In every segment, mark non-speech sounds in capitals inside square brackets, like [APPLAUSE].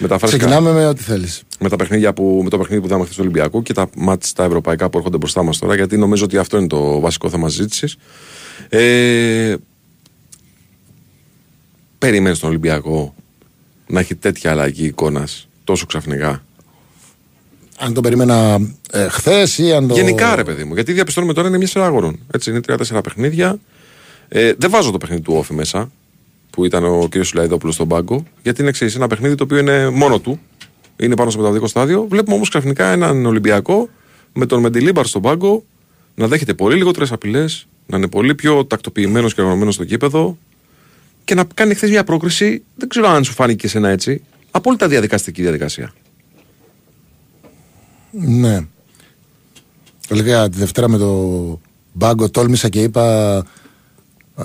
Μεταφράσει Ξεκινάμε με ό,τι θέλεις. με, τα παιχνίδια που, με το παιχνίδι που θα χθε του Ολυμπιακού και τα μάτς τα ευρωπαϊκά που έρχονται μπροστά μας τώρα, γιατί νομίζω ότι αυτό είναι το βασικό θέμα συζήτησης. Ε, Περίμενε τον Ολυμπιακό να έχει τέτοια αλλαγή εικόνας τόσο ξαφνικά; Αν το περίμενα ε, χθες ή αν το. Γενικά, ρε παιδί μου, γιατί διαπιστώνουμε τώρα είναι μια σειρά αγορών. Έτσι, είναι τρία-τέσσερα παιχνίδια. Ε, δεν βάζω το παιχνίδι του Όφη μέσα, που ήταν ο κ. Σουλαϊδόπουλο στον πάγκο, γιατί είναι εξή. Ένα παιχνίδι το οποίο είναι μόνο του, είναι πάνω στο μεταδικό στάδιο. Βλέπουμε όμως ξαφνικά έναν Ολυμπιακό με τον Μεντιλίμπαρ στον πάγκο να δέχεται πολύ λιγότερες απειλές, να είναι πολύ πιο τακτοποιημένος και οργανωμένος στο κήπεδο και να κάνει χθες μια πρόκριση. Δεν ξέρω αν σου φάνηκε σε ένα έτσι. Απόλυτα διαδικαστική διαδικασία. Ναι. Έλεγα τη Δευτέρα με το μπάγκο, τόλμησα και είπα.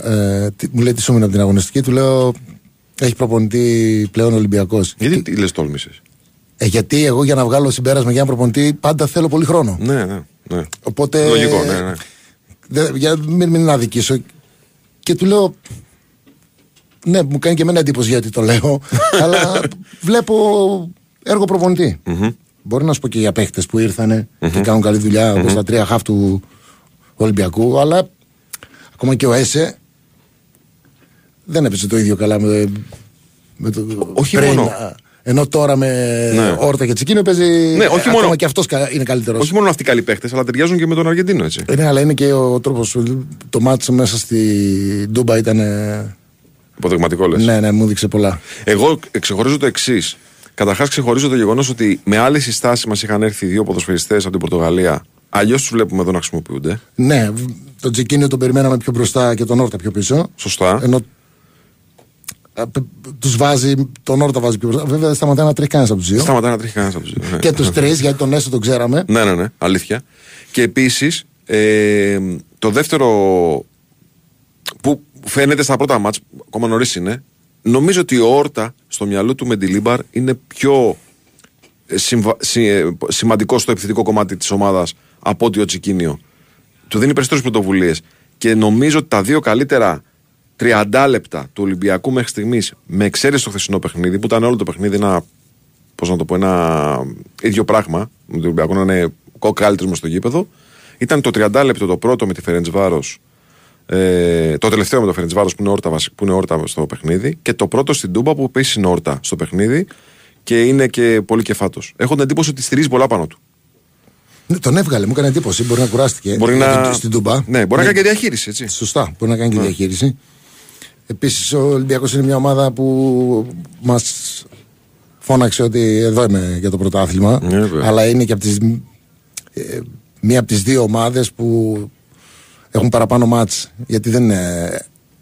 Ε, τι- μου λέει τι σου έμεινε από την αγωνιστική, του λέω. Έχει προπονητή πλέον Ολυμπιακός. Γιατί τι λες, τόλμησες; Ε, γιατί εγώ για να βγάλω συμπέρασμα για ένα προπονητή πάντα θέλω πολύ χρόνο. Ναι, ναι, ναι. Οπότε. Λογικό, ναι, ναι. δε- για να μην, μην αδικήσω. Και του λέω. Ναι, μου κάνει και εμένα εντύπωση γιατί το λέω. [LAUGHS] αλλά βλέπω έργο προπονητή. Μπορεί να σου πω και για παίχτες που ήρθανε και κάνουν καλή δουλειά όπως τα τρία χαφ του Ολυμπιακού. Αλλά ακόμα και ο Έσε δεν έπαιζε το ίδιο καλά με, με το. όχι πριν, μόνο. α, Ενώ τώρα με Ναι. Όρτα και Τσικίνο παίζει. Ναι, όχι ακόμα μόνο. και αυτός είναι καλύτερος. Όχι μόνο αυτοί οι καλοί παίχτες, αλλά ταιριάζουν και με τον Αργεντίνο, έτσι. Ναι, αλλά είναι και ο τρόπος. Το μάτσο μέσα στη Ντούμπα ήταν. ε, Υποδειγματικό λες. Ναι, ναι, μου έδειξε πολλά. Εγώ ξεχωρίζω το εξής. Καταρχάς, ξεχωρίζω το γεγονός ότι με άλλη συστάση μας είχαν έρθει δύο ποδοσφαιριστές από την Πορτογαλία. Αλλιώς τους βλέπουμε εδώ να χρησιμοποιούνται. Ναι, β- τον Τζεκίνιο τον περιμέναμε πιο μπροστά και τον Όρτα πιο πίσω. Σωστά. Ενώ τους βάζει, τον Όρτα βάζει πιο μπροστά. Βέβαια δεν σταματάει να τρέχει κανένας από τους δύο. Σταματάει να τρέχει κανένας από τους δύο. ναι. Και τους τρεις, γιατί τον Έσο τον ξέραμε. Ναι, ναι, ναι, αλήθεια. Και επίσης, ε, το δεύτερο που φαίνεται στα πρώτα μάτς, ακόμα νωρίς είναι, νομίζω ότι ο Όρτα στο μυαλό του Μεντιλίμπαρ είναι πιο ε, συμβα- συ- ε, σημαντικό στο επιθετικό κομμάτι της ομάδας από ότι ο Τσικίνιο. Του δίνει περισσότερες πρωτοβουλίες. Και νομίζω ότι τα δύο καλύτερα 30 λεπτά του Ολυμπιακού μέχρι στιγμής, με εξαίρεση το χθεσινό παιχνίδι, που ήταν όλο το παιχνίδι ένα πώς να το πω, ένα ίδιο πράγμα, με τον Ολυμπιακό να είναι ο καλύτερος με στο γήπεδο. Ήταν το 30 λεπτό το πρώτο με τη Φερεντ ε, το τελευταίο με το Φερεντ που, είναι όρτα, βασι- που είναι όρτα στο παιχνίδι, και το πρώτο στην Τούμπα που επίσης είναι όρτα στο παιχνίδι και είναι και πολύ κεφάτος. Έχω την εντύπωση ότι στηρίζει πολλά πάνω του. Ναι, τον έβγαλε, μου έκανε εντύπωση. Μπορεί να κουράστηκε Μπορεί για να... την- στην Τούμπα. Ναι, μπορεί να κάνει και διαχείριση, έτσι. Σωστά, μπορεί να κάνει και διαχείριση. Επίσης, ο Ολυμπιακός είναι μια ομάδα που μας φώναξε ότι εδώ είμαι για το πρωτάθλημα. Ναι, βέβαια. αλλά είναι και από τις, ε, μία από τις δύο ομάδες που έχουν παραπάνω ματς γιατί δεν είναι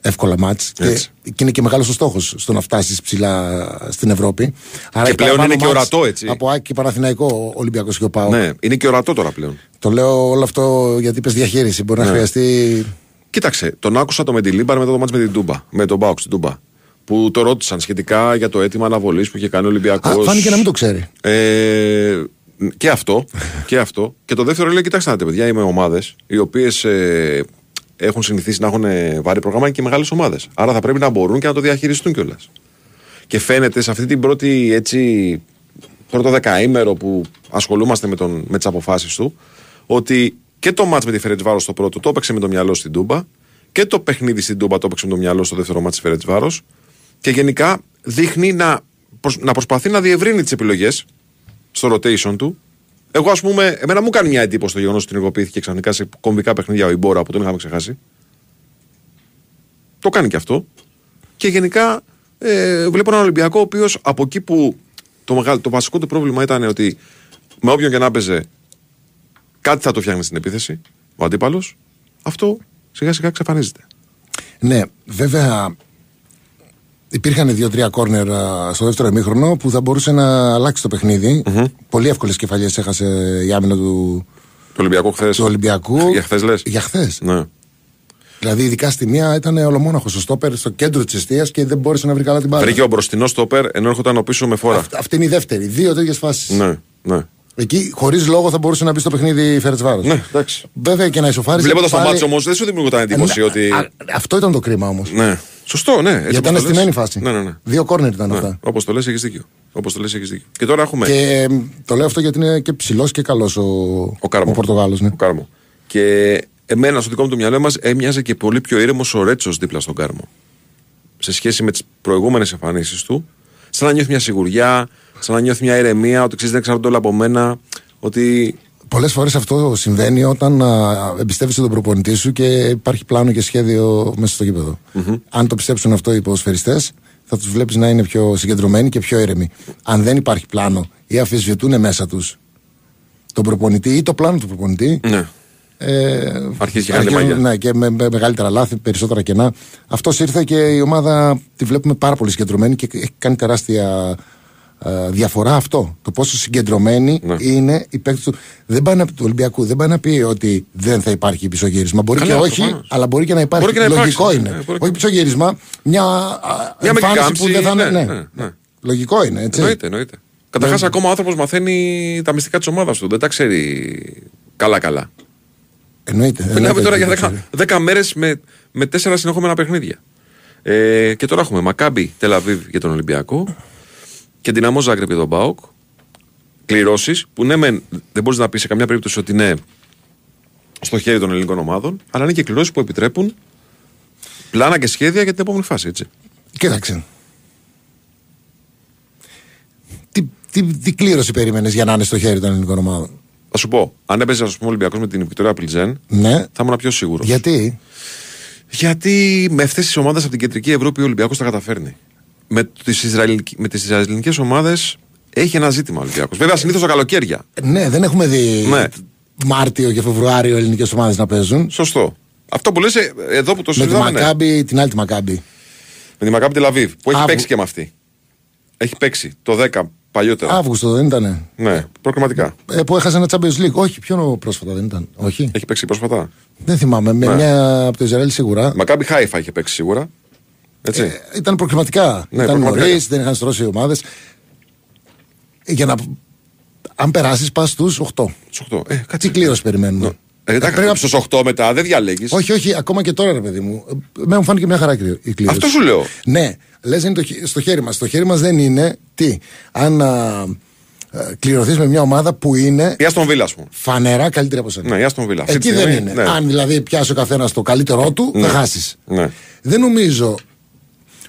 εύκολα ματς και, Έτσι. και είναι και μεγάλος ο στόχος στο να φτάσεις ψηλά στην Ευρώπη. Άρα έχει πλέον παραπάνω είναι και ματς ορατό, έτσι. Από ΑΕΚ και Παναθηναϊκό ο Ολυμπιακός και ο ΠΑΟ. Ναι, είναι και ορατό τώρα πλέον. Το λέω όλο αυτό γιατί είπες διαχείριση. Μπορεί να Ναι. χρειαστεί Κοίταξε, τον άκουσα το Μεντιλίμπαρ μετά το ματς με την Τούμπα. Με τον ΠΑΟΚ στην Τούμπα. Που το ρώτησαν σχετικά για το αίτημα αναβολής που είχε κάνει ο Ολυμπιακός. Α, φάνηκε να μην το ξέρει. Ε, και αυτό. και αυτό. Και το δεύτερο λέει: Κοιτάξτε να δείτε, παιδιά, είμαι ομάδες οι οποίες ε, έχουν συνηθίσει να έχουν ε, βάρη πρόγραμμα και μεγάλες ομάδες. Άρα θα πρέπει να μπορούν και να το διαχειριστούν κιόλας. Και φαίνεται σε αυτή την πρώτη έτσι, πρώτο δεκαήμερο που ασχολούμαστε με, τον, με τις αποφάσεις του ότι και το μάτς με τη Φερετσβάρος στο πρώτο το έπαιξε με το μυαλό στην Τούμπα και το παιχνίδι στην Τούμπα το έπαιξε με το μυαλό στο δεύτερο μάτς της Φερετσβάρος και γενικά δείχνει να, προσ- να προσπαθεί να διευρύνει τις επιλογές στο rotation του. Εγώ, ας πούμε, εμένα μου κάνει μια εντύπωση το γεγονός ότι ενεργοποιήθηκε ξαφνικά σε κομβικά παιχνίδια ο Ιμπόρα που τον είχαμε ξεχάσει. Το κάνει και αυτό. Και γενικά ε, βλέπω έναν Ολυμπιακό ο οποίος από εκεί που το, μεγάλο, το βασικό του πρόβλημα ήταν ότι με όποιον και να παίζε κάτι θα το φτιάχνει στην επίθεση, ο αντίπαλος, αυτό σιγά σιγά εξαφανίζεται. Ναι, βέβαια υπήρχαν δύο-τρία κόρνερ α, στο δεύτερο ημίχρονο που θα μπορούσε να αλλάξει το παιχνιδι Πολύ εύκολες κεφαλιές έχασε η άμυνα του, Το Ολυμπιακό χθες. του Ολυμπιακού. Για χθες λες. Για χθες. Ναι. Δηλαδή, ειδικά στη μία ήταν ολομόναχος ο Στόπερ στο κέντρο της αιστείας και δεν μπόρεσε να βρει καλά την μπάλα. Βρήκε ο μπροστινός στόπερ ενώ έρχονταν ο πίσω με φόρα. Αυ- αυτή είναι η δεύτερη. Δύο τέτοιες φάσεις. Ναι, ναι. Εκεί, χωρίς λόγο, θα μπορούσε να μπει στο παιχνίδι Φερετσβάρο. Ναι, εντάξει. Βέβαια και να ισοφάρισε. Βλέποντας το πάλι- μάτσο όμως δεν σου δημιουργούταν εντύπωση Ε, ναι, ότι. α, αυτό ήταν το κρίμα όμως. Ναι. Σωστό, ναι. Γιατί ήταν στημένη φάση. Ναι, ναι, ναι. Δύο κόρνερ ήταν ναι. αυτά. Όπως το λες, έχεις δίκιο. Όπως το λες, έχεις δίκιο. Και τώρα έχουμε. Και ε, το λέω αυτό γιατί είναι και ψηλός και καλός ο, Ο Κάρμο. ο Πορτογάλος. Ναι. Ο Κάρμο. Και εμένα στο δικό μου το μυαλό μας έμοιαζε και πολύ πιο ήρεμος ο Ρέτσος δίπλα στον Κάρμο. Σε σχέση με τις προηγούμενες εμφανίσεις του, σαν να νιώθει μια σιγουριά, σαν να νιώθει μια ηρεμία, ότι ξέρεις δεν εξαρτάται όλα από μένα. Ότι Πολλές φορές αυτό συμβαίνει όταν α, εμπιστεύεσαι τον προπονητή σου και υπάρχει πλάνο και σχέδιο μέσα στο γηπεδο Αν το πιστέψουν αυτό οι ποδοσφαιριστέ, θα τους βλέπεις να είναι πιο συγκεντρωμένοι και πιο ήρεμοι. Αν δεν υπάρχει πλάνο ή αφισβητούν μέσα τους τον προπονητή ή το πλάνο του προπονητή, ναι. Ε, Αρχίζει και κάνει αρχίζουν- μαγιά. Ναι, και με, με μεγαλύτερα λάθη, περισσότερα κενά. Αυτός ήρθε και η ομάδα τη βλέπουμε πάρα πολύ συγκεντρωμένη και έχει κάνει τεράστια ε, διαφορά αυτό. Το πόσο συγκεντρωμένοι Ναι. είναι οι παίκτε του. Δεν πάει να, του Ολυμπιακού δεν πάει να πει ότι δεν θα υπάρχει πισωγύρισμα. Μπορεί Καλά, και όχι, προφανώς. αλλά μπορεί και να υπάρχει. Μπορεί και να Λογικό υπάρξει, είναι. ναι, μπορεί και- όχι πισωγύρισμα, μια, α, Μια εμφάνιση μεκάμψη, που δεν θα είναι. ναι, Ναι, ναι, ναι. Λογικό είναι, έτσι. Εννοείται, εννοείται. Καταρχάς, ακόμα ο άνθρωπος μαθαίνει τα μυστικά της ομάδας του. Δεν τα ξέρει καλά-καλά. Εννοείται. Μιλάμε εννοείται τώρα ότι για το 10, ξέρει. 10 μέρες με, με 4 συνεχόμενα παιχνίδια. Ε, και τώρα έχουμε Μακάμπι Τελαβίβ για τον Ολυμπιακό και Δυναμό Ζάγκρεπ για τον Μπάουκ. Κληρώσεις που ναι, μεν, δεν μπορείς να πεις σε καμιά περίπτωση ότι είναι στο χέρι των ελληνικών ομάδων, αλλά είναι και κληρώσεις που επιτρέπουν πλάνα και σχέδια για την επόμενη φάση. Έτσι. Κοίταξε. Τι, τι, τι κλήρωση περίμενες για να είναι στο χέρι των ελληνικών ομάδων; Θα σου πω, αν έπαιζες ας πούμε, ο Ολυμπιακός με την Βικτωρία Πλιτζέν, Ναι. θα ήμουν πιο σίγουρος. Γιατί; Γιατί με αυτές τις ομάδες από την κεντρική Ευρώπη ο Ολυμπιακός τα καταφέρνει. Με τις τις Ισραηλινικές ομάδες έχει ένα ζήτημα ο Ολυμπιακός. Βέβαια συνήθως τα καλοκαίρια. Ναι, δεν έχουμε δει Ναι. Μάρτιο και Φεβρουάριο ελληνικές ομάδες να παίζουν. Σωστό. Αυτό που λες ε, εδώ που το Με τη συζητάμε. ναι. Μακάμπη, την άλλη τη Μακάμπη. Με τη Μακάμπη Τελαβίβ. Που έχει Αύγου- παίξει και με αυτή. Έχει παίξει το 10 παλιότερα. Αύγουστο δεν ήταν. Ναι, προκριματικά. Ε, που έχασε ένα Champions League. Όχι, πιο πρόσφατα δεν ήταν. Όχι. Έχει παίξει πρόσφατα; Δεν θυμάμαι. Με Ναι. μια από το Ισραήλ σίγουρα. Μακάμπη Χάιφα είχε παίξει σίγουρα. Έτσι. Ε, ήταν προκριματικά. Ναι, ήταν προκριματικά. νωρίς, δεν είχαν στρώσει οι ομάδες. Για να. Αν περάσεις, πας στους 8. Στους 8. Ε, κάτσε. Τι κλήρωση περιμένουμε. Ε, εντάξει, Πρέπει να- στους 8 μετά δεν διαλέγεις. Όχι, όχι, ακόμα και τώρα, ρε παιδί μου. Ε, Εμένα μου φάνηκε μια χαρά η κλήρωση. Αυτό σου λέω. Ναι, λες είναι το, χ- στο χέρι μας. Στο χέρι μας δεν είναι τι. Αν κληρωθείς με μια ομάδα που είναι Η Άστον Βίλα, ας πούμε. φανερά καλύτερη από σένα. Ναι, η Άστον Βίλα. Αυτή Εκεί τη δεν στιγμή, είναι. ναι. Αν δηλαδή πιάσει ο καθένας το καλύτερό του, Ναι. θα χάσεις. Ναι. Δεν νομίζω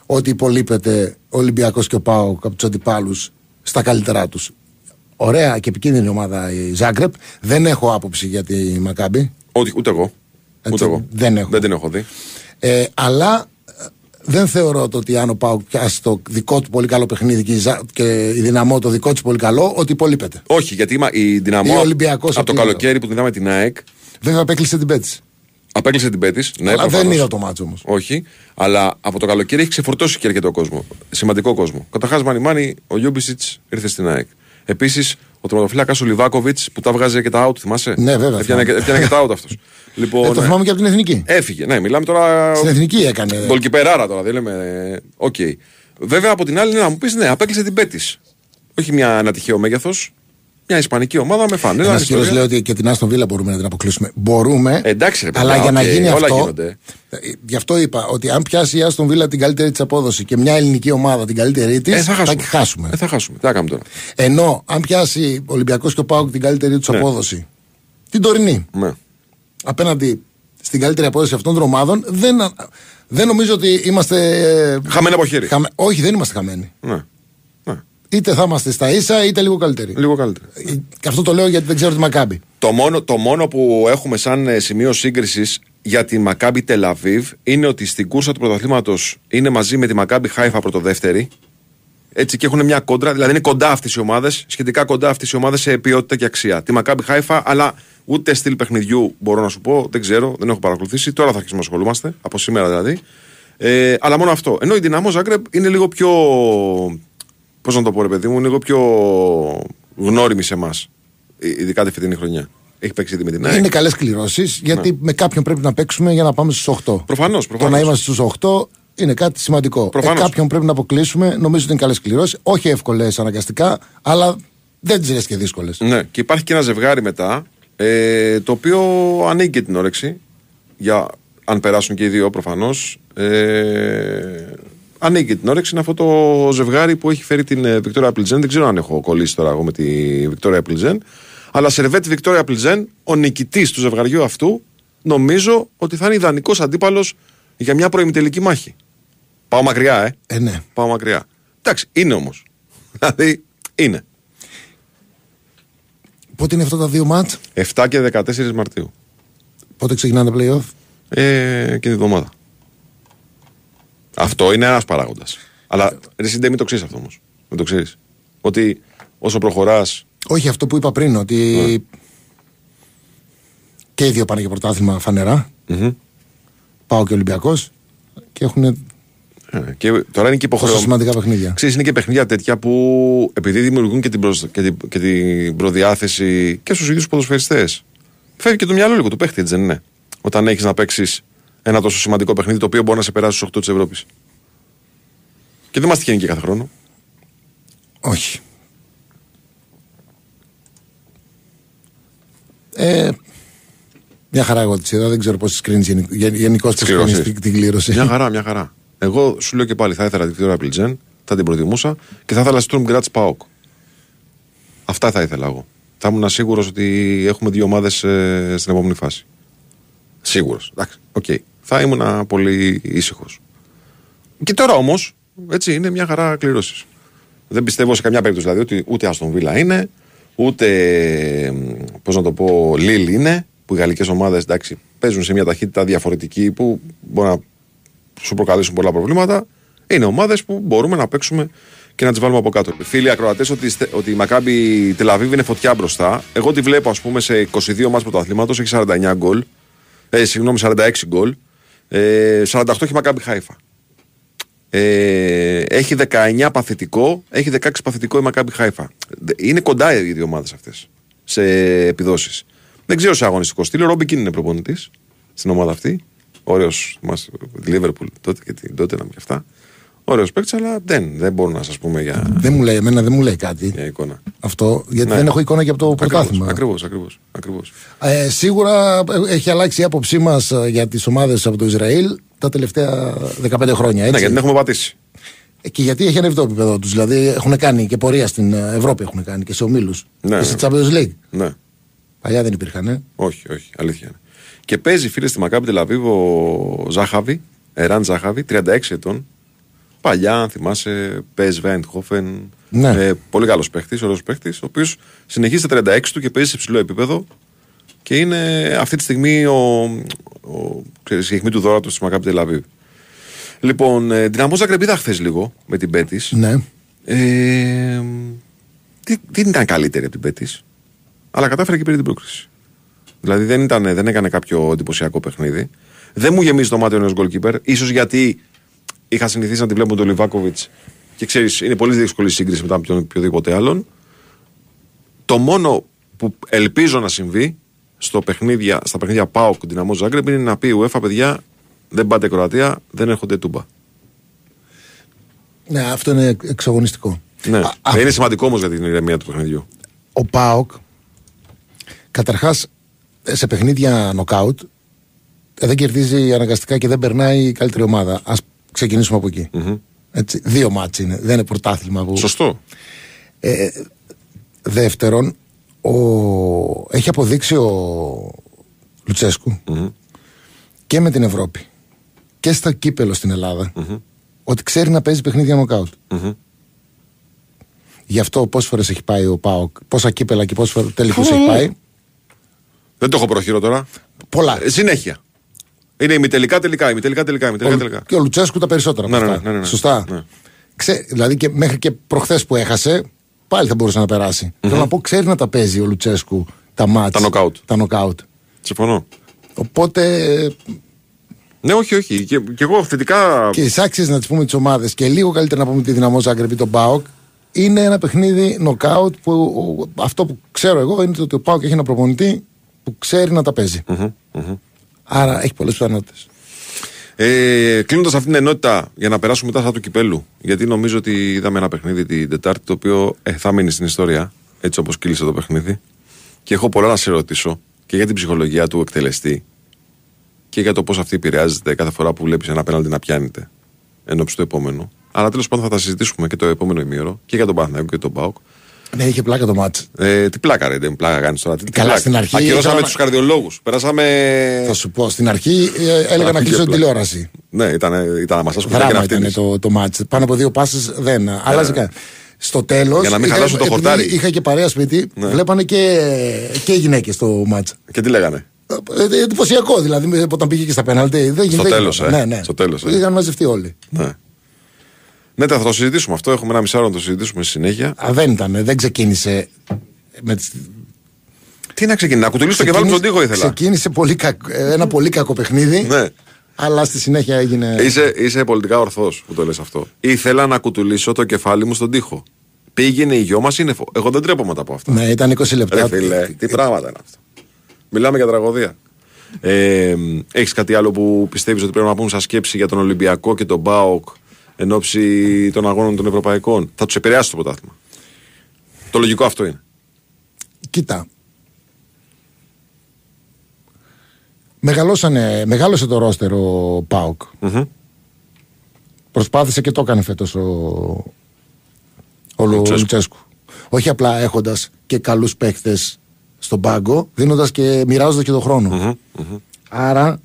ότι υπολείπεται ο Ολυμπιακός και ο Πάοκ από τους αντιπάλους στα καλύτερά τους. Ωραία και επικίνδυνη ομάδα η Ζάγκρεπ. Δεν έχω άποψη για τη Μακάμπη. Ούτε, ούτε εγώ. Έτσι, Ούτε εγώ. δεν έχω. Δεν την έχω δει. Ε, αλλά ε, δεν θεωρώ το ότι αν ο Πάοκ πιάσει το δικό του πολύ καλό παιχνίδι και η, Ζα- και η δυναμό το δικό του πολύ καλό, ότι υπολείπεται. Όχι, γιατί είμα- η Ή δυναμό ο Ολυμπιακός από το εκείνο. καλοκαίρι που δυνάμε την ΑΕΚ Βέβαια απέκλεισε την πέτση. απέκλεισε την Πέτης. Ναι, αλλά δεν προφανώς. είδα το μάτσο όμως. Όχι, αλλά από το καλοκαίρι έχει ξεφορτώσει και αρκετό κόσμο. Σημαντικό κόσμο. Καταρχάς, Μάνι Μάνι, ο Γιούμπισιτς ήρθε στην ΑΕΚ. Επίσης, ο τερματοφύλακας ο Λιβάκοβιτς που τα βγάζε και τα out, θυμάσαι; Ναι, βέβαια, Έπιανε, και- θυμάμαι. έπιανε και τα out αυτός. λοιπόν, Ε, το [LAUGHS] ναι. θυμάμαι και από την εθνική. Έφυγε. Ναι, μιλάμε τώρα. Στην εθνική έκανε. Γκολκιπεράρα τώρα, δεν λέμε. Οκ. Βέβαια από την άλλη είναι να μου πεις ναι, απέκλεισε την Μπέτις. Όχι μια, ένα τυχαίο μέγεθος. Μια ισπανική ομάδα με φανέλα. Ένας ιστορία. κύριος λέει ότι και την Άστον Βίλα μπορούμε να την αποκλείσουμε. Μπορούμε. Ε, εντάξει, ρε παιδιά, αλλά για να οκ, γίνει όλα αυτό. γίνονται. ε, Γι' αυτό είπα ότι αν πιάσει η Άστον Βίλα την καλύτερη της απόδοση και μια ελληνική ομάδα την καλύτερη της, Ε, θα χάσουμε. χάσουμε. Ε, θα χάσουμε. Τι θα κάνουμε τώρα; Ενώ αν πιάσει ο Ολυμπιακός και ο ΠΑΟΚ την καλύτερη τους Ναι. απόδοση, την τωρινή, Ναι. απέναντι στην καλύτερη απόδοση αυτών των ομάδων, δεν, δεν νομίζω ότι είμαστε. ε, Χαμένο από χέρι. χαμε- Όχι, δεν είμαστε χαμένοι. Ναι. Ναι. Είτε θα είμαστε στα ίσα, είτε λίγο καλύτεροι. Λίγο καλύτερα. Ε, Και αυτό το λέω γιατί δεν ξέρω τη Μακάμπη. Το μόνο, το μόνο που έχουμε σαν ε, σημείο σύγκρισης για τη Μακάμπι Τελαβίβ είναι ότι στην κούρσα του πρωταθλήματος είναι μαζί με τη Μακάμπι Χάιφα πρωτοδεύτερη. Έτσι και έχουν μια κόντρα, δηλαδή είναι κοντά αυτές οι ομάδες, σχετικά κοντά αυτές οι ομάδες σε ποιότητα και αξία. Τη Μακάμπι Χάιφα, αλλά ούτε στυλ παιχνιδιού μπορώ να σου πω, δεν ξέρω, δεν έχω παρακολουθήσει. Τώρα θα αρχίσουμε να ασχολούμαστε, από σήμερα δηλαδή. Ε, αλλά μόνο αυτό. Ενώ η Δυναμό Ζάγκρεπ είναι λίγο πιο. Πώς να το πω, ρε παιδί μου, είναι λίγο πιο γνώριμη σε εμάς. Ειδικά τη φετινή χρονιά. Έχει παίξει ήδη με την ΑΕΚ. Είναι καλές κληρώσεις γιατί με κάποιον πρέπει να παίξουμε για να πάμε στους 8. Προφανώς. Το να είμαστε στους 8 είναι κάτι σημαντικό. Προφανώς. Ε, κάποιον πρέπει να αποκλείσουμε. Νομίζω ότι είναι καλές κληρώσεις. Όχι εύκολες αναγκαστικά, αλλά δεν τις λες και δύσκολες. Ναι, και υπάρχει και ένα ζευγάρι μετά ε, το οποίο ανοίγει και την όρεξη για αν περάσουν και οι δύο προφανώς, ε, ανοίγει την όρεξη. Είναι αυτό το ζευγάρι που έχει φέρει την Βικτόρια Πλιτζέν. Δεν ξέρω αν έχω κολλήσει τώρα εγώ με τη Βικτόρια Πλιτζέν. Αλλά Σερβέτ Βικτόρια Πλιτζέν, ο νικητής του ζευγαριού αυτού, νομίζω ότι θα είναι ιδανικός αντίπαλος για μια προημιτελική μάχη. Πάω μακριά, ε. Ε, ναι. Πάω μακριά. Εντάξει, είναι όμως. [LAUGHS] Δηλαδή, είναι. Πότε είναι αυτά τα δύο μάτς, 7 και 14 Μαρτίου. πότε ξεκινάνε τα playoff; Ε, και την εβδομάδα. Αυτό είναι ένας παράγοντας. Αλλά ρε Σιντέ, μην το ξέρεις αυτό όμως. Δεν το ξέρεις. Ότι όσο προχωρά. Όχι αυτό που είπα πριν, ότι Ναι. και οι δύο πάνε για πρωτάθλημα φανερά. Πάω και Ολυμπιακός και έχουν και τώρα είναι και τόσο υποχρεωμένο. σημαντικά παιχνίδια. Ξέρεις, είναι και παιχνίδια τέτοια που επειδή δημιουργούν και την, προσ... και την... και την προδιάθεση και στους ίδιους ποδοσφαιριστές. Φεύγει και το μυαλό λίγο του παίχτη, έτσι δεν είναι. Όταν έχεις να παίξεις ένα τόσο σημαντικό παιχνίδι το οποίο μπορεί να σε περάσει στους 8 της Ευρώπης. Και δεν μας τυχαίνει και κάθε χρόνο. Όχι. Ε, μια χαρά εγώ τη είδα. Δεν ξέρω πώς τη κρίνεις γενικώς πώς κρίνεις κληρώσεις. την, την κλήρωση. Μια χαρά, μια χαρά. Εγώ σου λέω και πάλι, θα ήθελα τη Βικτόρια Πλζεν, θα την προτιμούσα και θα ήθελα Στουρμ Γκρατς ΠΑΟΚ. Αυτά θα ήθελα εγώ. Θα ήμουν σίγουρος ότι έχουμε δύο ομάδες στην επόμενη φάση. Σίγουρος. Εντάξει, οκ. Θα ήμουν πολύ ήσυχος. Και τώρα όμως, έτσι είναι μια χαρά κλήρωση. Δεν πιστεύω σε καμιά περίπτωση δηλαδή ότι ούτε Άστον Βίλα είναι, ούτε πώς να το πω, Λίλ είναι, που οι γαλλικές ομάδες παίζουν σε μια ταχύτητα διαφορετική που μπορεί να σου προκαλέσουν πολλά προβλήματα. Είναι ομάδες που μπορούμε να παίξουμε και να τις βάλουμε από κάτω. Φίλοι ακροατές, ότι, στε- ότι η Μακάμπη Τελαβίβ είναι φωτιά μπροστά. Εγώ τη βλέπω, ας πούμε, σε 22 μάτς πρωταθλήματος, έχει 49 γκολ. Ε, συγγνώμη, 46 γκολ. Ε, 48 έχει η Μακάμπη Χάιφα. Ε, έχει 19 παθητικό, έχει 16 παθητικό η Μακάμπη Χάιφα. Δε- Είναι κοντά οι δύο ομάδες αυτές σε επιδόσεις. Δεν ξέρω σε αγωνιστικό στυλ. Ο Ρόμπι Κίν είναι προπονητής στην ομάδα αυτή. Ωραίος. Τη Λίβερπουλ τότε και την τότε και αυτά. Ωραίος παίκτης, αλλά δεν, δεν μπορώ να σας πούμε για, Δεν μου λέει, εμένα δεν μου λέει κάτι για εικόνα. αυτό, γιατί Ναι. δεν έχω εικόνα και από το πρωτάθλημα. Ακριβώς, ακριβώς. Ακριβώς. Ε, σίγουρα ε, έχει αλλάξει η άποψή μας για τις ομάδες από το Ισραήλ τα τελευταία 15 χρόνια. Ναι, Έτσι. γιατί την έχουμε πατήσει. Ε, Και γιατί έχει ανέβει το επίπεδο τους. Δηλαδή έχουν κάνει και πορεία στην ε, Ευρώπη έχουν κάνει και σε ομίλους. Ναι, και σε ναι. Champions League. Ναι. Παλιά δεν υπήρχαν. Ε. Όχι, όχι, αλήθεια είναι. Και παίζει φίλε στη Μακάμπη Τελαβίβ ο Ζάχαβη, Εράν Ζάχαβη, 36 ετών. Παλιά, αν θυμάσαι, παίζει Βέντχοφεν. Ναι. Ε, πολύ καλός παίχτης, ωραίος παίχτης, ο οποίος συνεχίζει τα 36 του και παίζει σε ψηλό επίπεδο. Και είναι αυτή τη στιγμή ο, ο, ξέρεις, η αιχμή του δώρατος της Μακάμπη Τελαβίβ. Λοιπόν, ε, δυναμό Ζαγκρεπίδα χθες λίγο με την Πέτη. Ναι. Ε, δεν, δεν ήταν καλύτερη από την Πέτη, αλλά κατάφερε και πήρε την πρόκριση. Δηλαδή δεν, ήταν, δεν έκανε κάποιο εντυπωσιακό παιχνίδι. Δεν μου γεμίζει το μάτι ο νέος γκολκίπερ, ίσως γιατί είχα συνηθίσει να τη βλέπω τον Λιβάκοβιτ και ξέρεις, είναι πολύ δύσκολη η σύγκριση μετά με τον οποιοδήποτε άλλον. Το μόνο που ελπίζω να συμβεί στο παιχνίδια, στα παιχνίδια ΠΑΟΚ Δυναμό Ζάγκρεπ είναι να πει η UEFA, παιδιά, δεν πάτε Κροατία, δεν έρχονται τούμπα. ναι, αυτό είναι εξαγωνιστικό. Ναι. Α, α, είναι σημαντικό όμως για την ηρεμία του παιχνιδιού. ο Πάοκ, καταρχάς σε παιχνίδια νοκάουτ, ε, δεν κερδίζει αναγκαστικά και δεν περνάει η καλύτερη ομάδα. Α ξεκινήσουμε από εκεί. Έτσι, δύο μάτς είναι, δεν είναι πρωτάθλημα. Που... Σωστό. Δεύτερον, ο... έχει αποδείξει ο λουτσεσκου και με την Ευρώπη και στα κύπελο στην ελλαδα ότι ξέρει να παίζει παιχνίδια νοκάουτ. Γι' αυτό πόσες φορές έχει πάει ο Πάοκ, πόσα κύπελα και πόσες τελικούς έχει πάει. Δεν το έχω προχειρό τώρα. Πολλά. Ε, συνέχεια. Είναι ημιτελικά τελικά, ημιτελικά τελικά, ημιτελικά τελικά. Και ο Λουτσέσκου τα περισσότερα. από Ναι, ναι, αυτά. ναι, ναι, ναι. Σωστά. Ναι. Ξέ, δηλαδή και μέχρι και προχθές που έχασε, πάλι θα μπορούσε να περάσει. Θέλω να πω, ξέρει να τα παίζει ο Λουτσέσκου τα μάτς, Τα knockout. Τα knockout. Συμφωνώ. Οπότε Ναι, όχι, όχι. Και, και εγώ θετικά. και τι άξιε να τις πούμε τις ομάδες και λίγο καλύτερα να πούμε τη δυναμό Ζάγκρεπ ή τον Πάοκ είναι ένα παιχνίδι knockout που ο- αυτό που ξέρω εγώ είναι το ότι ο Πάοκ έχει ένα προπονητή που ξέρει να τα παίζει. Άρα έχει πολλές πιθανότητες. Ε, Κλείνοντας αυτήν την ενότητα για να περάσουμε μετά στα του κυπέλου. Γιατί νομίζω ότι είδαμε ένα παιχνίδι την Τετάρτη το οποίο ε, θα μείνει στην ιστορία. Έτσι όπως κύλησε το παιχνίδι. Και έχω πολλά να σε ρωτήσω και για την ψυχολογία του εκτελεστή και για το πώς αυτή επηρεάζεται κάθε φορά που βλέπεις ένα πέναλτι να πιάνεται ενώπιση του επόμενου. Αλλά τέλος πάντων θα τα συζητήσουμε και το επόμενο ημίωρο και για τον Παναθηναϊκό και τον Πάοκ. Ναι, είχε πλάκα το μάτς. Ε, τι πλάκα ρε, δεν πλάκα κάνεις τώρα. Τι, τι Καλά, πλάκα. στην αρχή Ακυρώσαμε ήταν- τους καρδιολόγους. Περάσαμε. Θα σου πω, στην αρχή ε, έλεγα να Είχε κλείσω την πλάκα. τηλεόραση. Ναι, ήταν, ήταν να μα ασκούν και να Δράμα ήταν φτύνεις. το, το μάτς. Πάνω από δύο πάσες δεν αλλάζει καν. Στο τέλος. Για να μην χαλάσουν το χορτάρι. Είχα και παρέα σπίτι, Ναι. βλέπανε και, και οι γυναίκες το μάτς. Και τι λέγανε; Ε, εντυπωσιακό δηλαδή όταν πήγε και στα πέναλτι. Δεν Στο δεν τέλος, γινόταν. ε. Ναι, ναι. Στο τέλος, ε. Είχαν μαζευτεί όλοι. Ναι. Ναι, θα το συζητήσουμε αυτό. Έχουμε ένα μισάρο να το συζητήσουμε στη συνέχεια. Α, δεν ήταν, δεν ξεκίνησε. Με τις... Τι να ξεκινήσει, να κουτουλήσει το κεφάλι του στον τοίχο ήθελα. Ξεκίνησε πολύ κακ- ένα πολύ κακό παιχνίδι. Ναι. Αλλά στη συνέχεια έγινε. Είσαι, είσαι πολιτικά ορθός που το λες αυτό. Ήθελα να κουτουλήσω το κεφάλι μου στον τοίχο. Πήγαινε η γιο μας σύννεφο. Εγώ δεν τρέπομαι να τα πω αυτά. Ναι, ήταν 20 λεπτά. Ρε φίλε, τι πράγματα είναι αυτά. Μιλάμε για τραγωδία. Ε, Έχεις κάτι άλλο που πιστεύεις ότι πρέπει να πούμε σαν σκέψη για τον Ολυμπιακό και τον Μπάοκ εν ώψη των αγώνων των Ευρωπαϊκών. Θα τους επηρεάσει το πρωτάθλημα. Το λογικό αυτό είναι. Κοίτα. Μεγαλώσανε, μεγάλωσε το ρόστερ ο Πάοκ. Μμμ. Προσπάθησε και το έκανε φέτος ο, ο Λου- Λουτσέσκου. Λουτσέσκου. Όχι απλά έχοντας και καλούς παίκτες στον πάγκο, δίνοντας και μοιράζοντας και τον χρόνο. Μμμ, μμμ. Άρα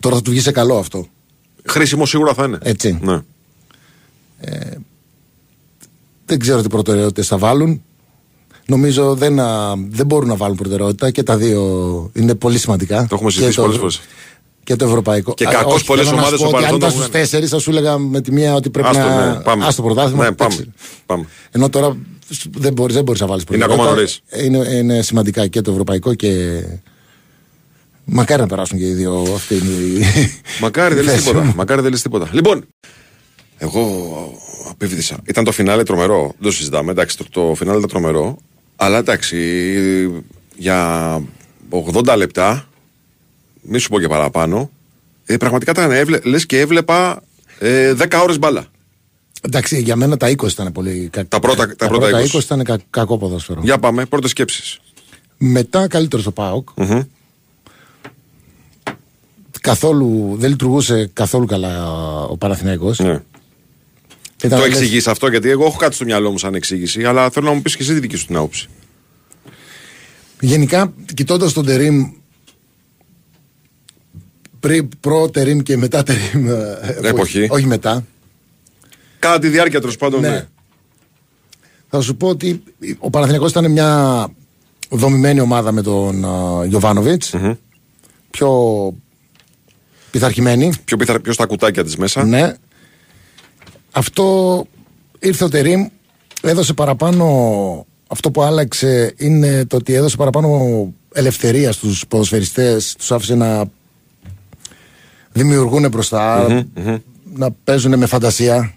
τώρα θα του βγει σε καλό αυτό. Χρήσιμο σίγουρα θα είναι. Έτσι. Ναι. Δεν ξέρω τι προτεραιότητες θα βάλουν. Νομίζω δεν, α, δεν μπορούν να βάλουν προτεραιότητα και τα δύο είναι πολύ σημαντικά. Το έχουμε Και συζητήσει πολλές φορές. Και το ευρωπαϊκό. Και Α, κακώς όχι, πολλές θέλω να ομάδες σου πω στο ότι Αν παρελθόν ήταν το στου τέσσερις, θα σου έλεγα με τη μία ότι πρέπει Άστο, να. ναι, πάμε. Άστο πρωτάθλημα. Ναι, πάμε. εντάξει. πάμε. Ενώ τώρα δεν μπορείς δεν μπορείς να βάλεις Είναι ακόμα νωρίς. Είναι, είναι σημαντικά και το ευρωπαϊκό και. Μακάρι να περάσουν και οι δύο. Αυτή είναι η... Μακάρι δεν η λες θέση τίποτα. μου. Μακάρι δεν λες τίποτα. Λοιπόν, εγώ απίβδησα. Ήταν το φινάλε τρομερό. Δεν το συζητάμε. Εντάξει, το, το φινάλε ήταν τρομερό. Αλλά εντάξει, για 80 λεπτά, μη σου πω και παραπάνω, ε, πραγματικά ήταν, έβλε, λες και έβλεπα ε, 10 ώρες μπάλα. Εντάξει, για μένα τα 20 ήταν πολύ κακό. Τα πρώτα- τα πρώτα 20. 20 ήταν κα- κακό ποδόσφαιρο. Για πάμε, πρώτες σκέψεις. Μετά καλύτερος στο ΠΑΟΚ. Μμμ. Καθόλου, δεν λειτουργούσε καθόλου καλά ο Παναθηναίκος. Ναι. Ήταν Το λες- εξηγείς αυτό, γιατί εγώ έχω κάτι στο μυαλό μου σαν εξήγηση, αλλά θέλω να μου πεις και εσύ τη δική σου την άποψη. Γενικά, κοιτώντας τον Τερήμ πριν προ Τερήμ και μετά Τερήμ. ε, Εποχή. Όχι μετά. Κατά τη διάρκεια τέλος πάντων. Ναι. ναι. Θα σου πω ότι ο Παναθηναϊκός ήταν μια δομημένη ομάδα με τον Γιωβάνοβιτς Πιο πειθαρχημένη. Πιο, πιθα... πιο στα κουτάκια της μέσα. Ναι. Αυτό ήρθε ο Τερίμ, έδωσε παραπάνω. Αυτό που άλλαξε είναι το ότι έδωσε παραπάνω ελευθερία στους ποδοσφαιριστές, τους άφησε να δημιουργούν μπροστά, να παίζουν με φαντασία.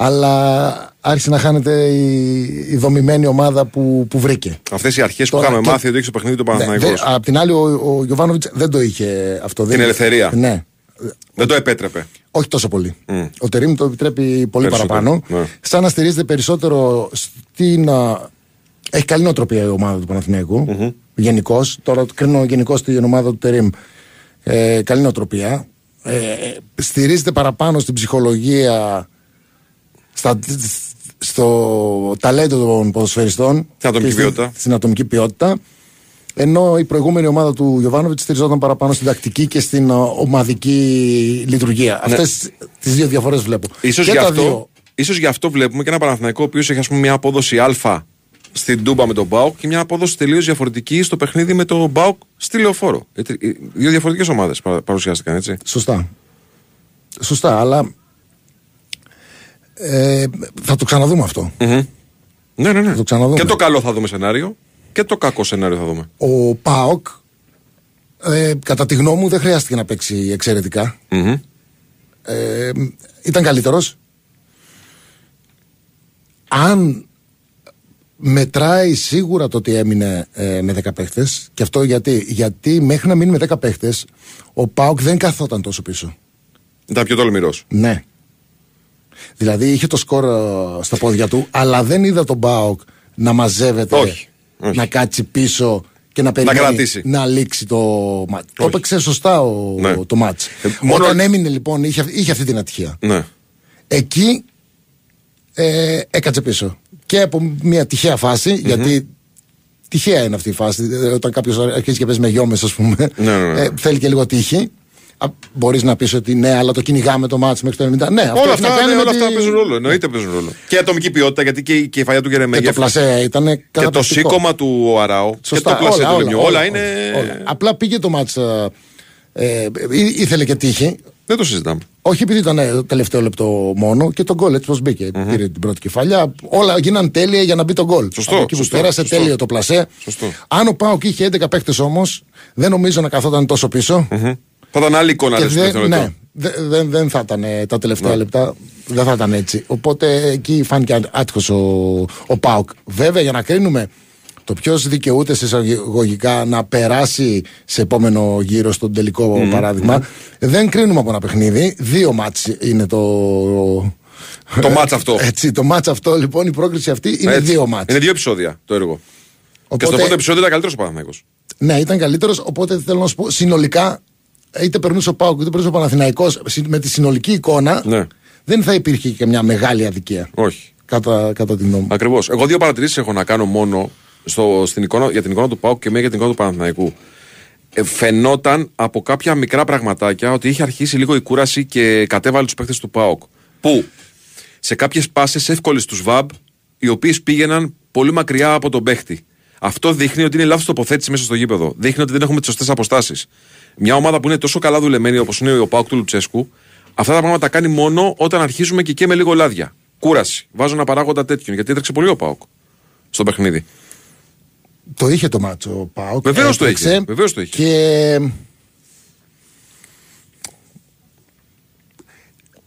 Αλλά άρχισε να χάνεται η, η δομημένη ομάδα που, που βρήκε. Αυτές οι αρχές που Τώρα είχαμε και- μάθει ότι έχει το παιχνίδι του Ναι, Παναθηναϊκός δε- απ' την άλλη, ο, ο Γιωβάνοβιτς δεν το είχε αυτό. Την δεν- ελευθερία. Ναι. Δεν το επέτρεπε. Όχι τόσο πολύ. Ο Τερήμ το επιτρέπει πολύ Περισσότερο, παραπάνω. ναι. Σαν να στηρίζεται περισσότερο στην. α, Έχει καλή νοοτροπία η ομάδα του παναθηναικου Γενικώς. Τώρα το κρίνω γενικώς την ομάδα του Τερήμ. Ε, καλή νοοτροπία. Ε, στηρίζεται παραπάνω στην ψυχολογία, στα, στο ταλέντο των ποδοσφαιριστών. Στην ατομική και στην- ποιότητα. Στην ατομική ποιότητα. Ενώ η προηγούμενη ομάδα του Γιωβάνοβιτς στηριζόταν παραπάνω στην τακτική και στην α, ομαδική λειτουργία. Ναι. Αυτές τις δύο διαφορές βλέπω. Ίσως Και γι' τα αυτό, δύο- ίσως γι' αυτό βλέπουμε και ένα Παναθηναϊκό ο οποίος έχει ας πούμε, μια απόδοση Α στην Τούμπα με τον Μπάουκ και μια απόδοση τελείως διαφορετική στο παιχνίδι με τον Μπάουκ στη Λεωφόρο. Ε, τρι- ε, Δύο διαφορετικές ομάδες παρουσιάστηκαν έτσι. Σωστά. Σωστά, αλλά. Ε, θα το ξαναδούμε αυτό. Μμμ. Ναι, ναι, ναι. το ξαναδούμε. Και το καλό θα δούμε σενάριο και το κακό σενάριο θα δούμε. Ο Πάοκ, ε, κατά τη γνώμη μου, δεν χρειάστηκε να παίξει εξαιρετικά. Μμμ. Ε, ήταν καλύτερος Αν μετράει σίγουρα το ότι έμεινε ε, με 10 παίχτες Και αυτό γιατί, γιατί μέχρι να μείνει με 10 παίχτες Ο Πάοκ δεν καθόταν τόσο πίσω Ήταν πιο τολμηρός. Ναι Δηλαδή είχε το σκορ ε, στα πόδια του Αλλά δεν είδα τον Πάοκ να μαζεύεται Όχι, όχι. Να κάτσει πίσω και να περιμένει κρατήσει. να λήξει το μάτς. Το έπαιξε σωστά ο, Ναι. το μάτς. Ε, μόνο- Όταν έμεινε λοιπόν, είχε, είχε αυτή την ατυχία. Ναι. Εκεί ε, έκατσε πίσω. Και από μια τυχαία φάση, γιατί τυχαία είναι αυτή η φάση. ε, Όταν κάποιος αρχίζει και παίζει με γιόμε, ας πούμε, Ναι, ναι, ναι. Ε, θέλει και λίγο τύχη. Μπορείς να πεις ότι ναι, αλλά το κυνηγάμε το μάτσο μέχρι το 90. Ναι, αυτό Όλα έχει να αυτά, κάνει ναι, με όλα τη- αυτά παίζουν ρόλο. Εννοείται παίζουν ρόλο. Και η ατομική ποιότητα, γιατί και η κεφαλιά του Και το Γερεμέγεφ πλασέ ήταν και το καταπληκτικό. σήκωμα του Αράου και Σωστά, το πλασέ όλα, του όλα, Λεμιού. όλα, Όλα όλα, είναι. όλα. Απλά πήγε το μάτσα. Ε, ή- ήθελε και τύχη. Δεν το συζητάμε. Όχι επειδή ήταν ε, το τελευταίο λεπτό μόνο και τον γκολ έτσι πώς μπηκε Πήρε την πρώτη κεφαλιά. Όλα γίναν τέλεια για να μπει τον γκολ. Σωστό, Από εκεί που σωστό, πέρασε σωστό. τέλειο το πλασέ. Σωστό. Αν ο Πάοκ είχε 11 παίχτε όμως, δεν νομίζω να καθόταν τόσο πίσω. Μμμ. Θα ήταν άλλη εικόνα Και ρε, στο δεν, δεύτερο ναι, λεπτό. δεν, δεν, δεν θα ήταν ε, τα τελευταία Ναι. λεπτά. Δεν θα ήταν έτσι. Οπότε εκεί φάνηκε άτυχος ο, ο Πάοκ. Βέβαια για να κρίνουμε το ποιος δικαιούται σε εισαγωγικά να περάσει σε επόμενο γύρο στον τελικό παράδειγμα, δεν κρίνουμε από ένα παιχνίδι. Δύο μάτς είναι το. Το μάτς αυτό. Έτσι, το μάτς αυτό λοιπόν, η πρόκριση αυτή είναι Έτσι. δύο μάτς. Είναι δύο επεισόδια το έργο. Και στο Οπότε- πρώτο επεισόδιο ήταν καλύτερος ο Παναθηναϊκός. Ναι, ήταν καλύτερος. Οπότε θέλω να σου πω συνολικά, είτε περνούσε ο Πάουκ είτε περνούσε ο Παναθηναϊκός με τη συνολική εικόνα, Ναι. δεν θα υπήρχε και μια μεγάλη αδικία. Όχι. Κατά, κατά την νόμη. Ακριβώς. Εγώ δύο παρατηρήσεις έχω να κάνω μόνο στο, στην εικόνα, για την εικόνα του Πάουκ και μία για την εικόνα του Παναθηναϊκού. Ε, φαινόταν από κάποια μικρά πραγματάκια ότι είχε αρχίσει λίγο η κούραση και κατέβαλε τους παίχτε του Πάουκ. Που σε κάποιες πάσες εύκολες του ΒΑΜ, οι οποίες πήγαιναν πολύ μακριά από τον παίχτη. Αυτό δείχνει ότι είναι λάθος τοποθέτηση μέσα στο γήπεδο. Δείχνει ότι δεν έχουμε τις σωστές αποστάσεις. Μια ομάδα που είναι τόσο καλά δουλεμένη όπως είναι ο Πάουκ του Λουτσέσκου, αυτά τα πράγματα τα κάνει μόνο όταν αρχίζουμε και καίμε λίγο λάδια. Κούραση. Βάζω ένα παράγοντα τέτοιον γιατί έτρεξε πολύ ο Πάουκ στο παιχνίδι. Το είχε το μάτσο ο Πάουκ. Βεβαίως το Έτρεξε είχε, βεβαίως το είχε. Και.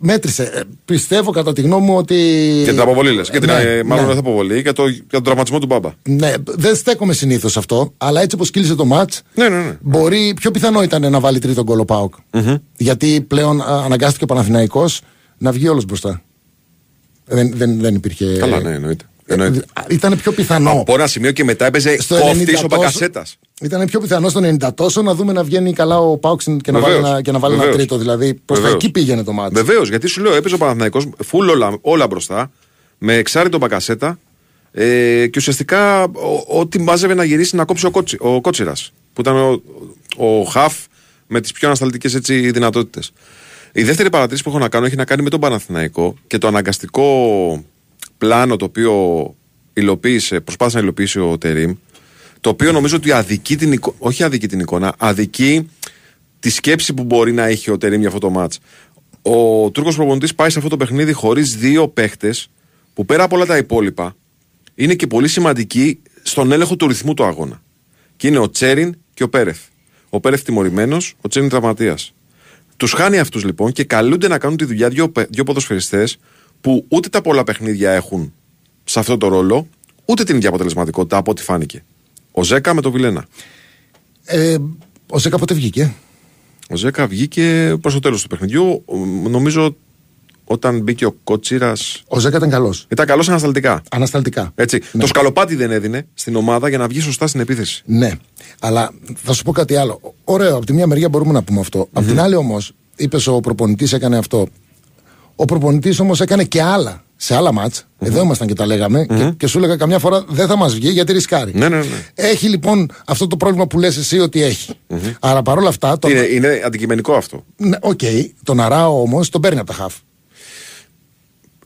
Μέτρησε. Ε, Πιστεύω κατά τη γνώμη μου ότι. Και την αποβολή λες. Και την, Ναι, ε, μάλλον ναι. δεν θα αποβολή. Και, το, και τον τραυματισμό του Μπάμπα. Ναι, δεν στέκομαι συνήθως αυτό, αλλά έτσι όπως κύλησε το μάτς, Ναι, ναι, ναι. μπορεί πιο πιθανό ήταν να βάλει τρίτο γκολ ο Πάοκ. Γιατί πλέον α, αναγκάστηκε ο Παναθηναϊκός να βγει όλος μπροστά. Δεν, δεν, δεν υπήρχε. Καλά, ναι, εννοείται. Εννοείται. Ήταν πιο πιθανό. Από ένα σημείο και μετά έπαιζε Στο κόφτης 90 ο τόσο- Μπακασέτα. Ήταν πιο πιθανό στο 90 τόσο να δούμε να βγαίνει καλά ο Πάουξ και, να βάλει Βεβαίως, ένα, και να βάλει ένα βεβαίως. τρίτο. Δηλαδή προ τα Βεβαίως. εκεί πήγαινε το μάτι. Βεβαίως, γιατί σου λέω έπαιζε ο Παναθηναϊκός φουλ όλα, όλα μπροστά, με εξάρτητο Μπακασέτα ε, και ουσιαστικά ο- ό,τι μάζευε να γυρίσει να κόψει ο, Κότσι, ο Κότσιρας. Που ήταν ο, ο Χαφ με τις πιο ανασταλτικές δυνατότητες. Η δεύτερη παρατήρηση που έχω να κάνω έχει να κάνει με τον Παναθηναϊκό και το αναγκαστικό πλάνο το οποίο υλοποίησε, προσπάθησε να υλοποιήσει ο Τερήμ, το οποίο νομίζω ότι αδικεί την εικόνα, όχι αδικεί την εικόνα, αδικεί τη σκέψη που μπορεί να έχει ο Τερήμ για αυτό το μάτς. Ο Τούρκος προπονητής πάει σε αυτό το παιχνίδι χωρίς δύο παίχτες που πέρα από όλα τα υπόλοιπα είναι και πολύ σημαντικοί στον έλεγχο του ρυθμού του αγώνα. Και είναι ο Τσέριν και ο Πέρεθ. Ο Πέρεθ τιμωρημένος, ο Τσέριν τραυματίας. Τους χάνει αυτούς λοιπόν και καλούνται να κάνουν τη δουλειά δύο, πε- δύο ποδοσφαιριστές που ούτε τα πολλά παιχνίδια έχουν σε αυτό το ρόλο, ούτε την ίδια αποτελεσματικότητα από ό,τι φάνηκε. Ο Ζέκα με το Βιλένα. Ε, ο Ζέκα πότε βγήκε; Ο Ζέκα βγήκε προς το τέλος του παιχνιδιού. Ο- Νομίζω όταν μπήκε ο Κότσιρα. Ο Ζέκα ήταν καλός. Ήταν καλός ανασταλτικά. Ανασταλτικά. Έτσι. Ναι. Το σκαλοπάτι δεν έδινε στην ομάδα για να βγει σωστά στην επίθεση. Ναι. Αλλά θα σου πω κάτι άλλο. Ωραίο, από τη μια μεριά μπορούμε να πούμε αυτό. Απ' την άλλη όμως, είπες ο προπονητής έκανε αυτό. Ο προπονητής όμως έκανε και άλλα. Σε άλλα μάτς. Εδώ ήμασταν και τα λέγαμε. Και, και σου έλεγα καμιά φορά δεν θα μας βγει γιατί ρισκάρει. Ναι, ναι, ναι. Έχει λοιπόν αυτό το πρόβλημα που λες εσύ ότι έχει. Άρα παρόλα αυτά. Τον... Είναι, είναι αντικειμενικό αυτό. Ναι, Οκ, τον Αράο όμως τον παίρνει από τα χαφ.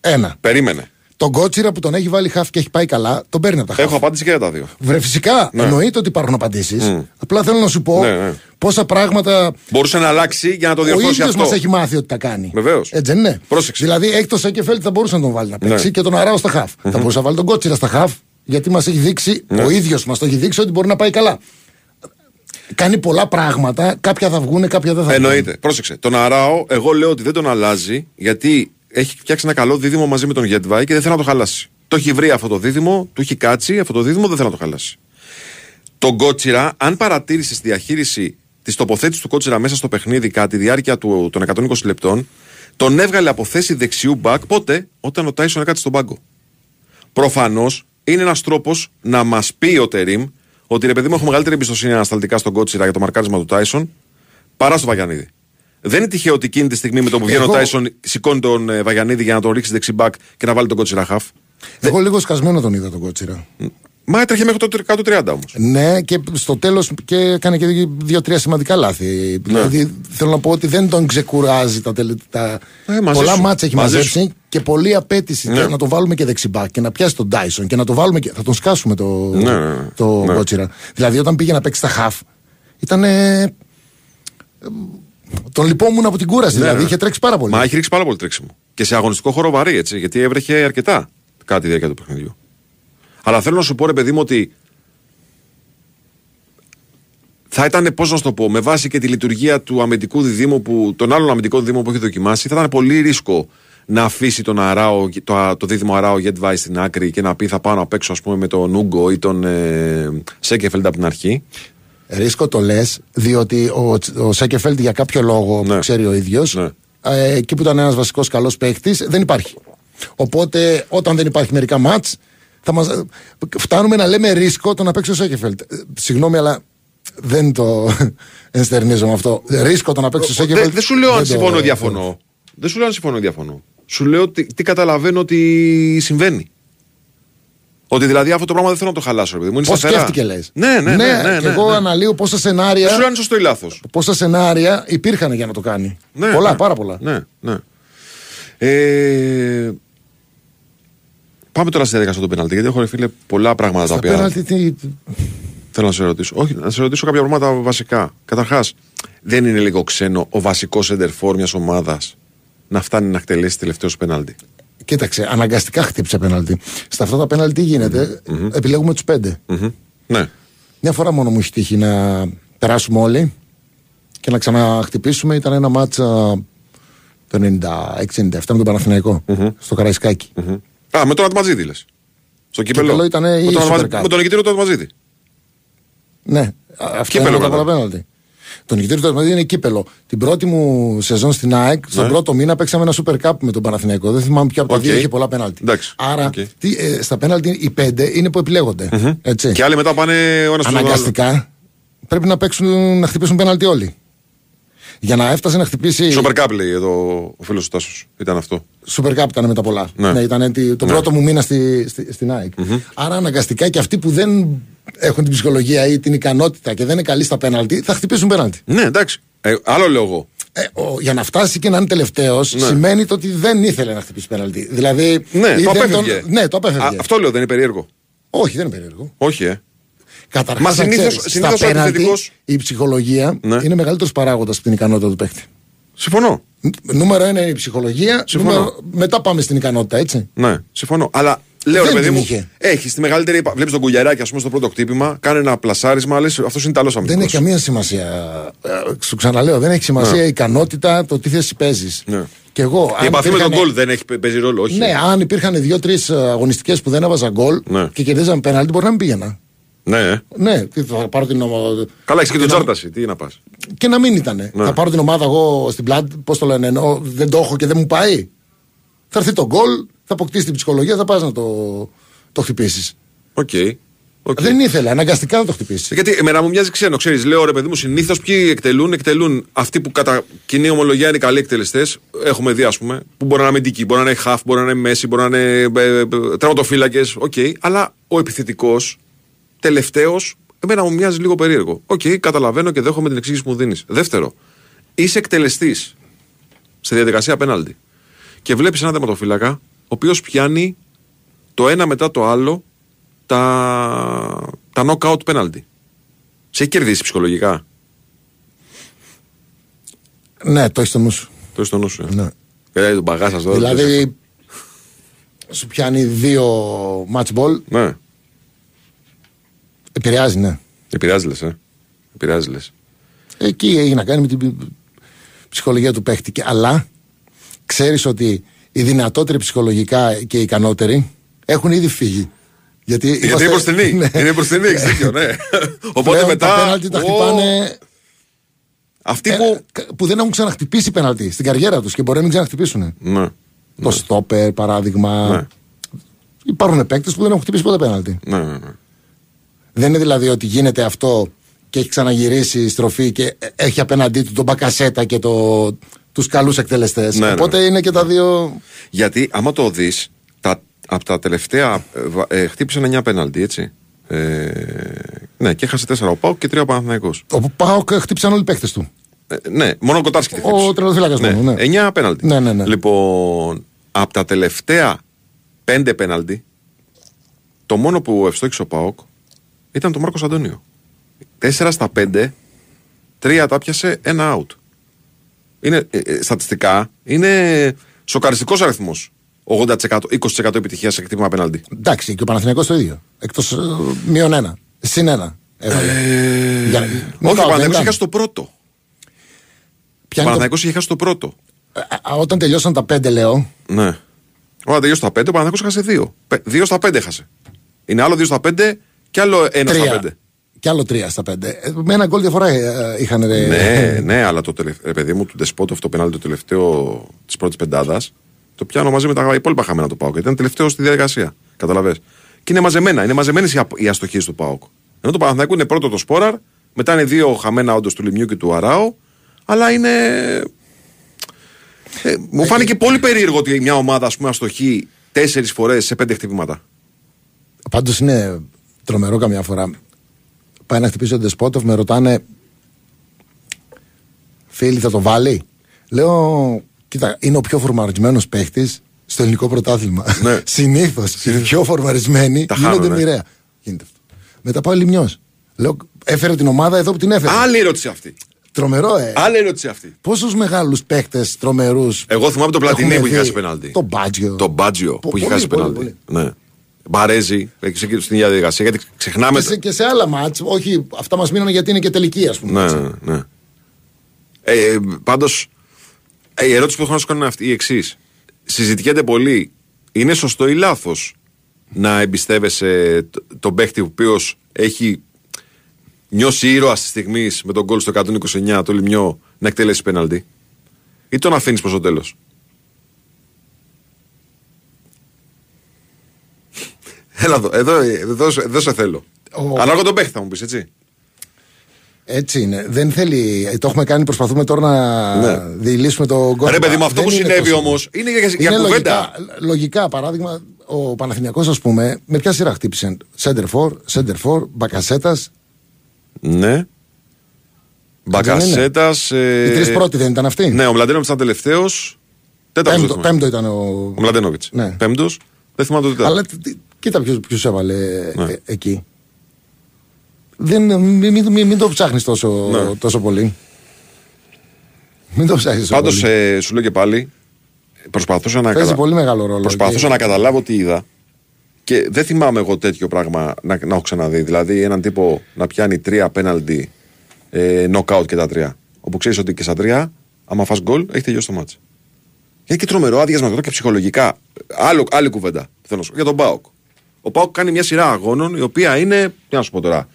Ένα. Περίμενε. Τον Κότσιρα που τον έχει βάλει χαφ και έχει πάει καλά, τον παίρνει από τα χαφ. Έχω απάντηση και για τα δύο. Βρε, φυσικά εννοείται ότι υπάρχουν απαντήσεις. Απλά θέλω να σου πω Ναι, ναι. πόσα πράγματα Μπορούσε να αλλάξει για να το ο διορθώσει ίδιος αυτό. μας έχει μάθει ότι τα κάνει. Βεβαίως. Έτσι δεν είναι; Πρόσεξε. Δηλαδή έχει το Σένκεφελντ θα μπορούσε να τον βάλει να παίξει Ναι. και τον Αράο στα χαφ. Θα μπορούσε να βάλει τον Κότσιρα στα χαφ γιατί μας έχει δείξει, Ναι. ο ίδιος μας το έχει δείξει ότι μπορεί να πάει καλά. Κάνει πολλά πράγματα, κάποια θα βγουν, κάποια δεν θα βγουν. Εννοείται. Πρόσεξε. Τον Αράο, εγώ λέω ότι δεν τον αλλάζει γιατί έχει φτιάξει ένα καλό δίδυμο μαζί με τον Γετβάη και δεν θέλει να το χαλάσει. Το έχει βρει αυτό το δίδυμο, του έχει κάτσει αυτό το δίδυμο, δεν θέλει να το χαλάσει. Τον Κότσιρα, αν παρατήρησε τη διαχείριση της τοποθέτησης του Κότσιρα μέσα στο παιχνίδι κατά τη διάρκεια του, των 120 λεπτών, τον έβγαλε από θέση δεξιού μπακ πότε, όταν ο Τάισον έκατσε στον πάγκο. Προφανώς είναι ένας τρόπος να μας πει ο Τερήμ ότι ρε παιδί μου έχω μεγαλύτερη εμπιστοσύνη ανασταλτικά στον Κότσιρα για το μαρκάρισμα του Τάισον παρά στο Βαγιανίδη. Δεν είναι τυχαίο ότι εκείνη τη στιγμή με το που βγαίνει Εγώ- ο Τάισον σηκώνει τον ε, Βαγιανίδη για να τον ρίξει δεξιμπάκ και να βάλει τον Κότσιρα χαφ. Εγώ λίγο σκασμένο τον είδα τον κότσιρα. Μα έτρεχε μέχρι το 130 όμως. Ναι, και στο τέλος και έκανε και δύο-τρία σημαντικά λάθη. Ναι. Δηλαδή θέλω να πω ότι δεν τον ξεκουράζει τα, τελε... τα... Ε, μαζί πολλά σου. μάτσα έχει Μαζί μαζέψει και πολλή απέτηση Ναι. να τον βάλουμε και δεξιμπάκ και να πιάσει τον Τάισον και να τον βάλουμε και. Θα τον σκάσουμε το, Ναι, ναι, ναι. το Ναι. κότσιρα. Δηλαδή όταν πήγε να παίξει τα χαφ ήταν. Ε... Τον λυπόμουν από την κούραση. Ναι, δηλαδή ναι. είχε τρέξει πάρα πολύ. Μα έχει ρίξει πάρα πολύ τρέξιμο. Και σε αγωνιστικό χώρο βαρύ έτσι, γιατί έβρεχε αρκετά κατά τη διάρκεια του παιχνιδιού. Αλλά θέλω να σου πω, ρε παιδί μου, ότι θα ήταν, πώς να σου το πω, με βάση και τη λειτουργία του αμυντικού διδήμου, που, τον άλλον αμυντικό διδήμο που έχει δοκιμάσει, θα ήταν πολύ ρίσκο να αφήσει τον Αράο, το, το δίδυμο Αράο Γετβάη στην άκρη και να πει θα πάω να παίξω ας πούμε, με τον Ούγκο ή τον ε, Σέκεφελντ από την αρχή. Ρίσκο το λες, διότι ο, ο Σέκεφελντ για κάποιο λόγο Ναι. που ξέρει ο ίδιος, Ναι. ε, εκεί που ήταν ένας βασικός καλός παίκτης, δεν υπάρχει. Οπότε όταν δεν υπάρχει μερικά μάτς, θα μας, φτάνουμε να λέμε ρίσκο το να παίξει ο Σέκεφελντ. Ε, Συγγνώμη, αλλά δεν το [LAUGHS] ενστερνίζω με αυτό. Ρίσκο το να παίξει ο Δεν Σέκεφελντ. δεν σου λέω αν δεν το- συμφωνώ ή διαφωνώ. Δεν σου λέω αν συμφωνώ ή διαφωνώ. Σου λέω τι, τι καταλαβαίνω ότι συμβαίνει. Ότι δηλαδή αυτό το πράγμα δεν θέλω να το χαλάσω, ρε παιδί μου. Είναι Πώς σταθερά. σκέφτηκε, λες; Ναι, ναι, ναι. ναι, ναι, και εγώ ναι. αναλύω πόσα Δεν σου λέω σενάρια, αν είναι σωστό ή λάθος. πόσα σενάρια υπήρχαν για να το κάνει. Ναι, πολλά, ναι. πάρα πολλά. Ναι, ναι. Ε, πάμε τώρα στη διαδικασία του πέναλτι. Γιατί έχω ρε φίλε πολλά πράγματα τα Στα οποία πέναλτι, τι, θέλω να σε ρωτήσω. Όχι, να σε ρωτήσω κάποια πράγματα βασικά. Καταρχάς, δεν είναι λίγο ξένο ο βασικός εντερφόρ μιας ομάδας να φτάνει να εκτελέσει τελευταίος πέναλτι; Κοίταξε, αναγκαστικά χτύπησε πέναλτι. Στα αυτά τα πέναλτι τι γίνεται, επιλέγουμε τους πέντε. Μμμ. Ναι. Μια φορά μόνο μου έχει τύχει να περάσουμε όλοι και να ξαναχτυπήσουμε. Ήταν ένα μάτσα το 96-97 με τον παναθηναικο στο καραϊσκακι Μμμ. Α, με τον Ατματζίδη λες. Στο κύπελο. Κύπελλο ήτανε με, ή τον Super Ατμα- Cup? με τον νικητήριο του Ατματζίδη. Ναι, α- αυτό Κύπελλο είναι τα κατά. πολλά πέναλτι. Το νικητήριο του Ατματζίδη είναι κύπελλο. Την πρώτη μου σεζόν στην ΑΕΚ, στον Ναι. πρώτο μήνα παίξαμε ένα Super Cup με τον Παναθηναϊκό. Δεν θυμάμαι ποια από τα Οκ. δύο είχε πολλά πέναλτι. Εντάξει. Άρα Οκ. τι, ε, στα πέναλτι οι πέντε είναι που επιλέγονται. Έτσι. Και άλλοι μετά πάνε ο ένας στον άλλο. Αναγκαστικά πρέπει να, παίξουν, να χτυπήσουν πέναλτι όλοι. Για να έφτασε να χτυπήσει. Super Cup λέει εδώ ο φίλος του Τάσος. Ήταν αυτό. Super Cup ήταν με τα πολλά. Ναι. Ναι. ήταν τη- το Ναι. πρώτο μου μήνα στη, στη, στην ΑΕΚ. Άρα αναγκαστικά και αυτοί που δεν έχουν την ψυχολογία ή την ικανότητα και δεν είναι καλοί στα πέναλτι θα χτυπήσουν πέναλτι. Ναι, εντάξει. Ε, άλλο λέω εγώ. Ε, ο, για να φτάσει και να είναι τελευταίος σημαίνει το ότι δεν ήθελε να χτυπήσει πέναλτι. Δηλαδή. Ναι, ή το δεν απέφευγε. ναι, το απέφευγε. Α, αυτό λέω, δεν είναι περίεργο. Όχι, δεν είναι περίεργο. Όχι, ε. Καταρχάς, Μα να συνήθως- ξέρεις, συνήθως στα ο πέναλτι επιθετικός- η ψυχολογία Ναι. είναι μεγαλύτερος παράγοντας από την ικανότητα του παίκτη. Συμφωνώ. Ν- Νούμερο ένα είναι η ψυχολογία. Συμφωνώ. Νούμερο... Μετά πάμε στην ικανότητα, έτσι. Ναι, συμφωνώ. Αλλά λέω Δεν ρε παιδί την μου. είχε. Έχεις τη μεγαλύτερη. Βλέπεις τον κουλιαράκι, ας πούμε, στο πρώτο χτύπημα, κάνει ένα πλασάρισμα, λες αυτός είναι ταλό αμυντικό. Δεν έχει καμία σημασία. Ε, Σου ξαναλέω, δεν έχει σημασία η ικανότητα, το τι θέση παίζεις. Ναι. Και εγώ. Η αν επαφή με τον υπήρχαν- γκολ δεν έχει παίζει ρόλο, όχι. Ναι, αν υπήρχαν δύο-τρεις αγωνιστικές που δεν έβαζα γκολ Ναι. και κερδίζαμε πέναλτι, μπορεί να μην πήγαινα. Ναι, ε. Ναι, τι, θα πάρω την ομάδα. Καλά, έχεις και τον την- Τζάρταση. Τι να πας. Και να μην ήταν. Ναι. Θα πάρω την ομάδα εγώ στην πλάτη, πώς το λένε, ενώ δεν το έχω και δεν μου πάει. Θα έρθει το γκολ, θα αποκτήσει την ψυχολογία, θα πας να το, το χτυπήσεις. OK. OK. Δεν ήθελε, αναγκαστικά να το χτυπήσεις. Γιατί εμένα μου μοιάζει ξένο, ξέρεις. Λέω ρε παιδί μου, συνήθως ποιοι εκτελούν, εκτελούν αυτοί που κατά κοινή ομολογία είναι καλοί εκτελεστές. Έχουμε δει, ας πούμε, που μπορεί να είναι αμυντικοί, μπορεί να είναι χαφ, μπορεί να είναι μέσοι, μπορεί να είναι ε, ε, τραυματοφύλακες. Οκ. Αλλά ο επιθετικός, τελευταίος, εμένα μου μοιάζει λίγο περίεργο. Οκ, καταλαβαίνω και δέχομαι την εξήγηση που μου δίνεις. Δεύτερο, είσαι εκτελεστής στη διαδικασία πέναλτι και βλέπεις έναν τερματοφύλακα ο οποίος πιάνει το ένα μετά το άλλο τα, τα knockout penalty. Σε έχει κερδίσει ψυχολογικά; Ναι, το έχεις στο νου σου. Το έχεις στο νου σου. Ε. Ναι. Ε, τον παγάσα εδώ. Δηλαδή, σου πιάνει δύο match ball, Ναι. επηρεάζει, ναι. Επηρεάζει λες, ε. Επηρεάζει λες. Εκεί έχει να κάνει με την ψυχολογία του παίχτη. Και- Αλλά ξέρεις ότι οι δυνατότεροι ψυχολογικά και οι ικανότεροι έχουν ήδη φύγει. Γιατί, Γιατί είμαστε- είναι μπροστινή. [LAUGHS] Ναι. Είναι μπροστινή, έχεις δίκιο, ναι. [LAUGHS] Οπότε Πλέον μετά. Τα πέναλτι τα Ω, χτυπάνε. Αυτοί ε, που. που δεν έχουν ξαναχτυπήσει πέναλτι στην καριέρα τους και μπορεί να μην ξαναχτυπήσουν. Ναι. Το στόπερ, παράδειγμα. Ναι. Υπάρχουν παίκτες που δεν έχουν χτυπήσει ποτέ πέναλτι. Ναι, ναι, ναι. Δεν είναι δηλαδή ότι γίνεται αυτό και έχει ξαναγυρίσει η στροφή και έχει απέναντί του τον Μπακασέτα και το, τους καλούς εκτελεστές. Ναι, ναι, Οπότε είναι και τα δύο... Γιατί άμα το δεις, από τα τελευταία. Ε, ε, χτύπησε 9 πέναλτι, έτσι. Ε, ναι, και έχασε 4 ο Πάουκ και 3 ο Παναθηναϊκός. Ο Πάοκ χτύπησαν όλοι οι παίχτε του. Ε, ναι, μόνο ο Κοτάρσκι τη Ο χτύπησε. τερματοφύλακας ναι, μόνο, ναι. 9 πέναλτι. Ναι, ναι, ναι. Λοιπόν, από τα τελευταία 5 πέναλτι, το μόνο που ευστόχησε ο Πάοκ ήταν το Μάρκος Αντώνιο. 4 στα 5, 3 τα πιάσε, ένα out. Είναι, ε, ε, στατιστικά είναι σοκαριστικός αριθμός. 80%, 20% επιτυχία σε χτύπημα πέναλτι. Εντάξει, και ο Παναθηναϊκός το ίδιο. Εκτός μείον ένα. Συν ένα. έβαλε. Για- Όχι, Knockout, ο δεν Παναθηναϊκός ήταν. είχε χάσει το πρώτο. Ο Ποια είναι το- Παναθηναϊκός είχε χάσει το πρώτο. Α, α, Όταν τελειώσαν τα πέντε, λέω. Ναι. Όταν τελειώσει τα 5, ο Παναθηναϊκός έχασε 2. 2 στα 5 έχασε. Είναι άλλο 2 στα 5 και άλλο 1 στα 5. Τρία. Και άλλο τρία στα πέντε. Ε, Με ένα γκολ διαφορά ε, είχαν. ε, Ναι, ναι, αλλά το τελευταίο, παιδί μου, του Ντεσπότοφ το πέναλτι το τελευταίο της πρώτης πεντάδας, το πιάνω μαζί με τα υπόλοιπα χαμένα του Πάουκ. γιατί Ήταν τελευταίο στη διαδικασία. Καταλαβέ. Και είναι μαζεμένα, είναι μαζεμένες οι, απ- οι αστοχίες του Πάουκ. Ενώ το Παναθηναϊκό είναι πρώτο το Σπόραρ, μετά είναι δύο χαμένα όντως του Λιμιού και του Αράου, αλλά είναι. Ε, μου φάνηκε πολύ περίεργο ότι μια ομάδα ας πούμε, αστοχεί τέσσερις φορές σε πέντε χτυπήματα. Πάντως είναι τρομερό καμιά φορά. Πάει να χτυπήσει ο Ντεσπότοφ, με ρωτάνε. Φίλοι, θα το βάλει; Λέω, κοίτα, είναι ο πιο φορμαρισμένος παίχτης στο ελληνικό πρωτάθλημα. Ναι. [LAUGHS] Συνήθως οι πιο φορμαρισμένοι Τα γίνονται χάνουνε. μοιραία. Γίνεται αυτό. Μετά πάει ο Λιμιό. Λέω, έφερε την ομάδα εδώ που την έφερε. Άλλη ερώτηση αυτή. Τρομερό, ε. Άλλη ερώτηση αυτή. Πόσους μεγάλους παίχτες τρομερούς. Εγώ θυμάμαι τον Πλατινί έχουμε που είχε δει; χάσει πέναλτι. Το Μπάτζιο. Το Μπάτζιο Πο- που είχε πολύ, χάσει πολύ, πέναλτι. Ναι. Μπαρέζι, έχει στην ίδια διαδικασία. Γιατί ξεχνάμε. Και σε, και σε άλλα μάτς, όχι αυτά μας μείνανε γιατί είναι και τελική ας πούμε. Ναι, έτσι. ναι, ναι. Ε, Πάντως, η ερώτηση που έχω να σου κάνω είναι αυτή η εξής. Συζητιέται πολύ. Είναι σωστό ή λάθος να εμπιστεύεσαι τ- τον παίχτη ο οποίος έχει νιώσει ήρωα τη στιγμής με τον γκολ στο 129 το λιμιό να εκτελέσει πέναλτι; Ή τον αφήνεις προς το τέλος; Έλα εδώ, εδώ, εδώ, εδώ σε θέλω. Ο- Ανάλογα τον παίχτη θα μου πεις, έτσι. Έτσι είναι. Δεν θέλει. ε, Το έχουμε κάνει, προσπαθούμε τώρα να Ναι. διηλύσουμε τον κόσμο. Ρε παιδί μου, αυτό που συνέβη όμως είναι για, για κουβέντα. Λογικά, λογικά, παράδειγμα, ο Παναθηναϊκός ας πούμε, με ποια σειρά χτύπησε; Σέντερ φορ, Σέντερ φορ, Μπακασέτας. Ναι. Μπακασέτας. Ε... Οι τρεις πρώτοι δεν ήταν αυτοί; Ναι, ο Μλαντένοβιτς ήταν τελευταίος. Τέταρτος. Πέμπτο, πέμπτο ήταν ο. Ο Μλαντένοβιτς. Ναι. Πέμπτος. Δεν θυμάμαι το τι ήταν. Αλλά τι- τι- κοίτα ποιου έβαλε Ναι. ε, εκεί. Δεν, μην, μην, μην, μην το ψάχνεις τόσο, Ναι. τόσο πολύ. Μην το ψάχνεις τόσο Πάντως, πολύ. ε, σου λέω και πάλι, προσπαθούσα να, Παίζει πολύ μεγάλο ρόλο. προσπαθούσα Και- να καταλάβω τι είδα. Και δεν θυμάμαι εγώ τέτοιο πράγμα να, να έχω ξαναδεί. Δηλαδή, έναν τύπο να πιάνει τρία πέναλτι ε, knockout και τα τρία. Όπου ξέρεις ότι και στα τρία, άμα φας γκολ, έχει τελειώσει το μάτς. Είναι και τρομερό άδειασμα εδώ και ψυχολογικά. Άλλο, άλλη κουβέντα. Θέλω να σου πω. Για τον Πάοκ. Ο Πάοκ κάνει μια σειρά αγώνων η οποία είναι, τι να σου πω τώρα,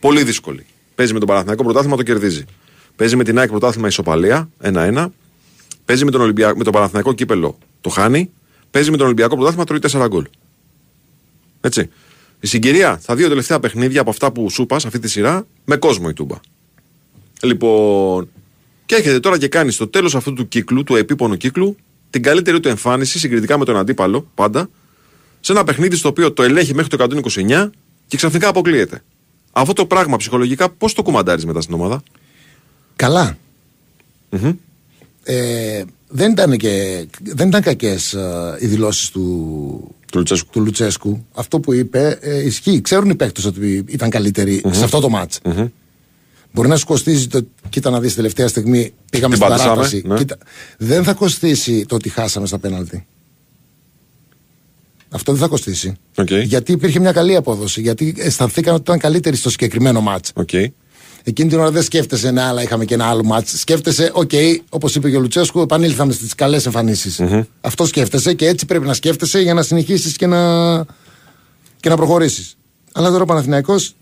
πολύ δύσκολη. Παίζει με τον Παναθηναϊκό πρωτάθλημα, το κερδίζει. Παίζει με την ΑΕΚ πρωτάθλημα ισοπαλία, 1-1. Παίζει με τον, Ολυμπιακό, με τον Παναθηναϊκό κύπελο, το χάνει. Παίζει με τον Ολυμπιακό πρωτάθλημα, τρώει 4 γκολ. Έτσι. Η συγκυρία στα δύο τελευταία παιχνίδια από αυτά που σου είπα σε αυτή τη σειρά, με κόσμο η Τούμπα. Λοιπόν, και έρχεται τώρα και κάνει στο τέλος αυτού του κύκλου, του επίπονου κύκλου, την καλύτερη του εμφάνιση συγκριτικά με τον αντίπαλο, πάντα, σε ένα παιχνίδι στο οποίο το ελέγχει μέχρι το 129 και ξαφνικά αποκλείεται. Αυτό το πράγμα ψυχολογικά πώς το κουμαντάρεις μετά στην ομάδα; Καλά. Μμμ. Ε, δεν ήταν, και, δεν ήταν κακές ε, οι δηλώσεις του, Του Λουτσέσκου. του Λουτσέσκου. Αυτό που είπε ε, ισχύει. Ξέρουν οι παίκτες ότι ήταν καλύτεροι σε αυτό το μάτς. Μπορεί να σου κοστίζει το. Κοίτα να δεις τελευταία στιγμή. Πήγαμε Την στην πατήσαμε, παράταση. ναι. Κοίτα, δεν θα κοστίσει το ότι χάσαμε στα πέναλτι. Αυτό δεν θα κοστίσει. Οκ. Γιατί υπήρχε μια καλή απόδοση. Γιατί αισθανθήκαν ότι ήταν καλύτεροι στο συγκεκριμένο μάτς. Οκ. Εκείνη την ώρα δεν σκέφτεσαι ένα άλλα, είχαμε και ένα άλλο ματς. Σκέφτεσαι, οκ, όπως είπε και ο Λουτσέσκου, επανήλθαμε στις καλές Αυτό σκέφτεσαι και έτσι πρέπει να σκέφτεσαι για να συνεχίσεις και να, και να προχωρήσεις. Αλλά τώρα ο Παναθηναϊκός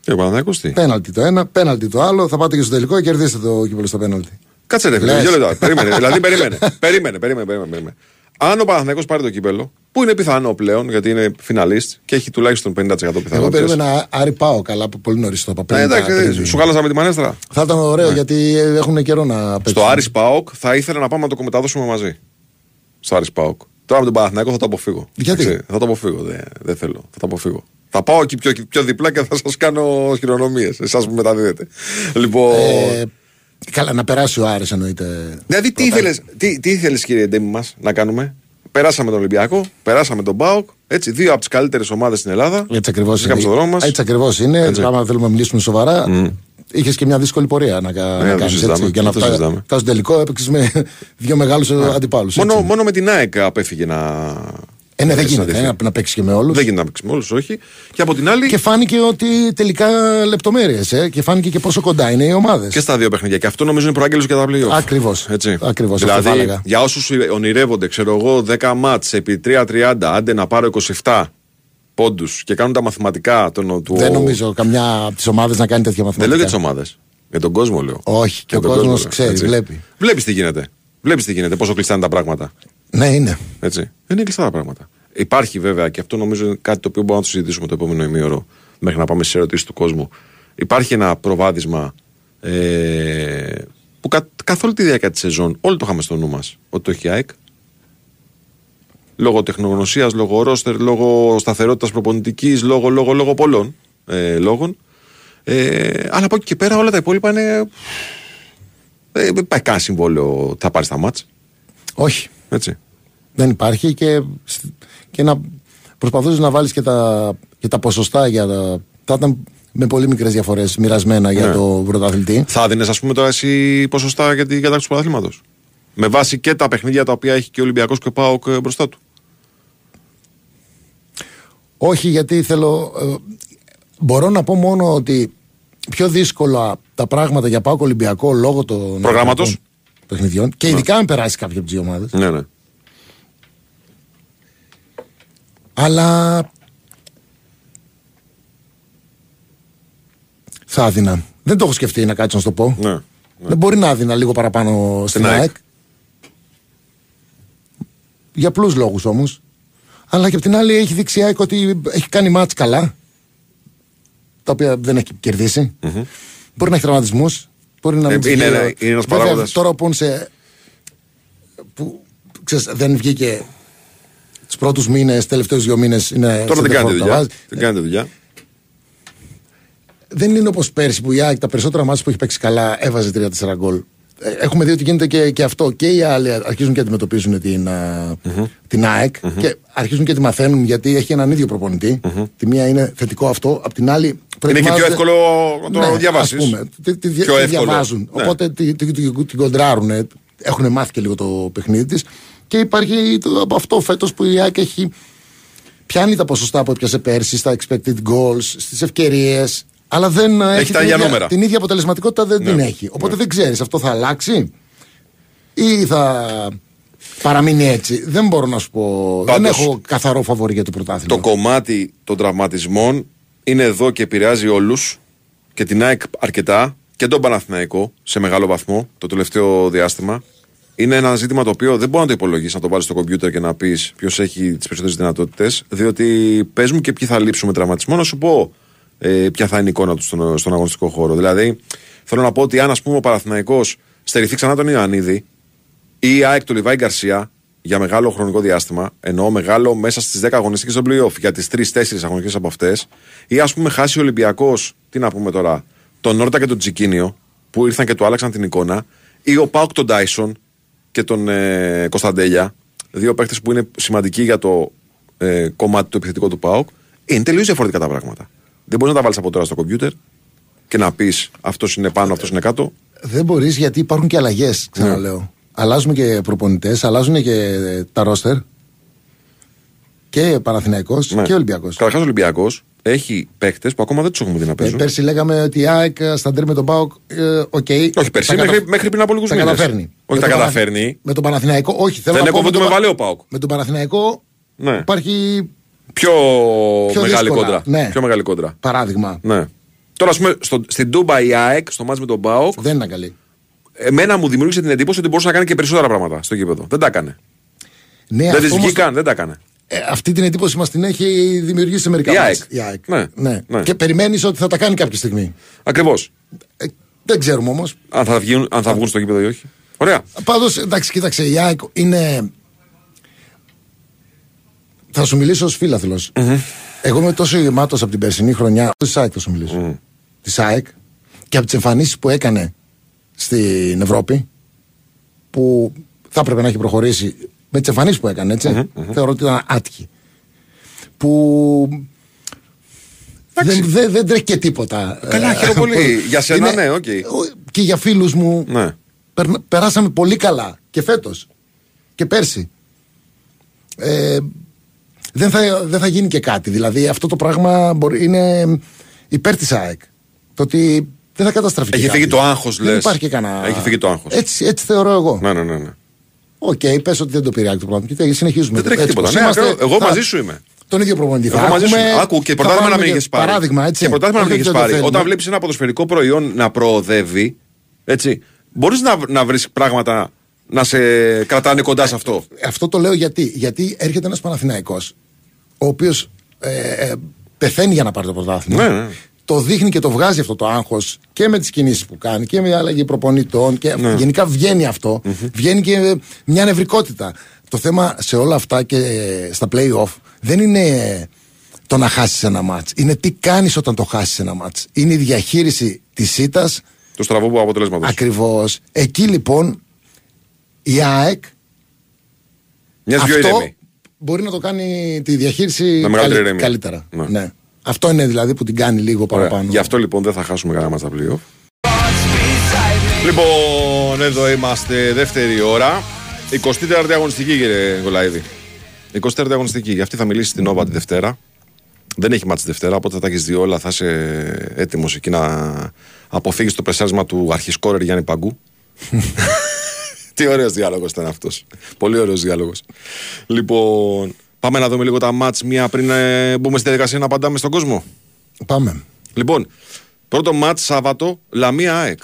Και ο Παναθηναϊκός τι; Πέναλτι το ένα, πέναλτι το άλλο. Θα πάτε και στο τελικό και κερδίσετε το κύπελλο στο πέναλτι. Κάτσε ρε φίλε, Λες. δύο λεπτά. Περίμενε. δηλαδή [LAUGHS] περίμενε. περίμενε, περίμενε, περίμενε, περίμενε. Αν ο Παναθηναϊκός πάρει το κύπελο, που είναι πιθανό πλέον γιατί είναι φιναλίστ και έχει τουλάχιστον 50% Εγώ πιθανότητες. περίμενα Άρη Πάο καλά που πολύ νωρίς το είπα. Ε, 50, εντάξει, 50. σου χάλασα με τη μανέστρα. Θα ήταν ωραίο γιατί έχουν καιρό να παίξουν. Στο Άρης Πάοκ θα ήθελα να πάμε να το μεταδώσουμε μαζί. Στο Άρης Πάοκ. Τώρα με τον Παναθηναϊκό θα το αποφύγω. Γιατί; Εντάξει, θα το αποφύγω. Δεν, δεν θέλω. Θα το αποφύγω. Θα πάω εκεί πιο, πιο διπλά και θα σας κάνω χειρονομίες. Εσάς που μεταδίδετε. Λοιπόν. Ε, καλά, να περάσει ο Άρης εννοείται. δηλαδή, τι ήθελε, τι, τι ήθελες, κύριε Ντέμι μας να κάνουμε; Περάσαμε τον Ολυμπιακό, περάσαμε τον Πάοκ. Έτσι, δύο από τις καλύτερες ομάδες στην Ελλάδα. Έτσι ακριβώς Είχαμε στον δρόμο μας. Έτσι ακριβώς είναι. Έτσι. Άμα θέλουμε να μιλήσουμε σοβαρά, είχες και μια δύσκολη πορεία να, κα- Ναι, να το κάνεις συζητάμε. έτσι. Για να Το φτάσει συζητάμε. στο τελικό έπαιξες με [LAUGHS] δύο μεγάλους αντιπάλους. Μόνο, μόνο με την ΑΕΚ απέφυγε να. Ε, ναι, δεν να γίνεται συναντηθεί. ε, να, να παίξεις και με όλους. Δεν γίνεται να παίξεις με όλους, όχι. Και από την άλλη. Και φάνηκε ότι τελικά λεπτομέρειες. Ε, και φάνηκε και πόσο κοντά είναι οι ομάδες. Και στα δύο παιχνίδια. Και αυτό νομίζω είναι προάγγελος για τα playoff. Ακριβώς. Έτσι. Ακριβώς, αυτό Δηλαδή, θα έλεγα. για όσους ονειρεύονται, ξέρω εγώ, 10 μάτς επί 3-30, άντε να πάρω 27 πόντους και κάνουν τα μαθηματικά. Τον, του... Δεν νομίζω καμιά από τις ομάδες να κάνει τέτοια Δεν μαθηματικά. λέω για τις ομάδες. Για τον κόσμο λέω. Όχι, και Για ο τον κόσμος κόσμο λέω, ξέρει, έτσι. βλέπει. Βλέπεις τι γίνεται. Βλέπεις τι γίνεται, πόσο κλειστά είναι τα πράγματα. Ναι, είναι. Έτσι. Δεν είναι κλειστά τα πράγματα. Υπάρχει βέβαια και αυτό νομίζω είναι κάτι το οποίο μπορούμε να το συζητήσουμε το επόμενο ημίωρο μέχρι να πάμε στι ερωτήσεις του κόσμου. Υπάρχει ένα προβάδισμα ε, που κα, καθ' όλη τη διάρκεια της σεζόν όλοι το είχαμε στο νου μας ότι το έχει η ΑΕΚ. Λόγω τεχνογνωσίας, λόγω ρόστερ, λόγω σταθερότητας προπονητικής, λόγω, λόγω, λόγω πολλών ε, λόγων. Ε, αλλά από εκεί και πέρα όλα τα υπόλοιπα είναι. Ε, δεν υπάρχει κανένα συμβόλαιο ότι θα πάρεις τα μάτς. Όχι. Έτσι. Δεν υπάρχει και, και να προσπαθούσες να βάλεις και τα, και τα ποσοστά για τα. Θα ήταν με πολύ μικρές διαφορές μοιρασμένα για Ναι. το πρωταθλητή. Θα δίνεις, ας πούμε, τώρα εσύ ποσοστά για την κατάκτηση του πρωταθλήματος. Με βάση και τα παιχνίδια τα οποία έχει και ο Ολυμπιακός και ο Πάοκ ε, μπροστά του. Όχι, γιατί θέλω. ε, μπορώ να πω μόνο ότι πιο δύσκολα τα πράγματα για Πάο Ολυμπιακό λόγω των Προγράμματος; Ευρωπαϊκών παιχνιδιών και ειδικά αν περάσει κάποια από τις ομάδες. Ναι, ναι. Αλλά. Θα έδινα. Δεν το έχω σκεφτεί να κάτσω να σου το πω. ναι. Δεν μπορεί να έδινα λίγο παραπάνω στην ΑΕΚ. ΑΕΚ. Για απλούς λόγους όμως. Αλλά και απ' την άλλη έχει δείξει η ΑΕΚ ότι έχει κάνει μάτς καλά. Τα οποία δεν έχει κερδίσει. Μπορεί να έχει τραυματισμούς. Μπορεί να Ε, μην της είναι βγει- ένα- είναι ένας Βέβαια, παράγοντας. Τώρα που, σε, που ξέρεις, δεν βγήκε τους πρώτους μήνες, τελευταίους δύο μήνες. Τώρα δεν κάνετε δουλειά. Δεν κάνετε δουλειά. Δεν είναι όπως πέρσι που η ΑΕΚ τα περισσότερα μάτια που έχει παίξει καλά έβαζε 3-4 γκολ. Ε, Έχουμε δει ότι γίνεται και, και αυτό. Και οι άλλοι αρχίζουν και αντιμετωπίζουν την, α, την ΑΕΚ και αρχίζουν και τη μαθαίνουν γιατί έχει έναν ίδιο προπονητή. Τη μία είναι θετικό αυτό, απ' την άλλη. Είναι και πιο προετοιμάζονται- εύκολο να το ναι, διαβάσεις. ας πούμε. Τη, τη, τη Πιο εύκολο. διαβάζουν. Ναι. Οπότε τη, τη, τη- την κοντράρουν. Έχουν μάθει και λίγο το παιχνίδι της. Και υπάρχει το, από αυτό φέτος που η ΑΕΚ έχει πιάνει τα ποσοστά που έπιασε πέρσι στα expected goals, στις ευκαιρίες. Αλλά δεν ε, έχει, τα την, ίδια ίδια, νούμερα. την ίδια αποτελεσματικότητα δεν Ναι. την έχει. Οπότε δεν ξέρεις αυτό θα αλλάξει ή θα παραμείνει έτσι. Δεν μπορώ να σου πω. δεν Πάντως, έχω καθαρό φαβορή για το πρωτάθλημα. Το κομμάτι των τραυματισμών είναι εδώ και επηρεάζει όλους και την ΑΕΚ αρκετά και τον Παναθηναϊκό σε μεγάλο βαθμό το τελευταίο διάστημα. Είναι ένα ζήτημα το οποίο δεν μπορεί να το υπολογίσει, να το βάλεις στο κομπιούτερ και να πεις ποιος έχει τις περισσότερες δυνατότητες. Διότι πες μου και ποιοι θα λείψουν με τραυματισμό, να σου πω ε, ποια θα είναι η εικόνα του στον, στον αγωνιστικό χώρο. Δηλαδή, θέλω να πω ότι αν ας πούμε ο Παναθηναϊκός στερηθεί ξανά τον Ιωαννίδη ή η ΑΕΚ του Λιβάη Γκαρσία για μεγάλο χρονικό διάστημα, εννοώ μεγάλο μέσα στις 10 αγωνιστικές των playoff για τις 3-4 αγωνιστικές από αυτές, ή ας πούμε χάσει ο Ολυμπιακός, τι να πούμε τώρα, τον Νόρτα και τον Τζικίνιο, που ήρθαν και του άλλαξαν την εικόνα, ή ο Πάουκ τον Τάισον και τον ε, Κωνσταντέλια, δύο παίχτε που είναι σημαντικοί για το ε, κομμάτι του επιθετικού του Πάουκ, είναι τελείως διαφορετικά τα πράγματα. Δεν μπορείς να τα βάλεις από τώρα στο κομπιούτερ και να πεις αυτός είναι πάνω, αυτός είναι κάτω. Δεν μπορείς γιατί υπάρχουν και αλλαγές, ξαναλέω. Αλλάζουν και προπονητές, αλλάζουν και τα ρόστερ. Και Παναθηναϊκός Ναι. και Ολυμπιακός. Καταρχάς, ο Ολυμπιακός έχει παίχτε που ακόμα δεν τους έχουμε δει να παίζουν. πέρσι λέγαμε ότι η ΑΕΚ στα ντέρ με τον Πάοκ. Ε, οκ, Όχι, πέρσι, τα μέχρι, κατα- μέχρι πριν από λίγους τα μήνες. καταφέρνει. Όχι, Με τα τον καταφέρνει. Παναθ- Με τον Παναθηναϊκό, όχι. Θέλω Δεν να πω έκοβε με το τον με Πα- βαλέο Πάοκ. Με τον Παναθηναϊκό Ναι. υπάρχει Πιο, Πιο μεγάλη δύσκολα, κόντρα. ναι. Πιο μεγάλη κόντρα. παράδειγμα. Ναι. Τώρα, ας πούμε, στο, στην Τούμπα η ΑΕΚ, στο μάτς με τον Πάοκ, Δεν ήταν καλή. εμένα μου δημιούργησε την εντύπωση ότι μπορούσε να κάνει και περισσότερα πράγματα στο γήπεδο. Δεν τα έκανε. Ναι, δεν αυτό της όμως- βγήκαν, δεν τα έκανε. Ε, αυτή την εντύπωση μας την έχει δημιουργήσει σε μερικά Η μάτς. ΑΕΚ. Η ΑΕΚ. Ναι, ναι. Και περιμένεις ότι θα τα κάνει κάποια στιγμή. Ακριβώς. Ε, δεν ξέρουμε όμως. Αν, θα βγουν, αν θα βγουν στο γήπεδο ή όχι. Ωραία. Πάντως, εντάξει, κοίταξε, η ΑΕΚ είναι. Θα σου μιλήσω ως φιλαθλο Εγώ είμαι τόσο γεμάτος από την περσινή χρονιά. Της ΑΕΚ θα σου μιλήσω. Της ΑΕΚ και από τις εμφανίσεις που έκανε στην Ευρώπη, που θα έπρεπε να έχει προχωρήσει με τις εμφανίσεις που έκανε, έτσι, Θεωρώ ότι ήταν άτυχη. Που. Δεν, δεν, δεν τρέχει και τίποτα. Καλά, Ε, χαίρομαι πολύ. που- Για σένα, είναι- ναι, οκ. ο- Και για φίλους μου Ναι. περνα- περάσαμε πολύ καλά και φέτος και πέρσι. Ε, δεν, θα, δεν θα γίνει και κάτι. Δηλαδή αυτό το πράγμα μπορεί, είναι υπέρ της ΑΕΚ. Το ότι δεν θα καταστραφεί. και Έχει κάτι. φύγει το άγχος, Δεν λες. υπάρχει και κανένα. Έχει φύγει το άγχος. Έτσι, έτσι θεωρώ εγώ. Ναι, ναι, ναι. ναι. Οκ, πες ότι δεν το πήρε η ΑΕΚ το πράγμα. Και συνεχίζουμε. Δεν τρέχει Έτσι τίποτα. πως Ναι, είμαστε, ακριβώς. εγώ θα- μαζί σου είμαι. Τον ίδιο προπονητή. θα Εγώ μαζί σου. έχουμε- είμαι. Άκου και θα πρωτάθλημα να βάλουμε μην και έχεις πάρει. Παράδειγμα, έτσι. Και πρωτάθλημα να μην Όχι έχεις ότι δεν το πάρει. θέλουμε. Όταν βλέπεις ένα ποδοσφαιρικό προϊόν να προοδεύει, έτσι, μπορείς να, να βρεις πράγματα να σε κρατάνε κοντά σε αυτό. Αυτό το λέω γιατί. Γιατί έρχεται ένας Παναθηναϊκός ο οποίος ε, ε, πεθαίνει για να πάρει το πρωτάθλημα. Ναι, ναι. Το δείχνει και το βγάζει αυτό το άγχος και με τις κινήσεις που κάνει και με αλλαγή προπονητών. Και Ναι. Γενικά βγαίνει αυτό. Βγαίνει και ε, μια νευρικότητα. Το θέμα σε όλα αυτά και ε, στα playoff δεν είναι το να χάσεις ένα μάτς. Είναι τι κάνεις όταν το χάσεις ένα μάτς. Είναι η διαχείριση της ήττας Το στραβό αποτελέσματος. ακριβώς. Εκεί λοιπόν η ΑΕΚ Μια δυο αυτό ηρεμή. Μπορεί να το κάνει τη διαχείριση Με μεγαλύτερη καλύ- ηρεμία. καλύτερα. Ναι. Ναι. Αυτό είναι δηλαδή που την κάνει λίγο Ωραία. παραπάνω. Γι' αυτό λοιπόν δεν θα χάσουμε κανένα μας τα πλοίο. Λοιπόν, εδώ είμαστε δεύτερη ώρα. 24η αγωνιστική, κύριε Γκολαίδη. 24η αγωνιστική. Για αυτή θα μιλήσει στην Όβα τη Δευτέρα. Δεν έχει μάτς τη Δευτέρα, οπότε θα τα έχεις δει όλα. Θα είσαι έτοιμος εκεί να αποφύγεις το πρεσάρισμα του αρχισκόρερ Γιάννη Παγκού. [LAUGHS] Τι ωραίος διάλογος ήταν αυτός. Πολύ ωραίος διάλογος. Λοιπόν, πάμε να δούμε λίγο τα μάτς μία πριν ε, μπούμε στη διαδικασία να απαντάμε στον κόσμο. Πάμε. Λοιπόν, πρώτο μάτς Σάββατο, Λαμία ΑΕΚ.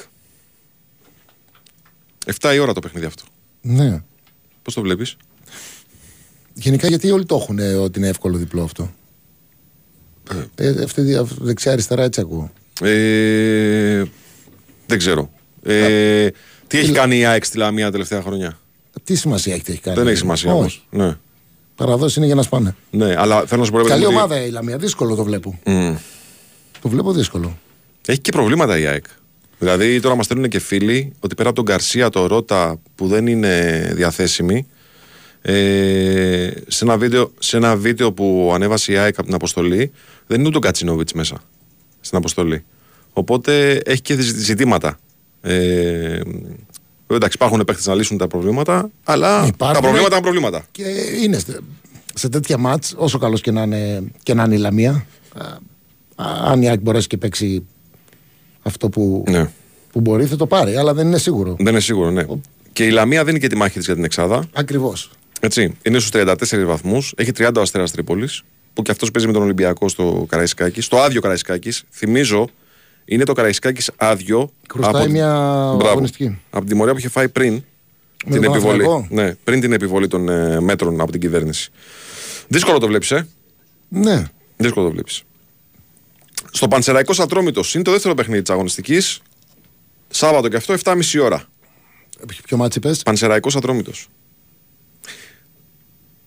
7 η ώρα το παιχνίδι αυτό. Ναι. Πώς το βλέπεις, Γενικά γιατί όλοι το έχουν ε, ότι είναι εύκολο διπλό αυτό; Ε, αυτή η αυ- δεξιά-αριστερά έτσι ακούω. ε, Δεν ξέρω. Ε, τι έχει τι- κάνει η ΑΕΚ στη Λαμία τα τελευταία χρόνια; Τι σημασία έχει, τι έχει κάνει; Δεν έχει σημασία όμως. Όχι. Ναι. Παραδόσεις είναι για να σπάνε. ναι, αλλά θέλω να σου πω. ρε παιδί Καλή μου, ότι- ομάδα η Λαμία. Δύσκολο το βλέπω. Μμ. Το βλέπω δύσκολο. Έχει και προβλήματα η ΑΕΚ. Δηλαδή τώρα μας στέλνουν και φίλοι ότι πέρα από τον Γκαρσία, το Ρότα που δεν είναι διαθέσιμοι, ε, σε, ένα βίντεο, σε ένα βίντεο που ανέβασε η ΑΕΚ από την αποστολή, δεν είναι ούτε ο Κατσινόβιτς μέσα στην αποστολή. Οπότε έχει και ζη- ζητήματα. Ε, εντάξει, υπάρχουν παίχτε να λύσουν τα προβλήματα, αλλά Υπάρχουν. τα προβλήματα είναι προβλήματα. Και είναι στε- σε τέτοια μάτς, όσο καλός και να είναι, και να είναι η Λαμία, α, α, αν η ΑΕΚ μπορέσει και παίξει αυτό που, Ναι. που μπορεί, θα το πάρει, αλλά δεν είναι σίγουρο. Δεν είναι σίγουρο, ναι. Και η Λαμία δεν είναι και τη μάχη της για την Εξάδα. Ακριβώς. Έτσι, είναι στους 34 βαθμούς. Έχει 30 ο Αστέρας Τρίπολης. Που και αυτός παίζει με τον Ολυμπιακό στο Καραϊσκάκη. Στο άδειο Καραϊσκάκης. Θυμίζω, είναι το Καραϊσκάκης άδειο. Χρωστάει μια Μπράβο. αγωνιστική. Από τη μορία που είχε φάει πριν. Με την τον επιβολή. Παναθηναϊκό; Ναι, πριν την επιβολή των ε, μέτρων από την κυβέρνηση. Δύσκολο το βλέπεις, ε; Ναι. Δύσκολο το βλέπεις. Στο Πανσεραϊκό Ατρόμητο είναι το δεύτερο παιχνίδι της αγωνιστικής. Σάββατο και αυτό 7.30 ώρα. Ποιο ματς είπες; Πανσεραϊκό Ατρόμητο.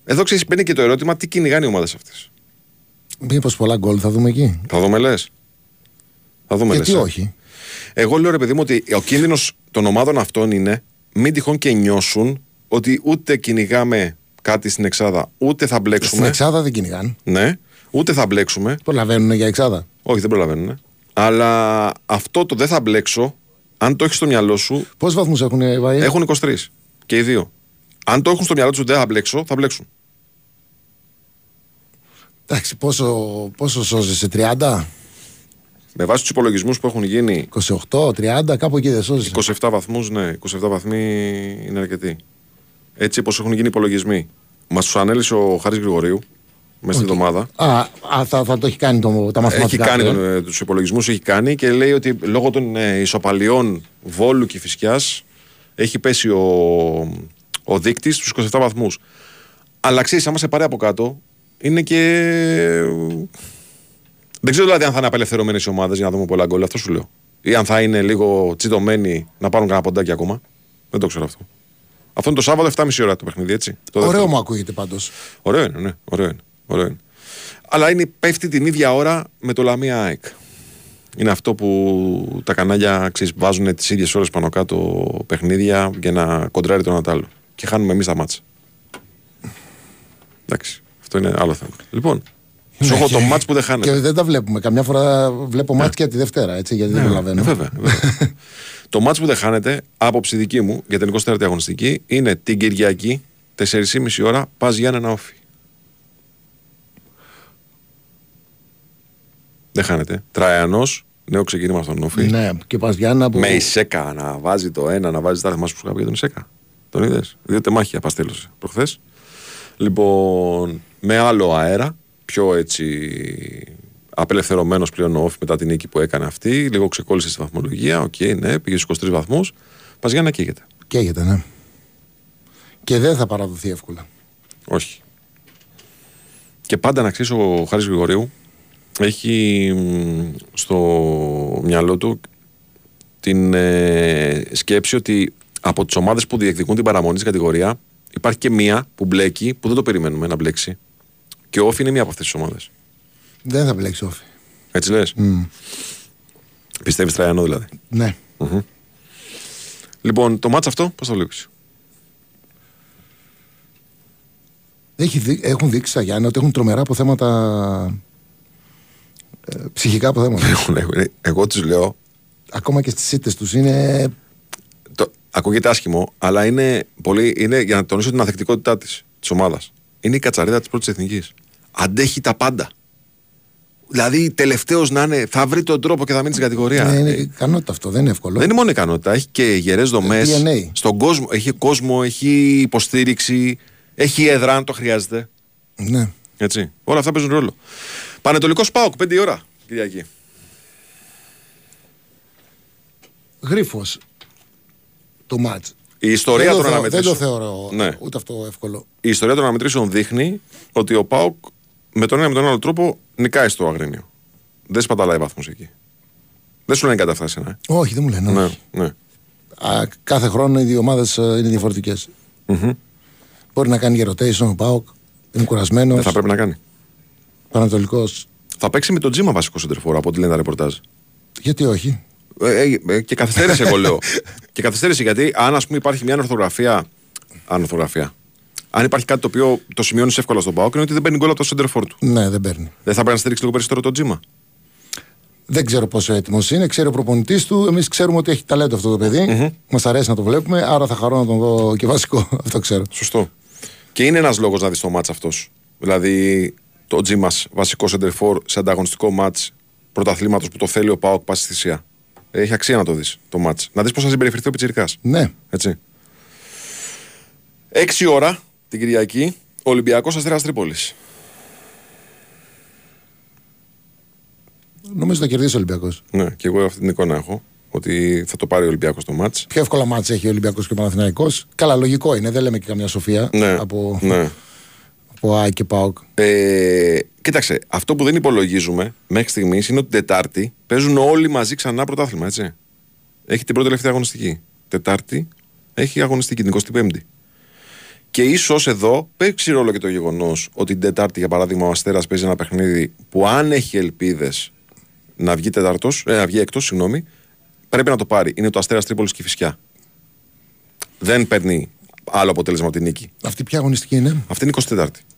Εδώ ξέρεις, μπαίνει και το ερώτημα τι κυνηγάνε οι ομάδες αυτές. Μήπως πολλά γκολ θα δούμε εκεί; Θα δούμε λες. Θα δούμε Γιατί λες, ε. όχι; Εγώ λέω ρε παιδί μου ότι ο κίνδυνος των ομάδων αυτών είναι μην τυχόν και νιώσουν ότι ούτε κυνηγάμε κάτι στην Εξάδα, ούτε θα Στην μπλέξουμε. Εξάδα δεν κυνηγάν. Ναι, ούτε θα μπλέξουμε. Προλαβαίνουν για Εξάδα. Όχι, δεν προλαβαίνουν. Αλλά αυτό το δεν θα μπλέξω, αν το έχεις στο μυαλό σου, Πόσους βαθμούς έχουν οι Βαΐ; έχουν 23 και οι δύο. Αν το έχουν στο μυαλό τους δεν θα μπλέξω, θα μπλέξουν. Εντάξει, πόσο, πόσο σώζεσαι, 30, Με βάση τους υπολογισμούς που έχουν γίνει 28, 30, κάπου εκεί δεν σώζεσαι. 27 βαθμούς, ναι, 27 βαθμοί είναι αρκετοί. Έτσι όπως έχουν γίνει οι υπολογισμοί. Μας τους ανέλησε ο Χάρης Γρηγορίου μέσα στην εβδομάδα. Α, α, θα, θα το έχει κάνει το, τα Έχει μαθηματικά. κάνει του, ε. τον, τους υπολογισμούς, έχει κάνει και λέει ότι λόγω των ε, ισοπαλιών Βόλου και Φυσικιά έχει πέσει ο, ο δείκτης στους 27 βαθμούς. Αλλά ξέρεις, άμα σε πάρει από κάτω, είναι και. Δεν ξέρω δηλαδή αν θα είναι απελευθερωμένες οι ομάδες για να δούμε πολλά γκολ. Αυτό σου λέω. Ή αν θα είναι λίγο τσιτωμένοι να πάρουν κανένα ποντάκι ακόμα. Δεν το ξέρω αυτό. Αυτό είναι το Σάββατο 7,5 ώρα το παιχνίδι, έτσι. Το Ωραίο δεύτερο. μου ακούγεται πάντως. Ωραίο είναι, ναι. Ωραίο είναι. Ωραίο είναι. Αλλά είναι, πέφτει την ίδια ώρα με το Λαμία ΑΕΚ. Είναι αυτό που τα κανάλια ξέρεις, βάζουν τις ίδιες ώρες πάνω κάτω παιχνίδια για να κοντράρει τον άλλο. Και χάνουμε εμείς τα μάτσα. Εντάξει. Αυτό είναι άλλο θέμα. Λοιπόν, σου έχω και- το μάτς που δεν χάνεται. Και δεν τα βλέπουμε. Καμιά φορά βλέπω μάτς και τη Δευτέρα, έτσι, γιατί δεν Ναι, προλαβαίνω. βέβαια. βέβαια. το μάτς που δεν χάνεται, άποψη δική μου για την 24η αγωνιστική, είναι την Κυριακή, 4.30 ώρα, ΠΑΣ Γιάννενα ΟΦΗ. Δεν χάνεται. Τραϊανός, νέο ξεκίνημα στον ΟΦΗ. Ναι, και ΠΑΣ Γιάννενα που. Με η Σέκα να βάζει το ένα, να βάζει τα θυμάσαι που σου είχα πει για τον Σέκα. Τον είδες; Δύο τεμάχια παστέλωσε προχθές. Λοιπόν, με άλλο αέρα, πιο έτσι απελευθερωμένος πλέον ο ΟΦΗ μετά την νίκη που έκανε αυτή. Λίγο ξεκόλλησε στη βαθμολογία. Οκ, ναι, πήγε στους 23 βαθμούς. Πα για να καίγεται. Καίγεται, ναι. Και δεν θα παραδοθεί εύκολα. Όχι. Και πάντα να ξέρεις ο Χάρης Γρηγορίου έχει μ, στο μυαλό του την ε, σκέψη ότι από τις ομάδες που διεκδικούν την παραμονή στην κατηγορία υπάρχει και μία που μπλέκει που δεν το περιμένουμε να μπλέξει. Και ο Όφη είναι μία από αυτές τις ομάδες. Δεν θα μπλέξει όφη. Έτσι λες; Μμ. Πιστεύεις Τραϊανό δηλαδή; Ναι. Λοιπόν, το μάτς αυτό πώς το βλέπεις; Έχει δει- έχουν δείξει στα Γιάννη ότι έχουν τρομερά αποθέματα. Ε, ψυχικά αποθέματα. [LAUGHS] Έχουν- έχουν- Εγώ τους λέω Ακόμα και στις ήττες τους είναι. το, ακούγεται άσχημο, αλλά είναι, πολύ, είναι για να τονίσω την αθεκτικότητά της της ομάδας. Είναι η κατσαρίδα της πρώτης εθνικής. Αντέχει τα πάντα. Δηλαδή, τελευταίος να είναι, θα βρει τον τρόπο και θα μείνει στην κατηγορία. Ναι, είναι Ε, ικανότητα αυτό, δεν είναι εύκολο. δεν είναι μόνο ικανότητα, έχει και γερές δομές. DNA. Στον κόσμο, έχει κόσμο, έχει υποστήριξη, έχει έδρα αν το χρειάζεται. Ναι. Έτσι. Όλα αυτά παίζουν ρόλο. Πανετολικός Πάοκ, 5 η ώρα, Κυριακή. Γρίφος το μάτς. Η ιστορία δεν, των το θεω- δεν αναμετρήσεων. το θεωρώ Ναι. ούτε αυτό εύκολο. η ιστορία των αναμετρήσεων δείχνει ότι ο Πάοκ με τον ένα με τον άλλο τρόπο νικάει στο Αγρίνιο. Δεν σπαταλάει βαθμούς εκεί. Δεν σου λένε καταφτάσει, ναι. Όχι, δεν μου λένε. ναι, όχι. ναι. Α, κάθε χρόνο οι δύο ομάδες είναι διαφορετικές. Μμμ. Μπορεί να κάνει και rotation ο Πάοκ. Είναι κουρασμένος. Δεν θα πρέπει να κάνει. Πανατολικό. Θα παίξει με τον Τζίμα βασικό σεντερφόρ από ό,τι λένε τα ρεπορτάζ. Γιατί όχι; Ε, ε, ε, και καθυστέρησε, εγώ λέω. [LAUGHS] και καθυστέρησε γιατί αν ας πούμε υπάρχει μια ανορθογραφία. Ανορθογραφία. Αν υπάρχει κάτι το οποίο το σημειώνεις εύκολα στον Πάοκ είναι ότι δεν παίρνει γκολ από το σεντερφόρ του. Ναι, δεν παίρνει. Δεν θα πρέπει να στηρίξει λίγο περισσότερο τον Τζίμα. Δεν ξέρω πόσο έτοιμος είναι. Ξέρει ο προπονητής του. Εμείς ξέρουμε ότι έχει ταλέντο αυτό το παιδί. Μας αρέσει να το βλέπουμε. Άρα θα χαρώ να τον δω και βασικό. [LAUGHS] Αυτό ξέρω. Σωστό. Και είναι ένας λόγος να δεις το μάτς αυτός. Δηλαδή, το Τζίμας βασικό σεντερφόρ σε ανταγωνιστικό μάτς πρωταθλήματος που το θέλει ο Πάοκ πάση θυσία. Έχει αξία να το δεις το μάτς. Να δεις πώς θα συμπεριφερθεί ο Πιτσυρικά. Ναι. Έτσι. 6 ώρα την Κυριακή, Ολυμπιακός Αστέρας Τρίπολης. Νομίζω θα κερδίσει ο Ολυμπιακός. Ναι, και εγώ αυτή την εικόνα έχω. Ότι θα το πάρει ο Ολυμπιακός το μάτς. Πιο εύκολα μάτσα έχει ο Ολυμπιακός και ο Παναθηναϊκός. Καλά, λογικό είναι. Δεν λέμε και καμιά σοφία Ναι, από, ναι. Από ΑΕΚ και ΠΑΟΚ. Ε, κοίταξε, αυτό που δεν υπολογίζουμε μέχρι στιγμής είναι ότι την Τετάρτη παίζουν όλοι μαζί ξανά πρωτάθλημα, έτσι. Έχει την πρώτη τελευταία αγωνιστική. Τετάρτη έχει αγωνιστική την 25η. Και ίσως εδώ παίξει ρόλο και το γεγονός ότι την Τετάρτη, για παράδειγμα, ο Αστέρας παίζει ένα παιχνίδι που αν έχει ελπίδες να βγει, τετάρτος, ε, να βγει εκτό, συγγνώμη, πρέπει να το πάρει. Είναι το Αστέρας Τρίπολης και η Φυσιά. Δεν παίρνει άλλο αποτέλεσμα από την νίκη. Αυτή ποια αγωνιστική είναι; Αυτή είναι η 24η.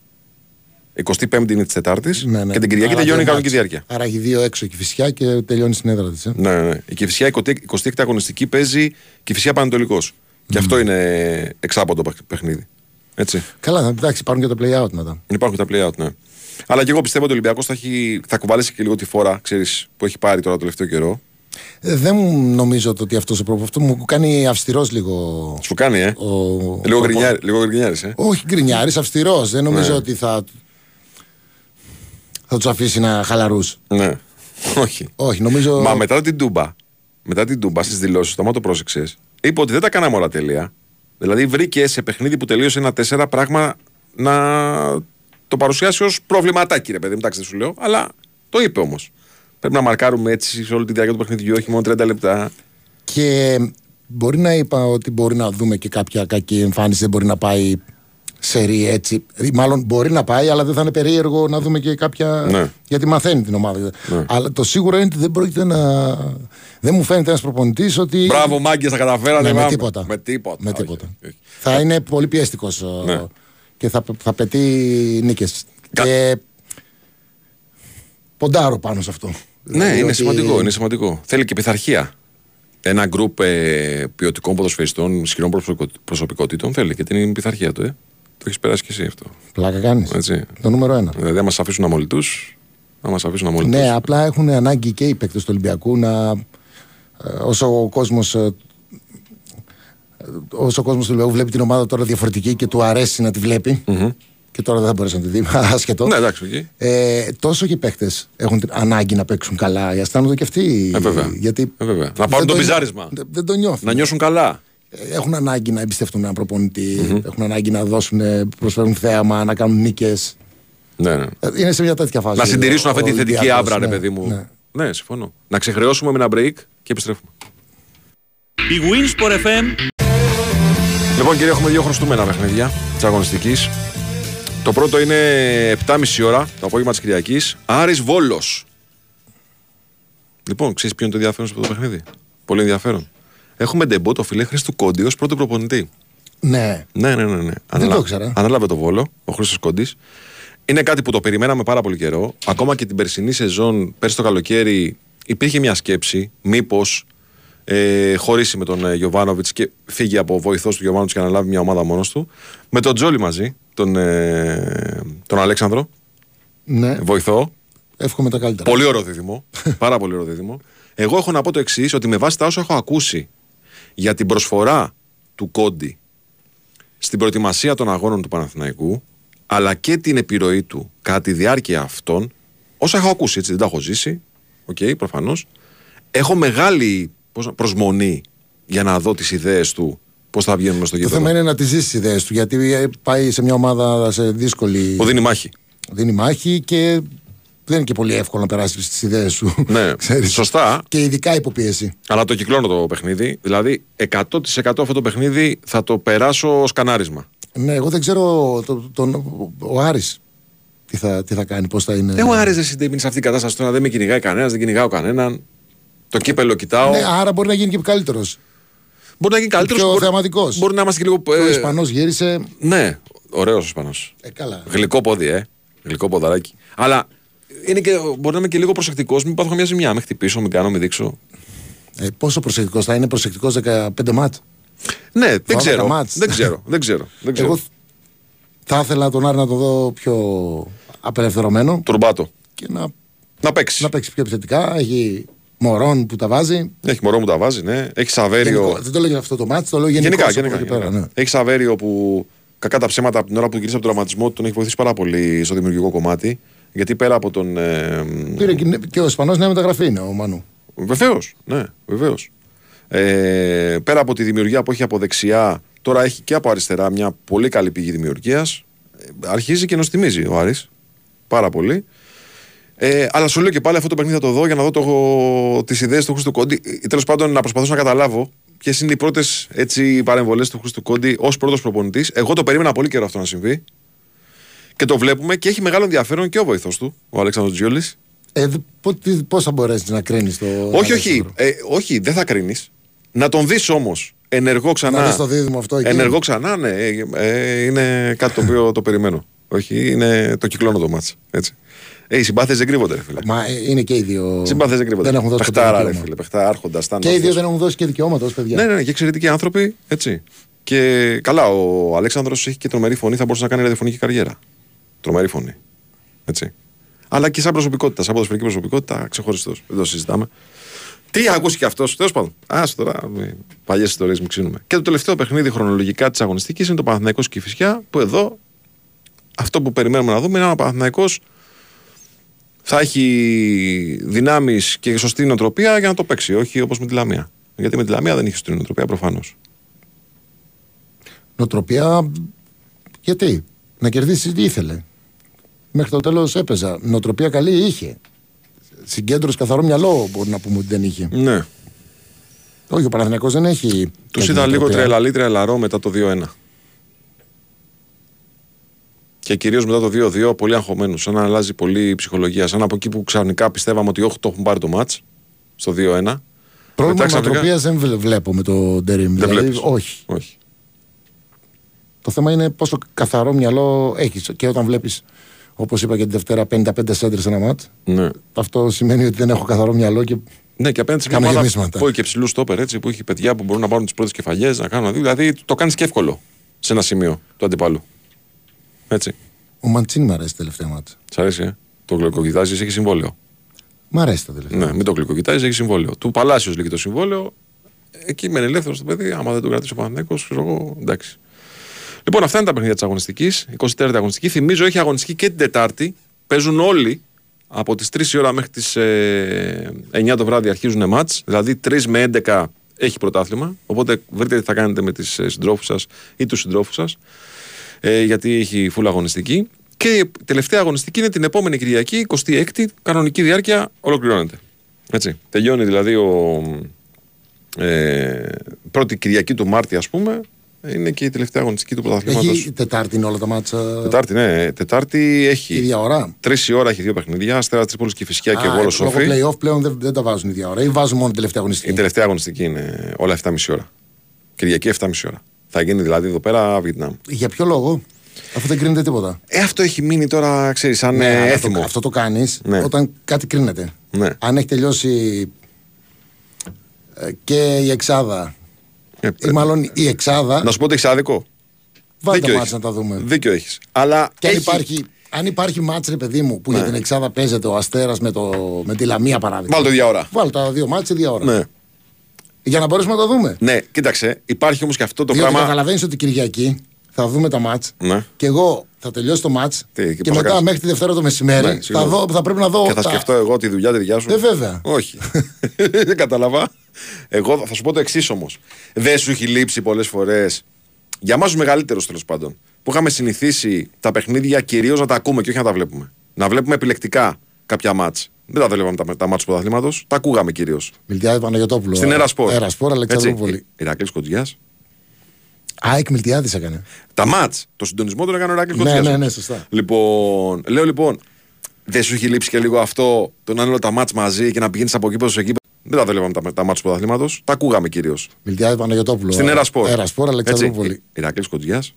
25η είναι της Τετάρτης Ναι, ναι. και την Κυριακή Άρα τελειώνει η δύο κανονική μάτς. διάρκεια. Άρα έχει δύο έξω και φυσιά και τελειώνει στην έδρα της. Ε. Ναι, ναι, ναι. Η Κυφυσιά 26η αγωνιστική παίζει Κυφυσιά Πανετολικός. Και αυτό είναι εξάποντο παιχ- παιχνίδι. Έτσι. Καλά, εντάξει, υπάρχουν και το play out μετά. Υπάρχουν τα play out, ναι. Αλλά και εγώ πιστεύω ότι ο Ολυμπιακός θα, έχει- θα κουβαλήσει και λίγο τη φόρα ξέρεις, που έχει πάρει τώρα το τελευταίο καιρό. Ε, δεν μου νομίζω το ότι αυτός ο προπο- Αυτό μου κάνει αυστηρός λίγο. Σου κάνει, ε. Ο... λίγο ο- γκρινιάρι, λίγο γκρινιάρης, ε. Όχι γκρινιάρη, αυστηρός. Δεν νομίζω Ναι. ότι θα. Θα τους αφήσει να χαλαρούς. Ναι. Όχι. Όχι, νομίζω. Μα μετά την Τούμπα, μετά την Τούμπα στις δηλώσεις, το άμα το πρόσεξες, είπε ότι δεν τα κάναμε όλα τέλεια. Δηλαδή βρήκε σε παιχνίδι που τελείωσε ένα 4 πράγμα να το παρουσιάσει ως προβληματάκι, ρε παιδί, εντάξει δεν σου λέω, αλλά το είπε όμως. Πρέπει να μαρκάρουμε έτσι σε όλη τη διάρκεια του παιχνιδιού, όχι μόνο 30 λεπτά. Και μπορεί να είπα ότι μπορεί να δούμε και κάποια κακή εμφάνιση, δεν μπορεί να πάει σε ρί έτσι. Μάλλον μπορεί να πάει, αλλά δεν θα είναι περίεργο να δούμε και κάποια. Ναι. Γιατί μαθαίνει την ομάδα. Ναι. Αλλά το σίγουρο είναι ότι δεν πρόκειται να. Δεν μου φαίνεται ένας προπονητής ότι. Μπράβο, μάγκες, τα καταφέρανε. Ναι, με πάμε. τίποτα. Με τίποτα. Με όχι, τίποτα. όχι. Θα είναι πολύ πιέστικος Ναι. και θα, θα πετύχει νίκες. Κα- Και ποντάρω πάνω σε αυτό. Ναι, Δηλαδή είναι ότι- σημαντικό, είναι σημαντικό. Θέλει και πειθαρχία. Ένα γκρουπ ε, ποιοτικών ποδοσφαιριστών, ισχυρών προσωπικο- προσωπικότητων θέλει και την πειθαρχία του. Ε. Το έχεις περάσει και εσύ αυτό. Πλάκα κάνεις. Έτσι. Το νούμερο ένα. Δηλαδή, αν μα αφήσουν αμολυτού, να μα αφήσουν αμολυτού. Ναι, απλά έχουν ανάγκη και οι παίκτες του Ολυμπιακού να. ε, όσο ο κόσμος. όσο ο κόσμος του Ολυμπιακού βλέπει την ομάδα τώρα διαφορετική και του αρέσει να τη βλέπει. Και τώρα δεν θα μπορέσει να τη δει, [LAUGHS] άσχετο. Ναι, εντάξει, εκεί. Ε, τόσο και οι παίκτες έχουν την ανάγκη να παίξουν καλά. Αισθάνονται και αυτοί. Ε, βέβαια. Γιατί Ε, βέβαια. Να δεν πάρουν το νιώ- μπιζάρισμα. Δεν, δεν το νιώθουν. Να νιώσουν καλά. Ε, Έχουν ανάγκη να εμπιστευτούν έναν προπονητή, Έχουν ανάγκη να δώσουν, ε, προσφέρουν θέαμα, να κάνουν νίκες. Ναι, ναι. Είναι σε μια τέτοια φάση. Να συντηρήσουν ο- αυτή τη ο θετική Ολυμπιακός, άμπρα, ρε ναι, παιδί μου. ναι. Ναι, συμφωνώ. Να ξεχρεώσουμε με ένα break και επιστρέφουμε. Η Winsport FM Λοιπόν, κύριε, έχουμε δύο χρωστούμενα παιχνίδια της αγωνιστικής. Το πρώτο είναι 7.30 ώρα το απόγευμα της Κυριακής. Άρης Βόλος. Λοιπόν, ξέρεις ποιο είναι το ενδιαφέρον σε αυτό το παιχνίδι; Πολύ ενδιαφέρον. Έχουμε ντεμπό το φιλέ Χρήστου Κόντι ως πρώτο προπονητή. Ναι. Ναι, ναι, ναι. ναι. το ήξερα. Ανέλαβε το βόλο ο Χρήστος Κόντι. Είναι κάτι που το περιμέναμε πάρα πολύ καιρό. Ακόμα και την περσινή σεζόν, πέρσι το καλοκαίρι, υπήρχε μια σκέψη μήπως ε, χωρίσει με τον ε, Γιωβάνοβιτς και φύγει από βοηθός του Γιωβάνοβιτς και να αναλάβει μια ομάδα μόνος του. Με τον Τζόλι μαζί, τον, ε, τον Αλέξανδρο, ναι. βοηθό. Εύχομαι τα καλύτερα. Πολύ ωραίο δίδυμο. [LAUGHS] πάρα πολύ ωραίο δίδυμο. Εγώ έχω να πω το εξής, ότι με βάση τα όσα έχω ακούσει για την προσφορά του Κόντι στην προετοιμασία των αγώνων του Παναθηναϊκού, αλλά και την επιρροή του κατά τη διάρκεια αυτών, όσα έχω ακούσει, έτσι δεν τα έχω ζήσει, οκ, προφανώς, έχω μεγάλη πώς, να- προσμονή για να δω τις ιδέες του πώς θα βγαίνουμε στο Το γήπεδο. θέμα είναι να τη ζήσεις τις ιδέες του. Γιατί ε, πάει σε μια ομάδα σε δύσκολη. Που δίνει μάχη. δίνει μάχη και δεν είναι και πολύ εύκολο να περάσεις τις ιδέες σου. Ναι, [LAUGHS] Ξέρεις. σωστά. Και ειδικά υπό πίεση. Αλλά το κυκλώνω το παιχνίδι. Δηλαδή, 100% αυτό το παιχνίδι θα το περάσω ως σκανάρισμα. Ναι, εγώ δεν ξέρω το, τον, ο Άρης τι θα, τι θα κάνει, πώς θα είναι. Δεν μου άρεσε εσύ δεν σε αυτή την κατάσταση τώρα. Δεν με κυνηγάει κανένας, δεν κυνηγάω κανέναν. Το κύπελο κοιτάω. Ναι, άρα μπορεί να γίνει και καλύτερος. μπορεί να γίνει καλύτερος. πιο μπορεί, θεαματικός. μπορεί να είμαστε και λίγο. Ο ε, Ισπανός γύρισε. Ναι, ωραίος ο Ισπανός. Ε, καλά. Γλυκό πόδι, ε. Γλυκό ποδαράκι. Αλλά είναι και, μπορεί να είμαι και λίγο προσεκτικός. Μην πάθω μια ζημιά. Με χτυπήσω, μην κάνω, μην δείξω. Ε, πόσο προσεκτικός θα είναι, προσεκτικός 15 μάτ; Ναι, δεν Φοβάμαι ξέρω. τα μάτς. δεν ξέρω. Δεν ξέρω. Δεν ξέρω. Εγώ θα ήθελα τον Άρη να το δω πιο απελευθερωμένο Τουρμπάτο. και να, Να παίξει. να παίξει πιο επιθετικά. Έχει μωρών που τα βάζει. Έχει μωρό μου τα βάζει, ναι. Έχει Σαβέριο. Γενικό- δεν το λέω για αυτό το μάτς, το λέω γενικώς Γενικά, από γενικά. εκεί πέρα, γενικά. ναι. Έχει Σαβέριο που κακά τα ψέματα από την ώρα που γύρισε από τον τραυματισμό του τον έχει βοηθήσει πάρα πολύ στο δημιουργικό κομμάτι. Γιατί πέρα από τον. Ε, Πήρε και, και ο Ισπανός νέα μεταγραφή είναι ο Μανού. Βεβαίως, ναι, βεβαίως. Ε, πέρα από τη δημιουργία που έχει από δεξιά, τώρα έχει και από αριστερά μια πολύ καλή πηγή δημιουργίας. αρχίζει και νοστιμίζει ο Άρης πάρα πολύ. Ε, αλλά σου λέω και πάλι αυτό το παιχνίδι θα το δω για να δω το, τις ιδέες του Χρήστου Κόντι ή τέλος πάντων να προσπαθήσω να καταλάβω ποιες είναι οι πρώτες έτσι, παρεμβολές του Χρήστου Κόντι ως πρώτος προπονητής. Εγώ το περίμενα πολύ καιρό αυτό να συμβεί και το βλέπουμε και έχει μεγάλο ενδιαφέρον και ο βοηθός του, ο Αλέξανδρος Τζιόλης. Ε, πώ θα μπορέσεις να κρίνεις το. Όχι, όχι, ε, όχι, δεν θα κρίνεις. Να τον δεις όμως ενεργό ξανά. Να δεις το δίδυμο αυτό εκεί. Ενεργό ξανά, ναι. ε, ε, είναι κάτι το οποίο το περιμένω. Όχι, είναι το κυκλώνω το μάτς. Έτσι. Ε, οι συμπάθειες δεν κρύβονται, ρε φίλε. Μα ε, είναι και οι δύο. Συμπάθειες δεν κρύβονται. Δεν έχουν δώσει Πεχτάρα, το ρε δικαίωμα. φίλε. Πεχτάρα, άρχοντας. Και οι δύο δεν έχουν δώσει και δικαιώματα ως παιδιά. Ναι, ναι, ναι, και εξαιρετικοί άνθρωποι. Έτσι. Και καλά, ο Αλέξανδρος έχει και τρομερή φωνή, θα μπορούσε να κάνει ραδιοφωνική καριέρα. Τρομερή φωνή. Έτσι. Αλλά και σαν προσωπικότητα, σαν ποδοσφαιρική προσωπικότητα, ξεχωριστός. Δεν το συζητάμε. Τι ακούσει και αυτός, τέλος πάντων. Α τώρα, παλιές ιστορίες μου ξύνουμε. Και το τελευταίο παιχνίδι χρονολογικά της αγωνιστικής είναι το Παναθηναϊκός Κηφισιά, που εδώ αυτό που περιμένουμε να δούμε είναι ένα Παναθηναϊκός θα έχει δυνάμεις και σωστή νοοτροπία για να το παίξει, όχι όπως με τη Λαμία. Γιατί με τη Λαμία δεν είχε σωστή νοοτροπία προφανώς. Νοτροπία. Γιατί; Να κερδίσει τι ήθελε; Μέχρι το τέλος έπαιζα. Νοοτροπία καλή είχε. Συγκέντρωση καθαρό μυαλό μπορεί να πούμε ότι δεν είχε. Ναι. Όχι, ο Παναθηναϊκός δεν έχει. Τους τέτοια είδα λίγο νοοτροπία. τρελαλή τρελαρό μετά το 2-1. Και κυρίως μετά το 2-2 πολύ αγχωμένου. Σαν να αλλάζει πολύ η ψυχολογία. Σαν από εκεί που ξαφνικά πιστεύαμε ότι όχι, το έχουν πάρει το μάτς στο 2-1. Πρόβλημα Μετά ξαφνικά- νοοτροπίας δεν βλέ- βλέπω με το Ντερίμ. Δεν Δηλαδή, βλέπεις; όχι. όχι. Το θέμα είναι πόσο καθαρό μυαλό έχεις. Και όταν βλέπεις, όπως είπα και τη Δευτέρα, 55 σέντρες σε ένα μάτ, Ναι. αυτό σημαίνει ότι δεν έχω καθαρό μυαλό και Ναι, και απέναντι σε μια Κάνα ομάδα γεμίσματα. που έχει και ψηλούς στόπερ έτσι, που έχει παιδιά που μπορούν να πάρουν τις πρώτες κεφαλιές, να κάνουν. Δηλαδή το κάνεις και εύκολο σε ένα σημείο του αντιπάλου. Έτσι. ο Μαντσίνη μου αρέσει τελευταία μάτς. Σ' αρέσει, ε; Το γλυκοκοιτάζεις έχει συμβόλαιο. Μ' αρέσει τα τελευταία. Ναι, μην το γλυκοκοιτάζεις, έχει συμβόλαιο. Του Παλάσιος λύγει το συμβόλαιο. Εκεί μένει ελεύθερος το παιδί. Άμα δεν το κρατήσει ο Παναθυνέκο, ξέρω εγώ, εντάξει. Λοιπόν, αυτά είναι τα παιχνίδια της αγωνιστικής. 24η αγωνιστική. Θυμίζω έχει αγωνιστική και την Τετάρτη. Παίζουν όλοι από τις 3 η ώρα μέχρι τις ε, 9 το βράδυ αρχίζουν μάτς. Δηλαδή 3 με 11 έχει πρωτάθλημα. Οπότε βρείτε τι θα κάνετε με τις συντρόφους σας ή τους συντρόφους σας. Ε, γιατί έχει φουλ αγωνιστική. Και η τελευταία αγωνιστική είναι την επόμενη Κυριακή, 26η, κανονική διάρκεια ολοκληρώνεται. Έτσι. Τελειώνει δηλαδή ο, ε, πρώτη Κυριακή του Μάρτη, ας πούμε, είναι και η τελευταία αγωνιστική του πρωταθλήματος. Έχει Τετάρτη είναι όλα τα μάτσα. Τετάρτη, ναι. Τετάρτη έχει. Ίδια ώρα. Τρεις η ώρα έχει δύο παιχνίδια. Αστέρα Τρίπολης και Φυσικά και Α, Βόλος λόγω Σοφή. playoff πλέον δεν, δεν τα βάζουν ίδια ώρα. Ή βάζουν μόνο την τελευταία Η αγωνιστική. τελευταία αγωνιστική είναι όλα 7,5 ώρα. Κυριακή 7,5 ώρα. Θα γίνει δηλαδή εδώ πέρα Βιετνάμ. Για ποιο λόγο, αφού δεν κρίνεται τίποτα. Ε, αυτό έχει μείνει τώρα, ξέρεις, σαν Ναι, ε, αλλά έθιμο. Το, αυτό το κάνεις Ναι. όταν κάτι κρίνεται. Ναι. Αν έχει τελειώσει ε, και η Εξάδα, Ε, ή μάλλον η Εξάδα, Να σου πω ότι έχεις άδικο. βάλτε Δίκιο μάτς έχεις. να τα δούμε. Δίκιο έχεις. Αλλά Και αν έχει- υπάρχει, αν υπάρχει μάτς ρε παιδί μου που Ναι. για την Εξάδα παίζεται ο Αστέρας με, το, με τη Λαμία παράδειγμα. Βάλτε το ίδια ώρα. Βάλτε τα δύο μάτς σε δύο ώρα. Ναι. Για να μπορέσουμε να τα δούμε. ναι, κοίταξε, υπάρχει όμως και αυτό το Διότι πράγμα. καταλαβαίνεις ότι Κυριακή θα δούμε τα μάτς Ναι. και εγώ θα τελειώσει το μάτς Τι, και και, πώς θα μετά κάνεις; μέχρι τη Δευτέρα το μεσημέρι Ναι, θα, συγγνώμη. δω, θα πρέπει να δω. Και θα τα- σκεφτώ εγώ τη δουλειά τη δικιά σου. Ε, βέβαια. Όχι. [LAUGHS] Δεν κατάλαβα. Εγώ θα σου πω το εξής όμως. Δεν σου έχει λείψει πολλές φορές. Για εμά τους μεγαλύτερους τέλος πάντων. Που είχαμε συνηθίσει τα παιχνίδια κυρίως να τα ακούμε και όχι να τα βλέπουμε. Να βλέπουμε επιλεκτικά κάποια μάτς. Δεν τα βλέπαμε τα, τα μάτς του πρωταθλήματος. Τα ακούγαμε κυρίως. Μιλτιάδη Παναγιοτόπουλο. Στην Ερασπόρ. Ερασπόρ, Αλεξανδρούπολη. Ηρακλής Κοντζιάς. ΑΕΚ Μιλτιάδης έκανε. Τα μάτς. Το συντονισμό τον έκανε ο Ηρακλή Ναι, Κοντζιά. ναι, ναι, σωστά. Λοιπόν, λέω λοιπόν, δεν σου έχει λείψει και λίγο αυτό το να είναι όλα τα μάτς μαζί και να πηγαίνεις από εκεί σε εκεί. Δεν τα βλέπαμε τα, τα μάτς του πρωταθλήματος. Τα ακούγαμε κυρίως. Μιλτιάδη Παναγιοτόπουλο. Στην Ερασπόρ. Ερασπόρ, Αλεξανδρούπολη. Ηρακλή Κοντζιάς.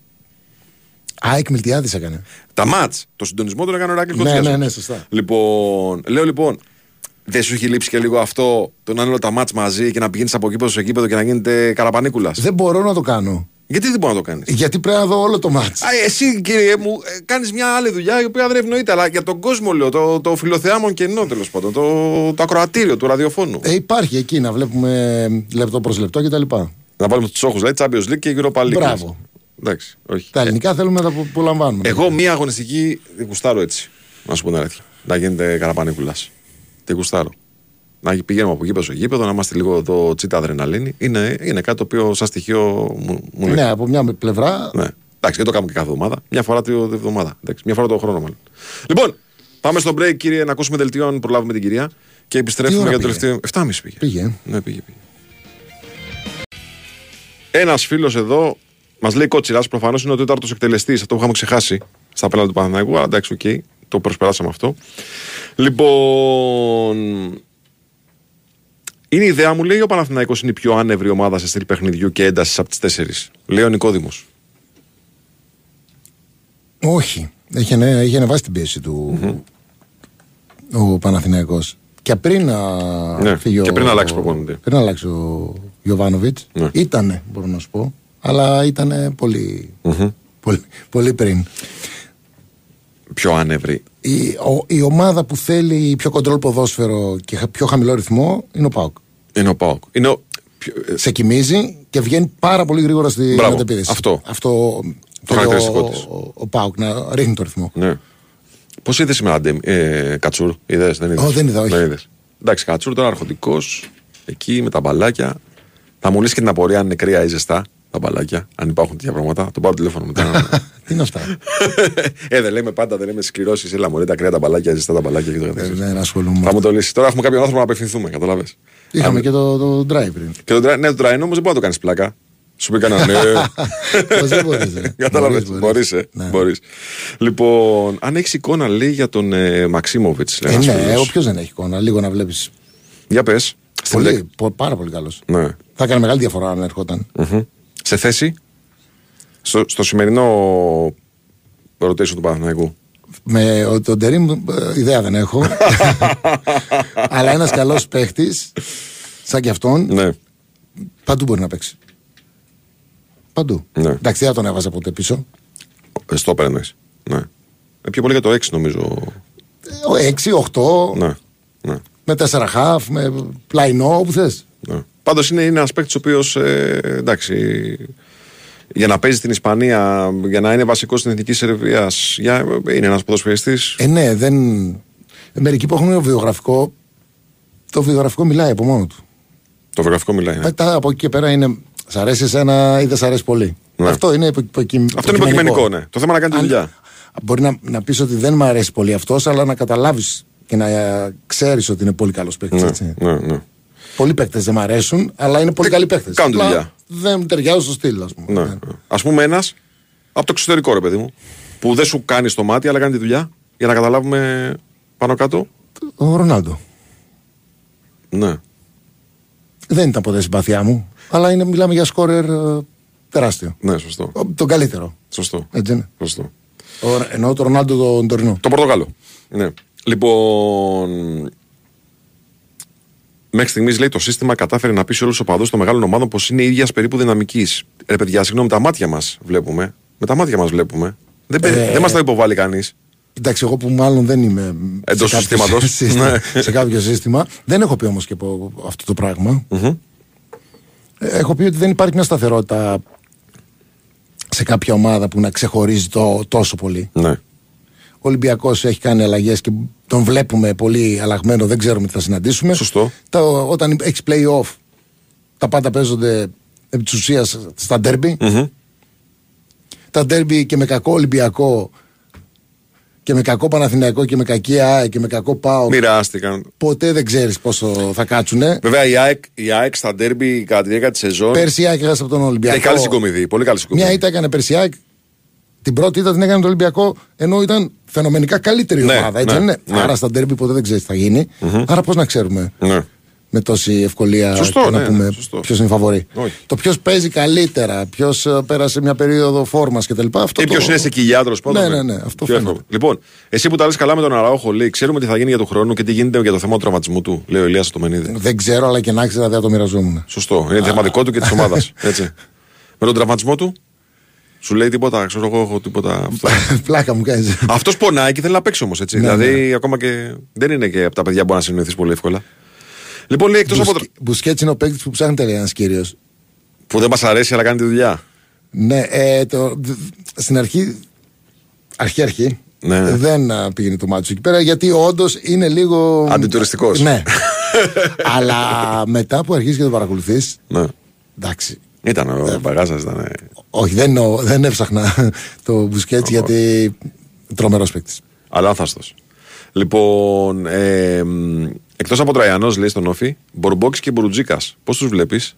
ΑΕΚ Μιλτιάδης έκανε. Τα μάτς. Το συντονισμό τον έκανε ο Ηρακλή Ναι, Κοντζιάς. ναι, ναι, σωστά. Λοιπόν, λέω λοιπόν, δεν σου έχει λείψει και λίγο αυτό το να είναι όλα τα μάτς μαζί και να πηγαίνεις από εκεί σε εκεί και να γίνεται καραπανίκουλας. Δεν μπορώ να το κάνω. Γιατί δεν μπορεί να το κάνεις; Γιατί πρέπει να δω όλο το μάτς. Α, εσύ κύριε μου, ε, κάνεις μια άλλη δουλειά η οποία δεν ευνοείται. Αλλά για τον κόσμο λέω, το, το φιλοθεάμον κενό τέλος πάντων. Το, το ακροατήριο του ραδιοφώνου. Ε, υπάρχει εκεί να βλέπουμε λεπτό προς λεπτό κτλ. Να βάλουμε τους όχου, δηλαδή Champions League και Europa League. Μπράβο. Εντάξει, όχι. Τα ελληνικά θέλουμε να τα που- απολαμβάνουμε. Εγώ μία αγωνιστική τη γουστάρω έτσι. Να σου πω την αλήθεια. Να γίνεται καραπανίκουλας. Τη γουστάρω. Να πηγαίνουμε από γήπεδο σε γήπεδο, να είμαστε λίγο εδώ τσίτα αδρεναλίνη. Είναι, είναι κάτι το οποίο σαν στοιχείο μου, μου λέει. ναι, από μια πλευρά. Ναι. Εντάξει, δεν το κάνουμε και κάθε εβδομάδα. Μια φορά τη εβδομάδα. Εντάξει, μια φορά το χρόνο μάλλον. Λοιπόν, πάμε στο break, κύριε, να ακούσουμε δελτίο αν προλάβουμε την κυρία. Και επιστρέφουμε ώρα για το πήγε; τελευταίο. 7.30 πήγε. Πήγε. Ναι, πήγε, πήγε. Ένας φίλος εδώ μας λέει Κότσιρας, προφανώς είναι ο τέταρτος εκτελεστής. Αυτό που είχαμε ξεχάσει στα πέναλτι του Παναθηναϊκού. Αλλά εντάξει, οκ, το προσπεράσαμε αυτό. Λοιπόν. Είναι η ιδέα μου, λέει ο Παναθηναϊκός είναι η πιο άνευρη ομάδα σε στυλ παιχνιδιού και έντασης από τις τέσσερις. Λέει ο Νικόδημος. Όχι. Έχει, ανε- έχει ανεβάσει την πίεση του ο Παναθηναϊκός. Και πριν να Ναι, φύγει και ο- πριν αλλάξει προπονητή. Πριν αλλάξει ο Γιωβάνοβιτς. Ναι. Ήτανε, μπορώ να σου πω. Αλλά ήταν πολύ, Μμμ. πολύ, πολύ πριν. Πιο άνευρη. Η, ο- η ομάδα που θέλει πιο κοντρόλ ποδόσφαιρο και χα- πιο χαμηλό ρυθμό είναι ο Πάουκ. Είναι ο Πάοκ. Είναι ο... πιο- ε, Σε κοιμίζει και βγαίνει πάρα πολύ γρήγορα στη Μπράβο. μετεπίδηση. Αυτό. Αυτό Το θέλει χαρακτηριστικό ο, της. ο, ο Πάουκ να ρίχνει το ρυθμό. Ναι. Πώς είδες σήμερα, Ντέμι, ε, Κατσούρ, είδες, δεν είδες; Ω, δεν είδα, όχι. είδες. Εντάξει, Κατσούρ τώρα αρχοντικός, εκεί με τα μπαλάκια. Θα μου λύσει και την απορία αν είναι κρύα ή ζεστά. Τα μπαλάκια. Αν υπάρχουν τέτοια πράγματα, το πάρω τηλέφωνο μετά. [LAUGHS] Τι είναι αυτά; ε, δεν λέμε πάντα, δεν λέμε σκληρώσεις. Έλα μου, τα κρύα τα μπαλάκια, ζεστά τα μπαλάκια και το Ε, καθεξής. Δεν ασχολούμαι. Θα μου το λύσεις. Τώρα έχουμε κάποιον άνθρωπο να απευθυνθούμε, καταλαβέ. Είχαμε και το, το drive πριν. Και το, τρα- ναι, το τραϊνό όμως δεν μπορεί να το κάνεις πλάκα. Σου πει κανένα ναι. [LAUGHS] Πώς δεν μπορείς, [LAUGHS] ρε. Κατάλαβε. Μπορείς, μπορείς. Μπορείς, ε. Ναι. Μπορείς. Λοιπόν, αν έχεις εικόνα, λέει για τον ε, Μαξίμοβιτς. Ε, ναι, όποιος δεν έχει εικόνα, λίγο να βλέπεις. Για πες. Πολύ, πο- πάρα πολύ καλός. Ναι. Θα έκανε μεγάλη διαφορά αν ερχόταν. Μμμ. Σε θέση; Στο, στο σημερινό rotation του Παναθηναϊκού. Με ο- τον Τερήμ ε, ιδέα δεν έχω. [LAUGHS] Αλλά ένας καλός παίχτης, σαν και αυτόν, Ναι. παντού μπορεί να παίξει. Παντού. Ναι. Εντάξει, δεν θα τον έβαζα ποτέ πίσω. Ε, Στο εννοείς. Ναι. Ε, πιο πολύ για το 6 νομίζω. Ε, 6, 8, Ναι. ναι. με 4 χαφ, με πλαϊνό, όπου θες. ναι. Πάντως είναι, είναι ένας παίκτης ο οποίος ε, εντάξει. Για να παίζει στην Ισπανία, για να είναι βασικός στην εθνική Σερβίας, είναι ένας ποδοσφαιριστής. Ε, ναι, δεν. Ε, μερικοί που έχουν βιογραφικό, το βιογραφικό μιλάει από μόνο του. Το βιογραφικό μιλάει. ναι. Μετά από εκεί και πέρα είναι. Σ' αρέσει εσένα ή δεν σ' αρέσει πολύ. Ναι. Αυτό είναι υπο, υποκειμ- Αυτό είναι υποκειμενικό, ναι. Το θέμα είναι να κάνει τη Αν- δουλειά. Μπορεί να, να πεις ότι δεν μου αρέσει πολύ αυτός, αλλά να καταλάβεις και να ξέρεις ότι είναι πολύ καλός παίκτης. Ναι, ναι, ναι. Πολλοί παίκτες δεν μου αρέσουν, αλλά είναι πολύ καλοί παίκτες. κάνουν τη δουλειά. Δεν ταιριάζουν στο στυλ, ας πούμε. ναι. Α πούμε ένας από το εξωτερικό, ρε παιδί μου, που δεν σου κάνει στο μάτι, αλλά κάνει τη δουλειά, για να καταλάβουμε πάνω κάτω. Ο Ρονάλντο. Ναι. Δεν ήταν ποτέ συμπαθιά μου, αλλά είναι, μιλάμε για σκόρερ ε, τεράστιο. Ναι, σωστό. Ο- Τον καλύτερο. Σωστό. Έτσι είναι. σωστό. Ο, εννοώ τον Ρονάλντο τον τωρινό. Το Πορτογάλο. Ναι. Λοιπόν. Μέχρι στιγμής λέει το σύστημα κατάφερε να πει σε όλους τους οπαδούς των μεγάλων ομάδων πως είναι ίδιας περίπου δυναμικής. Ρε παιδιά, συγγνώμη, τα μάτια μας βλέπουμε. Με τα μάτια μας βλέπουμε. Δεν, πε- Ε, δεν μας τα υποβάλλει κανείς. Εντάξει, εγώ που μάλλον δεν είμαι Εντός σε κάποιο συστήματος. σύστημα- Ναι. σε κάποιο σύστημα. Δεν έχω πει όμως και πω αυτό το πραγμα Ε, Έχω πει ότι δεν υπάρχει μια σταθερότητα σε κάποια ομάδα που να ξεχωρίζει το, τόσο πολύ. Ναι. Ο Ολυμπιακός έχει κάνει αλλαγές και τον βλέπουμε πολύ αλλαγμένο, δεν ξέρουμε τι θα συναντήσουμε. Σωστό. Τα, όταν έχεις play-off, τα πάντα παίζονται επί της ουσίας στα derby. Μμμ. Τα derby και με κακό Ολυμπιακό και με κακό Παναθηναϊκό και με κακή ΑΕ και με κακό ΠΑΟ. Μοιράστηκαν. Ποτέ δεν ξέρεις πόσο θα κάτσουνε. Βέβαια η ΑΕΚ, η ΑΕΚ στα ντέρμπι κατά τη διάρκεια της σεζόν. Πέρσι η ΑΕΚ έχασε από τον Ολυμπιακό. Έχει καλή συγκομιδή. Πολύ καλή συγκομιδή. Μια ήττα έκανε πέρσι η ΑΕΚ. Την πρώτη ήττα την έκανε το Ολυμπιακό ενώ ήταν φαινομενικά καλύτερη Ναι, ομάδα. Έτσι ναι, δεν είναι; ναι. Άρα στα ντέρμπι ποτέ δεν ξέρεις τι θα γίνει. Άρα πώς να ξέρουμε Ναι. με τόση ευκολία Σωστό, και να ναι, πούμε ναι, σωστό. ποιος είναι φαβορή. Όχι. Το ποιος παίζει καλύτερα, ποιος πέρασε μια περίοδο φόρμας κτλ. Αυτό Ή το- ποιος είναι σε κοιλιά τέλο πάντων. Ναι, ναι, ναι, αυτό Πιο φαίνεται. εύκολο. Λοιπόν, εσύ που τα λες καλά με τον Αραόχο, λέει, ξέρουμε τι θα γίνει για τον χρόνο και τι γίνεται για το θέμα του τραυματισμού του, λέει ο Ηλίας το Μενίδη. Δεν ξέρω, αλλά και να ξέρω δεν θα το μοιραζόμουν. Σωστό. Είναι θέμα δικό του και της ομάδας. [LAUGHS] Με τον τραυματισμό του, σου λέει τίποτα, ξέρω εγώ, έχω τίποτα. [LAUGHS] Πλάκα μου κάνεις. Αυτός πονάει και θέλει να παίξει όμως έτσι. Ναι, δηλαδή, ακόμα και. Δεν είναι και από τα παιδιά που μπορεί να συνεννοηθεί πολύ εύκολα. Λοιπόν, λέει εκτός από. το- Μπουσκέτς είναι ο παίκτης που ψάχνεται, λέει ένας κύριος. που δεν μας αρέσει, αλλά κάνει τη δουλειά. Ναι, ε, το, δ- στην αρχή, αρχή-αρχή, Ναι, ναι. δεν α, πήγαινε το μάτι σου εκεί πέρα γιατί όντως είναι λίγο. Αντιτουριστικός. Ναι. [LAUGHS] Αλλά μετά που αρχίζεις και το παρακολουθείς, Ναι. εντάξει. Ήταν ο Μπαγάζα, ήταν. ε, Όχι, δεν, εννοώ- δεν έψαχνα [LAUGHS] το Μπουσκέτ γιατί τρομερός παίκτης. Αλλά άθαστο. Λοιπόν, ε, εκτός από Τραϊανός, λέει στον Όφη, Μπορμπόκης και Μπουρουτζίκας. Πώς τους βλέπεις,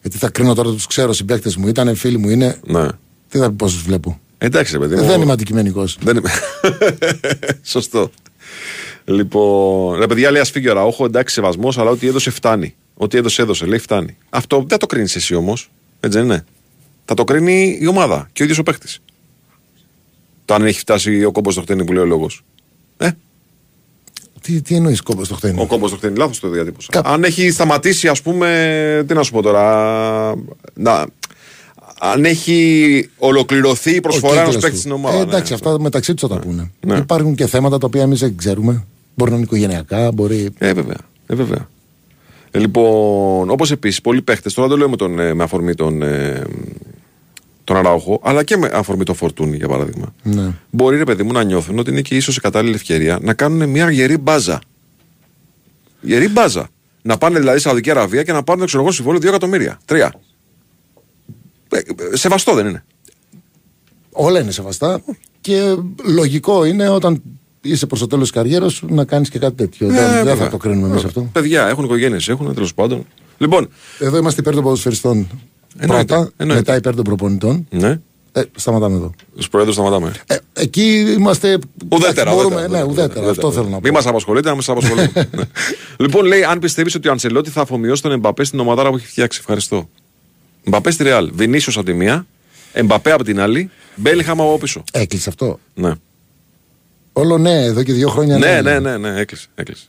Γιατί θα κρίνω τώρα τους ξέρω συμπαίκτες μου, ήταν φίλοι μου, είναι. Ναι. Τι θα πει πώς τους βλέπω; Εντάξει, ρε παιδί μου. Δεν είμαι αντικειμενικός. Δεν είμαι. [LAUGHS] Σωστό. Λοιπόν, ρε παιδιά, λέει ας φύγει ο Ραόχο, εντάξει, σεβασμός, αλλά ό,τι έδωσε φτάνει. Ό,τι έδωσε, έδωσε, λέει φτάνει. Αυτό δεν το κρίνεις εσύ όμως. Έτσι δεν είναι. Θα το κρίνει η ομάδα και ο ίδιος ο παίχτη. Το αν έχει φτάσει ο κόμπος στο χτένι που λέει ο λόγος. Ε, Τι, τι εννοείς κόμπος στο χτένι; ο κόμπος στο χτένι, λάθος το διατύπωσα. Κα- Αν έχει σταματήσει, ας πούμε. Τι να σου πω τώρα. Να, αν έχει ολοκληρωθεί η προσφορά Ο ενός κύκλος παίκτη του. στην ομάδα. Ε, ναι. εντάξει, αυτά μεταξύ τους θα τα πούνε. Ναι. Υπάρχουν και θέματα τα οποία εμείς δεν ξέρουμε. Μπορεί να είναι οικογενειακά, μπορεί. Ε, βέβαια. Ε, βέβαια. Ε, λοιπόν, όπως επίσης πολλοί παίχτες, τώρα δεν το λέω με, τον, ε, με αφορμή τον, ε, τον Αράοχο, αλλά και με αφορμή το Φορτούνι για παράδειγμα. Ναι. Μπορεί ρε παιδί μου να νιώθουν ότι είναι και ίσως η κατάλληλη ευκαιρία να κάνουν μια γερή μπάζα. Γερή μπάζα. Να πάνε δηλαδή στη Σαουδική Αραβία και να πάρουν ξέρω εγώ συμβόλαιο 2 εκατομμύρια. Τρία. Ε, ε, Σεβαστό δεν είναι. Όλα είναι σεβαστά και λογικό είναι όταν είσαι προς το τέλος της καριέρας σου να κάνεις και κάτι τέτοιο. δεν, δεν Ε, βέβαια. θα το κρίνουμε εμείς αυτό. Παιδιά έχουν οικογένειες, έχουν τέλος πάντων. Λοιπόν, Εδώ είμαστε υπέρ των ποδοσφαιριστών Εννοείται, πρώτα, εννοείται. μετά υπέρ των προπονητών. ναι, Ε, σταματάμε εδώ. στου προέδρου σταματάμε. Ε, εκεί είμαστε. Ουδέτερα. Μπορούμε, ουδέτερα, ναι, ουδέτερα. Αυτό θέλω να πω. Μην μας απασχολείτε, να μα απασχολείτε. [LAUGHS] Ναι. Λοιπόν, λέει, αν πιστεύεις ότι ο Αντσελότη θα αφομοιώσει τον Εμπαπέ στην ομαδάρα που έχει φτιάξει. Ευχαριστώ. Εμπαπέ στη Ρεάλ. Βινίσιος από τη μία, Εμπαπέ από την άλλη, Μπέλιχαμ από πίσω. Έκλεισε αυτό. Ναι. Όλο ναι, εδώ και δύο χρόνια. Ναι, ναι, ναι, ναι, έκλεισε. έκλεισε.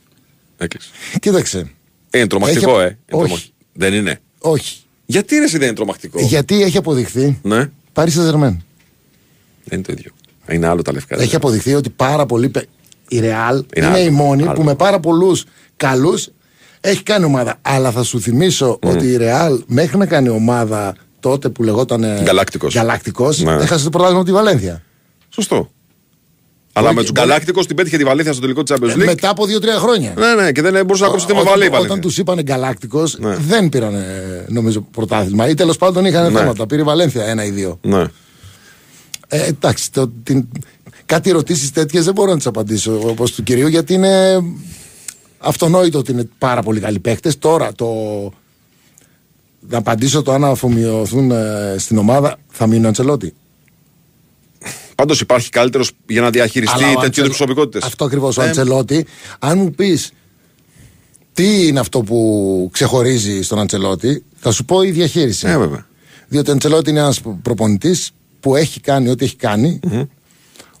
έκλεισε. Κοίταξε. Είναι τρομακτικό, Έχει- ε. Είναι Όχι. τρομακτικό. Δεν είναι. Όχι. Γιατί ρε, εσύ δεν είναι τρομακτικό; Γιατί έχει αποδειχθεί. Ναι, Πάρει σε Ζερμέν. δεν είναι το ίδιο. Είναι άλλο τα λευκά. Έχει αποδειχθεί ότι πάρα πολλοί. παι- Η Ρεάλ είναι, άλλο. η μόνη Άλλο. που με πάρα πολλούς καλούς έχει κάνει ομάδα. Αλλά θα σου θυμίσω ότι η Ρεάλ μέχρι να κάνει ομάδα τότε που λεγόταν. Γκαλάκτικος. Γκαλάκτικος, Ναι. έχασε το πρωτάθλημα από τη Βαλένθια. Σωστό. Αλλά Όχι, με τους μπορεί- Γκαλάκτικο την πέτυχε τη Βαλένθια στο τελικό της Champions Ε, League. μετά από δύο-τρία χρόνια. Ναι, ναι, και δεν μπορούσε να κόψει τη Ό- μαβαλή η όταν, όταν Βαλένθια. τους είπαν γκαλάκτικο, Ναι. δεν πήραν νομίζω πρωτάθλημα. Ή τέλος πάντων είχαν Ναι. θέματα. Πήρε η Βαλένθια ένα ή δύο. Ναι. Ε, εντάξει, το, την, κάτι ερωτήσεις τέτοιες δεν μπορώ να τις απαντήσω όπως του κυρίου γιατί είναι αυτονόητο ότι είναι πάρα πολύ καλοί παίχτε. Τώρα το. Να απαντήσω το αν αφομοιωθούν ε, στην ομάδα θα μείνει ο Αντσελότη. Πάντως υπάρχει καλύτερος για να διαχειριστεί Αλλά ο τέτοιου είδους Αντσελ- προσωπικότητες. Αυτό ακριβώς. Ο Ε, Αντσελότη, αν μου πεις τι είναι αυτό που ξεχωρίζει στον Αντσελότη, θα σου πω η διαχείριση. Ε, βέβαια. Διότι ο Αντσελότη είναι ένας προπονητής που έχει κάνει ό,τι έχει κάνει,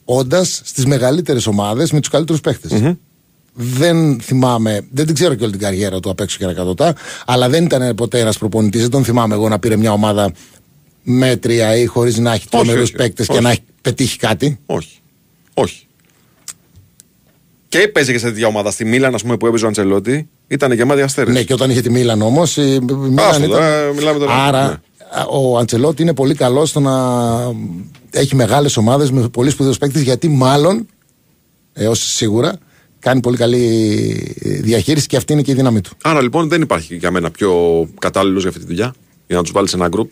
όντας στις μεγαλύτερες ομάδες με τους καλύτερους Δεν θυμάμαι, δεν την ξέρω και όλη την καριέρα του απ' έξω και ανακατοτά, αλλά δεν ήταν ποτέ ένας προπονητής. Δεν τον θυμάμαι εγώ να πήρε μια ομάδα μέτρια ή χωρίς να έχει τρομερούς όχι, παίκτες και όχι. να έχει πετύχει κάτι; Όχι. Όχι. Και έπαιζε και σε τέτοια ομάδα. Στη Μίλαν, ας πούμε, που έπαιζε ο Αντσελότη, ήταν γεμάτη αστέρες. Ναι, και όταν είχε τη Μίλαν όμως. Άστο, τώρα, μιλάμε τώρα. Άρα Ναι. ο Αντσελότη είναι πολύ καλός στο να έχει μεγάλες ομάδες με πολύ σπουδαίους παίκτες γιατί μάλλον έως σίγουρα κάνει πολύ καλή διαχείριση και αυτή είναι και η δύναμη του. Άρα λοιπόν δεν υπάρχει για μένα πιο κατάλληλος για αυτή τη δουλειά. Για να τους βάλεις σε ένα γκρουπ.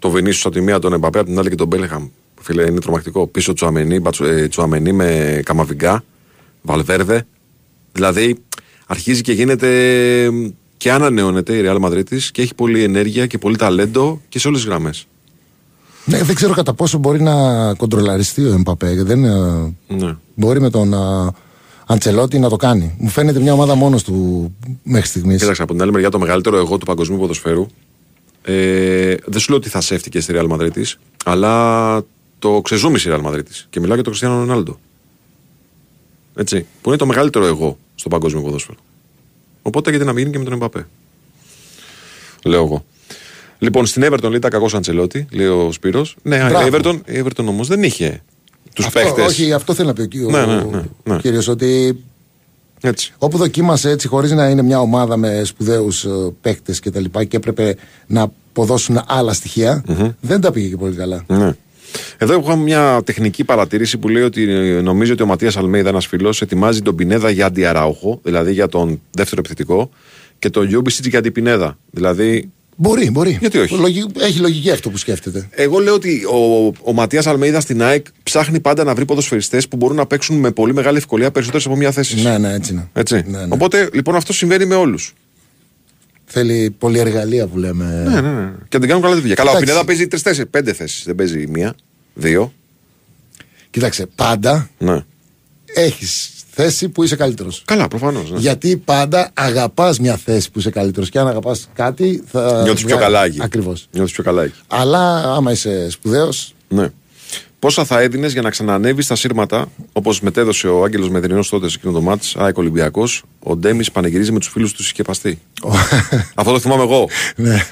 Το Βενίσιο από τη μία, τον Εμπαπέ από την άλλη και τον Μπέλεχαμ. Φίλε, είναι τρομακτικό. Πίσω Τσουαμενί, Μπατσου- ε, Τσουαμενί με Καμαβιγκά, Βαλβέρδε. Δηλαδή αρχίζει και γίνεται και ανανεώνεται η Real Madrid της και έχει πολλή ενέργεια και πολύ ταλέντο και σε όλες τις γραμμές. Ναι, δεν ξέρω κατά πόσο μπορεί να κοντρολαριστεί ο Εμπαπέ. Δεν, ε, Ναι. μπορεί με τον ε, Αντσελότη να το κάνει. Μου φαίνεται μια ομάδα μόνος του μέχρι στιγμής. Κοίταξε από την άλλη μεριά το μεγαλύτερο εγώ του παγκοσμίου ποδοσφαίρου. Ε, δεν σου λέω ότι θα σέφτηκε στη Real Madrid της, αλλά το ξεζούμισε η Real Madrid της. Και μιλάω για τον Κριστιανό Ρονάλντο. Έτσι. Που είναι το μεγαλύτερο εγώ στο παγκόσμιο ποδόσφαιρο. Οπότε γιατί να μην γίνει και με τον Εμπαπέ. Λέω εγώ. Λοιπόν, στην Everton λέει τα κακός Αντσελότη, λέει ο Σπύρος. Ναι, η Μπράβο. Everton, η Everton όμως δεν είχε τους Αυτό, παίχτες. όχι, αυτό θέλει να πει ο, κύριο- Ναι, ναι, ναι, ναι. ο κύριος, ότι Έτσι. Όπου δοκίμασε έτσι, χωρίς να είναι μια ομάδα με σπουδαίους παίκτες και τα λοιπά και έπρεπε να αποδώσουν άλλα στοιχεία, δεν τα πήγε και πολύ καλά. Ναι. Εδώ έχω μια τεχνική παρατήρηση που λέει ότι ε, νομίζει ότι ο Ματίας Αλμέιδα, ένας φίλο, ετοιμάζει τον Πινέδα για αντιαράουχο, δηλαδή για τον δεύτερο επιθετικό, και τον Λιούμπισιτς για τον Πινέδα. Δηλαδή, Μπορεί, μπορεί. Γιατί όχι; Λογι- Έχει λογική αυτό που σκέφτεται. εγώ λέω ότι ο, ο Ματίας Αλμέιδας στην ΑΕΚ ψάχνει πάντα να βρει ποδοσφαιριστές που μπορούν να παίξουν με πολύ μεγάλη ευκολία περισσότερες από μία θέση. Ναι, ναι, έτσι είναι. Έτσι. Ναι, ναι. Οπότε λοιπόν αυτό συμβαίνει με όλους. Θέλει πολυεργαλεία που λέμε. Ναι, ναι, ναι. Και την κάνουν καλά τη δουλειά. Καλά, ο Εντάξει. Πινέδα παίζει τρεις-τέσσερις, πέντε θέσεις. Δεν παίζει μία, δύο. Κοίταξε, πάντα Ναι. έχεις θέση που είσαι καλύτερος. Καλά, προφανώς. Ναι. Γιατί πάντα αγαπάς μια θέση που είσαι καλύτερος. Και αν αγαπάς κάτι, θα. Νιώθεις πιο καλά εκεί. Ακριβώς. Νιώθεις πιο καλά εκεί. Αλλά άμα είσαι σπουδαίο, Ναι. Πόσα θα έδινες για να ξανανεύει στα σύρματα, όπως μετέδωσε ο Άγγελος Μεδρινός τότε σε εκείνο το μάτς, ΑΕΚ Ολυμπιακός, ο Ντέμις πανηγυρίζει με τους φίλους του συσκεπαστή. Αυτό το θυμάμαι εγώ. ναι.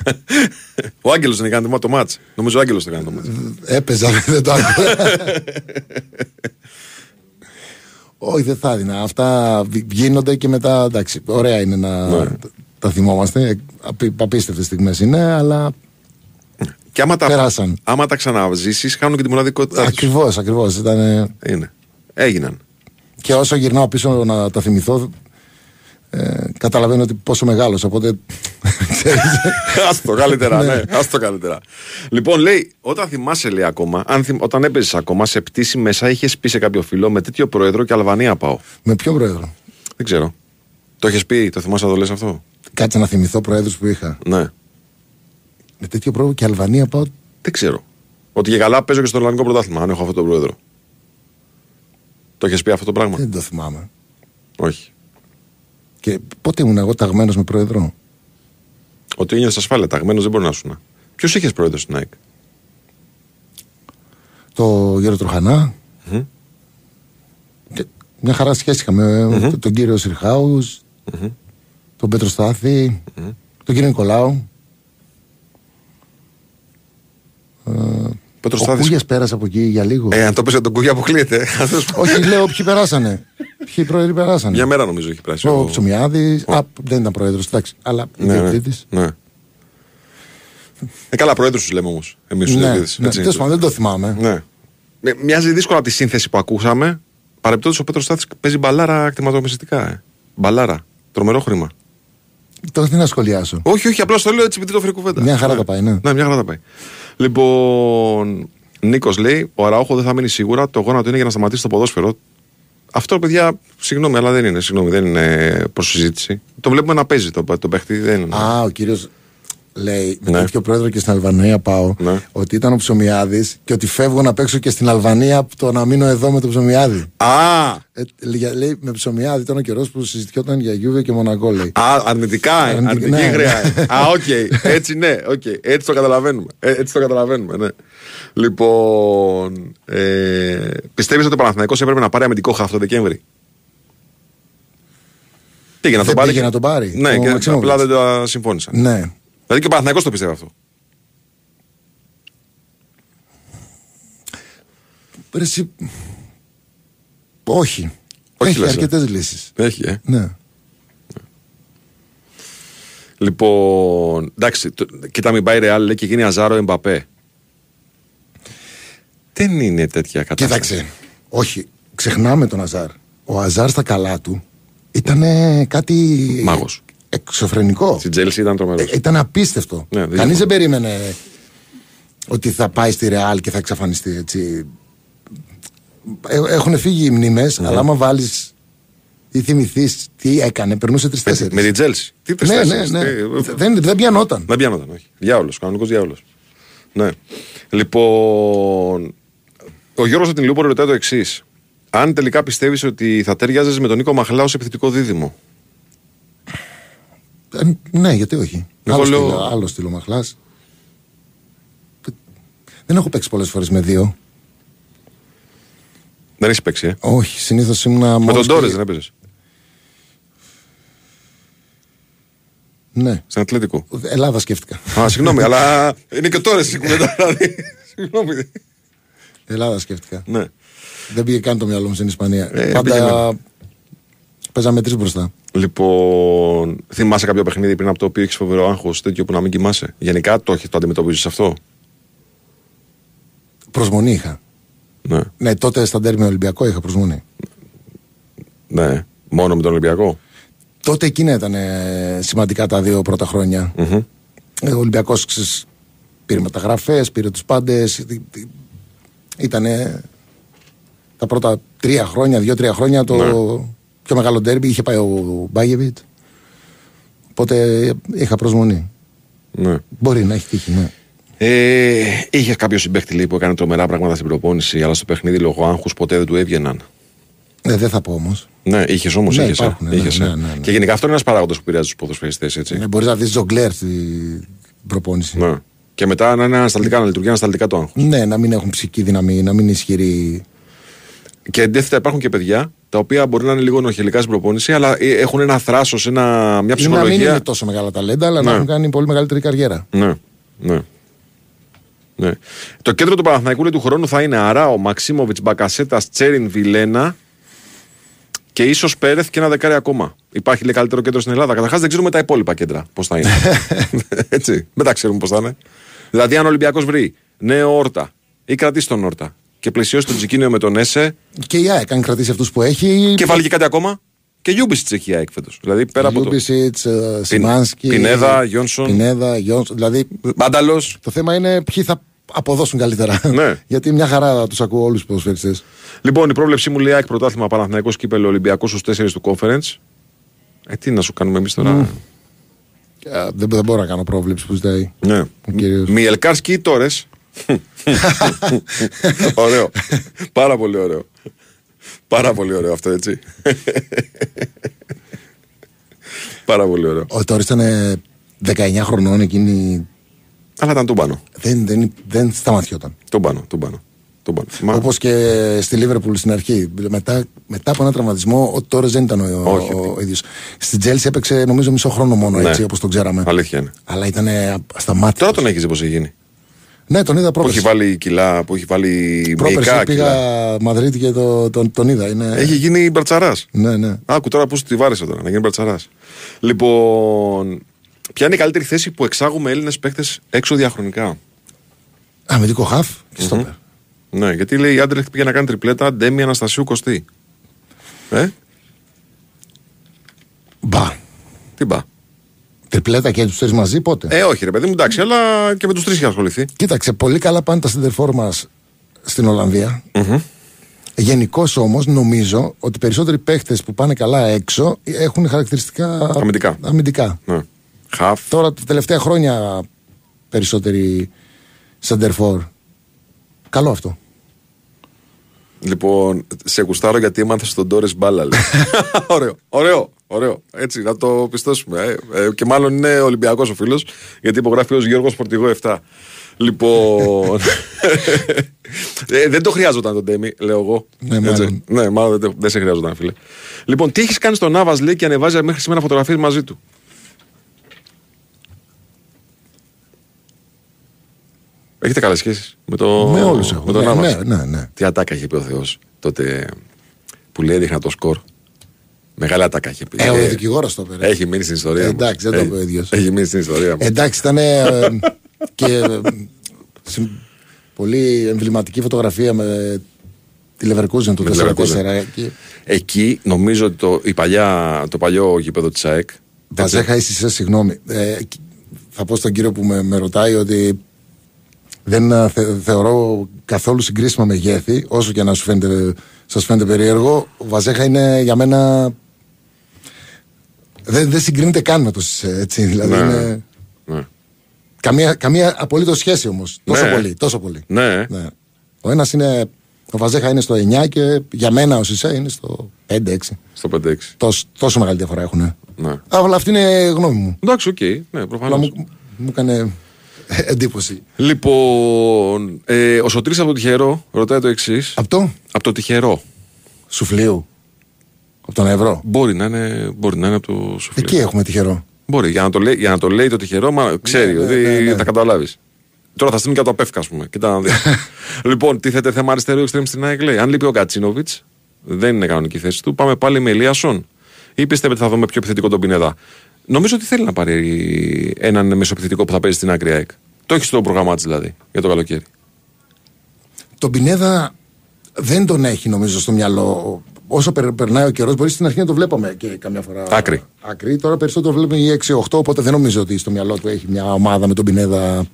[LAUGHS] ο Άγγελος δεν έκανε το μάτς. Νομίζω ο Άγγελος το έκανε το μάτς. Έπαιζα, [LAUGHS] δεν το άκουγα. [LAUGHS] Όχι, δεν θα έδινα. Αυτά βι- γίνονται και μετά. Εντάξει, ωραία είναι να Ναι. τα θυμόμαστε. Απί- Απίστευτες στιγμές είναι, αλλά. Και άμα τα, Περάσαν. άμα τα ξαναζήσεις, χάνουν και τη μοναδικότητά του. Ακριβώς, ακριβώς. Ήταν... Είναι. Έγιναν. Και όσο γυρνάω πίσω να τα θυμηθώ, ε, Ε, καταλαβαίνω ότι πόσο μεγάλος, οπότε. [LAUGHS] ξέρεις. Άστο καλύτερα, Ναι. ναι. Άστο καλύτερα. Λοιπόν, λέει, όταν θυμάσαι, λέει ακόμα, αν θυμ- όταν έπαιζες ακόμα σε πτήση μέσα, είχες πει σε κάποιο φίλο με τέτοιο πρόεδρο και Αλβανία πάω. Με ποιο πρόεδρο; Δεν ξέρω. Το έχει πει, το θυμάσαι να το λες αυτό; Κάτσε να θυμηθώ προέδρου που είχα. Ναι. Με τέτοιο πρόεδρο και Αλβανία πάω. Δεν ξέρω. Ότι και καλά παίζω και στο ελληνικό πρωτάθλημα, αν έχω αυτόν τον πρόεδρο. Το έχει πει αυτό το πράγμα; Δεν το θυμάμαι. Όχι. Και πότε ήμουν εγώ ταγμένος με πρόεδρο; Ότι νιώθει ασφάλεια, ταγμένος δεν μπορεί να σου να. Ποιος είχες πρόεδρο στην ΑΕΚ; Το Γέρο Τροχανά. Μμμ. Και μια χαρά σχέση είχαμε. το- Τον κύριο Σιρχάους, τον Πέτρο Στάθη, τον κύριο Νικολάου. Πέτρο Ο Στάδης. Κούγιας πέρασε από εκεί για λίγο. Ε, αν το πεις για τον Κούγια, αποκλείεται. [LAUGHS] Θα σου πω. Όχι, λέω ποιοι περάσανε. Ποιοι πρόεδροι περάσανε. Μια μέρα νομίζω έχει περάσει. Ο Ψωμιάδης. Α, δεν ήταν πρόεδρος, εντάξει. Αλλά Ναι, ναι, διοικητή. ναι. Ε, καλά, πρόεδρο τους λέμε όμως. Εμείς τους Ναι, διαιτητέ. ναι, τέλος πάντων, δεν το θυμάμαι. Ναι. Ε, Μοιάζει δύσκολα από τη σύνθεση που ακούσαμε. Παρεπτόντω ο Πέτρος Στάθης παίζει μπαλάρα κτηματομεσιστικά. Ε. Μπαλάρα. Τρομερό χρήμα. Τώρα τι να σχολιάσω. Όχι, όχι, απλώς το λέω έτσι επειδή το φέρει κουβέντα. Μια χαρά Ναι. τα πάει, ναι. Ναι, μια χαρά τα πάει. Λοιπόν, Νίκος λέει: Ο Αραούχο δεν θα μείνει σίγουρα. Το γόνατο είναι για να σταματήσει το ποδόσφαιρο. Αυτό, παιδιά, συγγνώμη, αλλά δεν είναι. Συγγνώμη, δεν είναι προς συζήτηση. Το βλέπουμε να παίζει το, τον παίχτη. Δεν είναι. Α, ο κύριος λέει με Ναι. τέτοιο πρόεδρο και στην Αλβανία πάω Ναι. ότι ήταν ο Ψωμιάδης και ότι φεύγω να παίξω και στην Αλβανία από το να μείνω εδώ με τον Ψωμιάδη. Α, Ε, λέει, λέει, με Ψωμιάδη ήταν ο καιρός που συζητιόταν για Γιούβε και Μονακό, λέει. Α, αρνητικά, ε, Αρνητικά, αρνητική ναι. χρειά. ε. Α, οκ. Έτσι ναι, οκ. Έτσι το καταλαβαίνουμε. Ε, έτσι το καταλαβαίνουμε, ναι. Λοιπόν, ε, πιστεύεις ότι ο Παναθηναϊκός έπρεπε να πάρει αμυντικό χαφ το Δεκέμβρη; Πήγε να τον Δεν πάρει. πήγε και- να τον πάρει, Ναι, ο και Μαξίμοβιτς. απλά δεν τα συμφώνησαν. Ναι. Δηλαδή και ο Παναθηναϊκός το πιστεύει αυτό. Ρε, εσύ- Όχι. Όχι, Έχει λες, ε. αρκετές λύσεις. Έχει, ε. Ναι. Λοιπόν, εντάξει, το, κοίτα μην πάει Ρεάλ, λέει και γίνει Αζάρ ο Εμπαπέ. Δεν είναι τέτοια κατάσταση. Κοίταξε. Όχι. Ξεχνάμε τον Αζάρ. Ο Αζάρ στα καλά του ήταν κάτι. Μάγος. Εξωφρενικό. Στην Τσέλσι ήταν τρομερός. Ε, ήταν απίστευτο. Ναι, δεν Κανείς διαφωνώ. δεν περίμενε ότι θα πάει στη Ρεάλ και θα εξαφανιστεί έτσι. Έχουν φύγει οι μνήμες, Ναι. αλλά άμα βάλεις ή θυμηθείς τι έκανε, περνούσε με, τρεις-τέσσερις. με την Τσέλσι. Τι τρεις Ναι, ναι, τέσσερις, ναι. τι- Δεν, δεν πιανόταν. Δεν πιάνονταν, όχι. Διάολος, κανονικός διάολος. Ναι. Λοιπόν, ο Γιώργος από την Ηλιούπολη ρωτάει το εξής. Αν τελικά πιστεύεις ότι θα ταίριαζε με τον Νίκο Μαχλά ο σε επιθετικό δίδυμο; Ε, ναι, γιατί όχι. Εγώ Άλλο λέω- στυλ, άλλο στυλ ο Μαχλάς. Δεν έχω παίξει πολλές φορές με δύο. Δεν έχεις παίξει, ε; Όχι, συνήθως ήμουν. Με τον Τόρες δεν έπαιζες; Ναι. Στην Ατλέτικο; Ελλάδα σκέφτηκα. Α, συγγνώμη, αλλά [LAUGHS] είναι και τώρα η κουβέντα. δηλαδή. Συγγνώμη. Ελλάδα σκέφτηκα. Ναι. Δεν πήγε καν το μυαλό μου στην Ισπανία. Ε, πήγε Πάντα παίζαμε τρεις μπροστά. Λοιπόν, θυμάσαι κάποιο παιχνίδι πριν από το οποίο έχεις φοβερό άγχος, τέτοιο που να μην κοιμάσαι; Γενικά το, έχεις- το αντιμετωπίζεις αυτό; Προσμονή είχα. Ναι. Ναι, τότε στα ντέρμι Ολυμπιακό είχα προσμονή. ναι. Μόνο με τον Ολυμπιακό; Τότε εκείνα ήταν ε, σημαντικά τα δύο πρώτα χρόνια. Μμμ. Ε, Ο Ολυμπιακός πήρε μεταγραφές, πήρε τους πάντες. Ήταν τα πρώτα τρία χρόνια, δύο-τρία χρόνια το Ναι. Πιο μεγάλο ντέρμπι. Είχε πάει ο Μπάγεβιτ. Οπότε είχα προσμονή. Ναι. Μπορεί να έχει τύχει, ναι. Ε, είχε κάποιο συμπέχτη λέει, που έκανε τρομερά πράγματα στην προπόνηση, αλλά στο παιχνίδι λόγω άγχους ποτέ δεν του έβγαιναν. Ε, δεν θα πω όμως. Ναι, είχες όμως. Ναι, είχες, ε. υπάρχουν, ναι, Είχες, ε. ναι, ναι, ναι. Και γενικά αυτό είναι ένας παράγοντας που επηρεάζει τους ποδοσφαιριστές, έτσι. Ε, Μπορείς να δεις ζογκλέρ στην προπόνηση. Ναι. Και μετά να είναι ανασταλτικά, να λειτουργεί ανασταλτικά το άγχος. Ναι, να μην έχουν ψυχική δύναμη, να μην είναι ισχυροί. Και αντίθετα υπάρχουν και παιδιά τα οποία μπορεί να είναι λίγο νοχελικά στην προπόνηση, αλλά ε, έχουν ένα θράσος, ένα, μια Ή να μην ψυχολογία. είναι τόσο μεγάλα ταλέντα, αλλά Ναι. να έχουν κάνει πολύ μεγαλύτερη καριέρα. Ναι, ναι. ναι. Το κέντρο του Παναθηναϊκού λέει, του χρόνου θα είναι Αράο, Μαξίμοβιτς, Μπακασέτας, Τσέριν, Βιλένα και ίσως Πέρεθ και ένα δεκάρι ακόμα. Υπάρχει λέει, καλύτερο κέντρο στην Ελλάδα. Καταρχάς δεν ξέρουμε τα υπόλοιπα κέντρα πώς θα είναι. [LAUGHS] Έτσι. Δεν τα ξέρουμε πώς θα είναι. Δηλαδή, αν ο Ολυμπιακός βρει νέο όρτα ή κρατήσει τον όρτα και πλαισιώσει τον Τζικίνιο με τον Έσε Και η ΑΕΚ, αν κρατήσει αυτούς που έχει. και βάλει και κάτι ακόμα. Και Λιούμπισιτς έχει η ΑΕΚ φέτος. Δηλαδή πέρα από το. Λιούμπισιτς, ε, Σιμάνσκι. Πινέδα, Γιόνσον. Πινέδα, Γιόνσον. Δηλαδή Μάνταλος. το θέμα είναι ποιοι θα αποδώσουν καλύτερα. Ναι. [LAUGHS] Γιατί μια χαρά τους ακούω όλους τους ποδοσφαιριστές. Λοιπόν, η πρόβλεψή μου λέει ΑΕΚ πρωτάθλημα Παναθηναϊκός κύπελο Ολυμπιακός στους 4 του conference. Ε, τι να σου κάνουμε εμείς τώρα; Δεν, δεν μπορώ να κάνω πρόβλεψη που ζητάει. Ναι. Ο κύριος. Μιελκάρσκι ή Τόρες; [LAUGHS] [LAUGHS] ωραίο. Πάρα πολύ ωραίο. Πάρα πολύ ωραίο αυτό, έτσι. Πάρα πολύ ωραίο. Ο Τόρες ήταν ε, 19 χρονών εκείνη. Αλλά ήταν τούμπανο. Δεν, δεν, δεν σταματιόταν. Τον πάνω, τον πάνω. Τον πάνω. Μα- Όπως και στη Λίβερπουλ στην αρχή. Μετά, μετά από ένα τραυματισμό, ο Τόρες δεν ήταν ο, Όχι. ο, ο ίδιος. Στην Τσέλσι έπαιξε νομίζω μισό χρόνο μόνο Ναι. έτσι όπως τον ξέραμε. Αλήθεια είναι. Αλλά ήταν ασταμάτητο. Τώρα τον έχεις πώς έχει γίνει. Ναι, τον είδα Που έχει πρόπερση. βάλει κιλά, που έχει βάλει Πρόπερση μυϊκά πήγα κιλά. Μαδρίτη και το, τον, τον είδα. Είναι... Έχει γίνει μπαρτσαρά. Ναι, ναι. Άκου τώρα πώς τη βάρεσε τώρα, να γίνει μπαρτσαρά. Λοιπόν, ποια είναι η καλύτερη θέση που εξάγουμε Έλληνες παίκτες έξω διαχρονικά; Αμυντικό χαφ και στόπερ. Ναι, γιατί λέει η Άντρεχτ πήγε να κάνει τριπλέτα, Ντέμι Αναστασίου Κωστή. Ε, Μπα. τι μπα; Τριπλέτα και τους τρεις μαζί πότε; Ε, όχι ρε παιδί μου, εντάξει, αλλά και με τους τρεις είχε ασχοληθεί. Κοίταξε, πολύ καλά πάνε τα center μας στην Ολλανδία. Γενικώς όμως νομίζω ότι οι περισσότεροι παίχτες που πάνε καλά έξω έχουν χαρακτηριστικά Αμυντικά. αμυντικά. Ναι. Χαφ. Τώρα τα τελευταία χρόνια περισσότεροι center for. Καλό αυτό. Λοιπόν, σε γουστάρω γιατί έμαθε στον Τόρες μπάλα. λέει. [LAUGHS] ωραίο, ωραίο, ωραίο. Έτσι, να το πιστώσουμε. Ε. Ε, και μάλλον είναι Ολυμπιακός ο φίλος, γιατί υπογράφει ως Γιώργος Πορτιγό 7. Λοιπόν. [LAUGHS] ε, δεν το χρειάζονταν τον Ντέμι, λέω εγώ. Ναι, Έτσι. μάλλον. Ναι, μάλλον δεν, το- δεν σε χρειάζονταν, φίλε. Λοιπόν, τι έχεις κάνει στον Νάβα, λέει, και ανεβάζει μέχρι σήμερα φωτογραφίες μαζί του; Έχετε καλές σχέσεις με, το... με όλους έχω. με τον ναι, Νάβας; ναι, ναι, ναι. Τι ατάκα είχε πει ο Θεός τότε που λέει έδειχνα το σκορ; Μεγάλη ατάκα είχε πει. Ε, ο Ε, δικηγόρος το πήρε. Έχει μείνει στην ιστορία. Ε, μας. εντάξει, δεν το Έχει- είπε ο ίδιος. Έχει μείνει στην ιστορία. μας. Εντάξει, ήταν ε, [LAUGHS] και ε, συμ- πολύ εμβληματική φωτογραφία με τη Leverkusen του Με τη 4-4. Leverkusen. εκεί. Εκεί νομίζω ότι το, η παλιά, το παλιό γήπεδο της ΑΕΚ. Βαζέχα, είσαι συγγνώμη. Ε, θα πω στον κύριο που με, με ρωτάει ότι δεν ε, θε- θεωρώ καθόλου συγκρίσιμα μεγέθη, όσο και να σου φαίνεται, σας φαίνεται περίεργο. Ο Βαζέχα είναι για μένα. Δεν, δεν συγκρίνεται καν με το Σισέ, έτσι. Δηλαδή Ναι. είναι. Ναι. Καμία, καμία απολύτως σχέση όμως. Τόσο Ναι. πολύ. Τόσο πολύ. Ναι. Ο ένας είναι. Ο Βαζέχα είναι στο 9 και για μένα ο Σισέ είναι στο 5-6. Στο 5-6. Τόσο, τόσο μεγάλη διαφορά έχουν. Ναι. Αλλά αυτή είναι γνώμη μου. Εντάξει, οκ. Ναι, Αλλά προφανώς. μου, μου έκανε [LAUGHS] εντύπωση. Λοιπόν, ε, ο Σωτήρης από το τυχερό ρωτάει το εξής. Από το; Από το τυχερό. σουφλίου. Από τον Ευρώ. Μπορεί να είναι, μπορεί να είναι από το σουφλέ. Εκεί έχουμε τυχερό. Μπορεί. Για να, το λέει, για να το λέει το τυχερό, μα ξέρει ναι, ότι ναι, ναι. τα καταλάβεις. Τώρα θα στείλει και από το ΑΠΕΦΚ, ας πούμε. Κοίτα να δεις. [LAUGHS] λοιπόν, τίθεται θέμα αριστερού εξτρέμ στην ΑΕΚ, λέει. Αν λείπει ο Κατσίνοβιτς, δεν είναι κανονική θέση του. Πάμε πάλι με Ελίασον. Ή πιστεύετε θα δούμε πιο επιθετικό τον Πινέδα. Νομίζω ότι θέλει να πάρει έναν μεσοεπιθετικό που θα παίζει στην άκρη ΑΕΚ. Το έχει στο πρόγραμμά της δηλαδή για το καλοκαίρι. Τον Πινέδα δεν τον έχει νομίζω στο μυαλό. Όσο περ- περνάει ο καιρός, μπορεί στην αρχή να το βλέπαμε και καμιά φορά. Άκρη. Άκρη. Τώρα περισσότερο το βλέπουμε οι 6-8, οπότε δεν νομίζω ότι στο μυαλό του έχει μια ομάδα με τον Πινέδα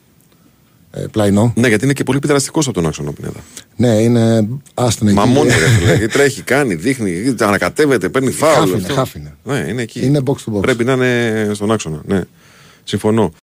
ε, πλαϊνό. Ναι, γιατί είναι και πολύ επιδραστικό από τον άξονα ο Πινέδα. Ναι, είναι άστον εκεί. Μα μόνο ρε φίλε. [LAUGHS] Τρέχει, κάνει, δείχνει, ανακατεύεται, παίρνει φάουλ. Χάφ είναι, αυτό. χάφ είναι. Ναι, είναι εκεί. Είναι box to box. Πρέπει να είναι στον άξονα. Ναι. Συμφωνώ.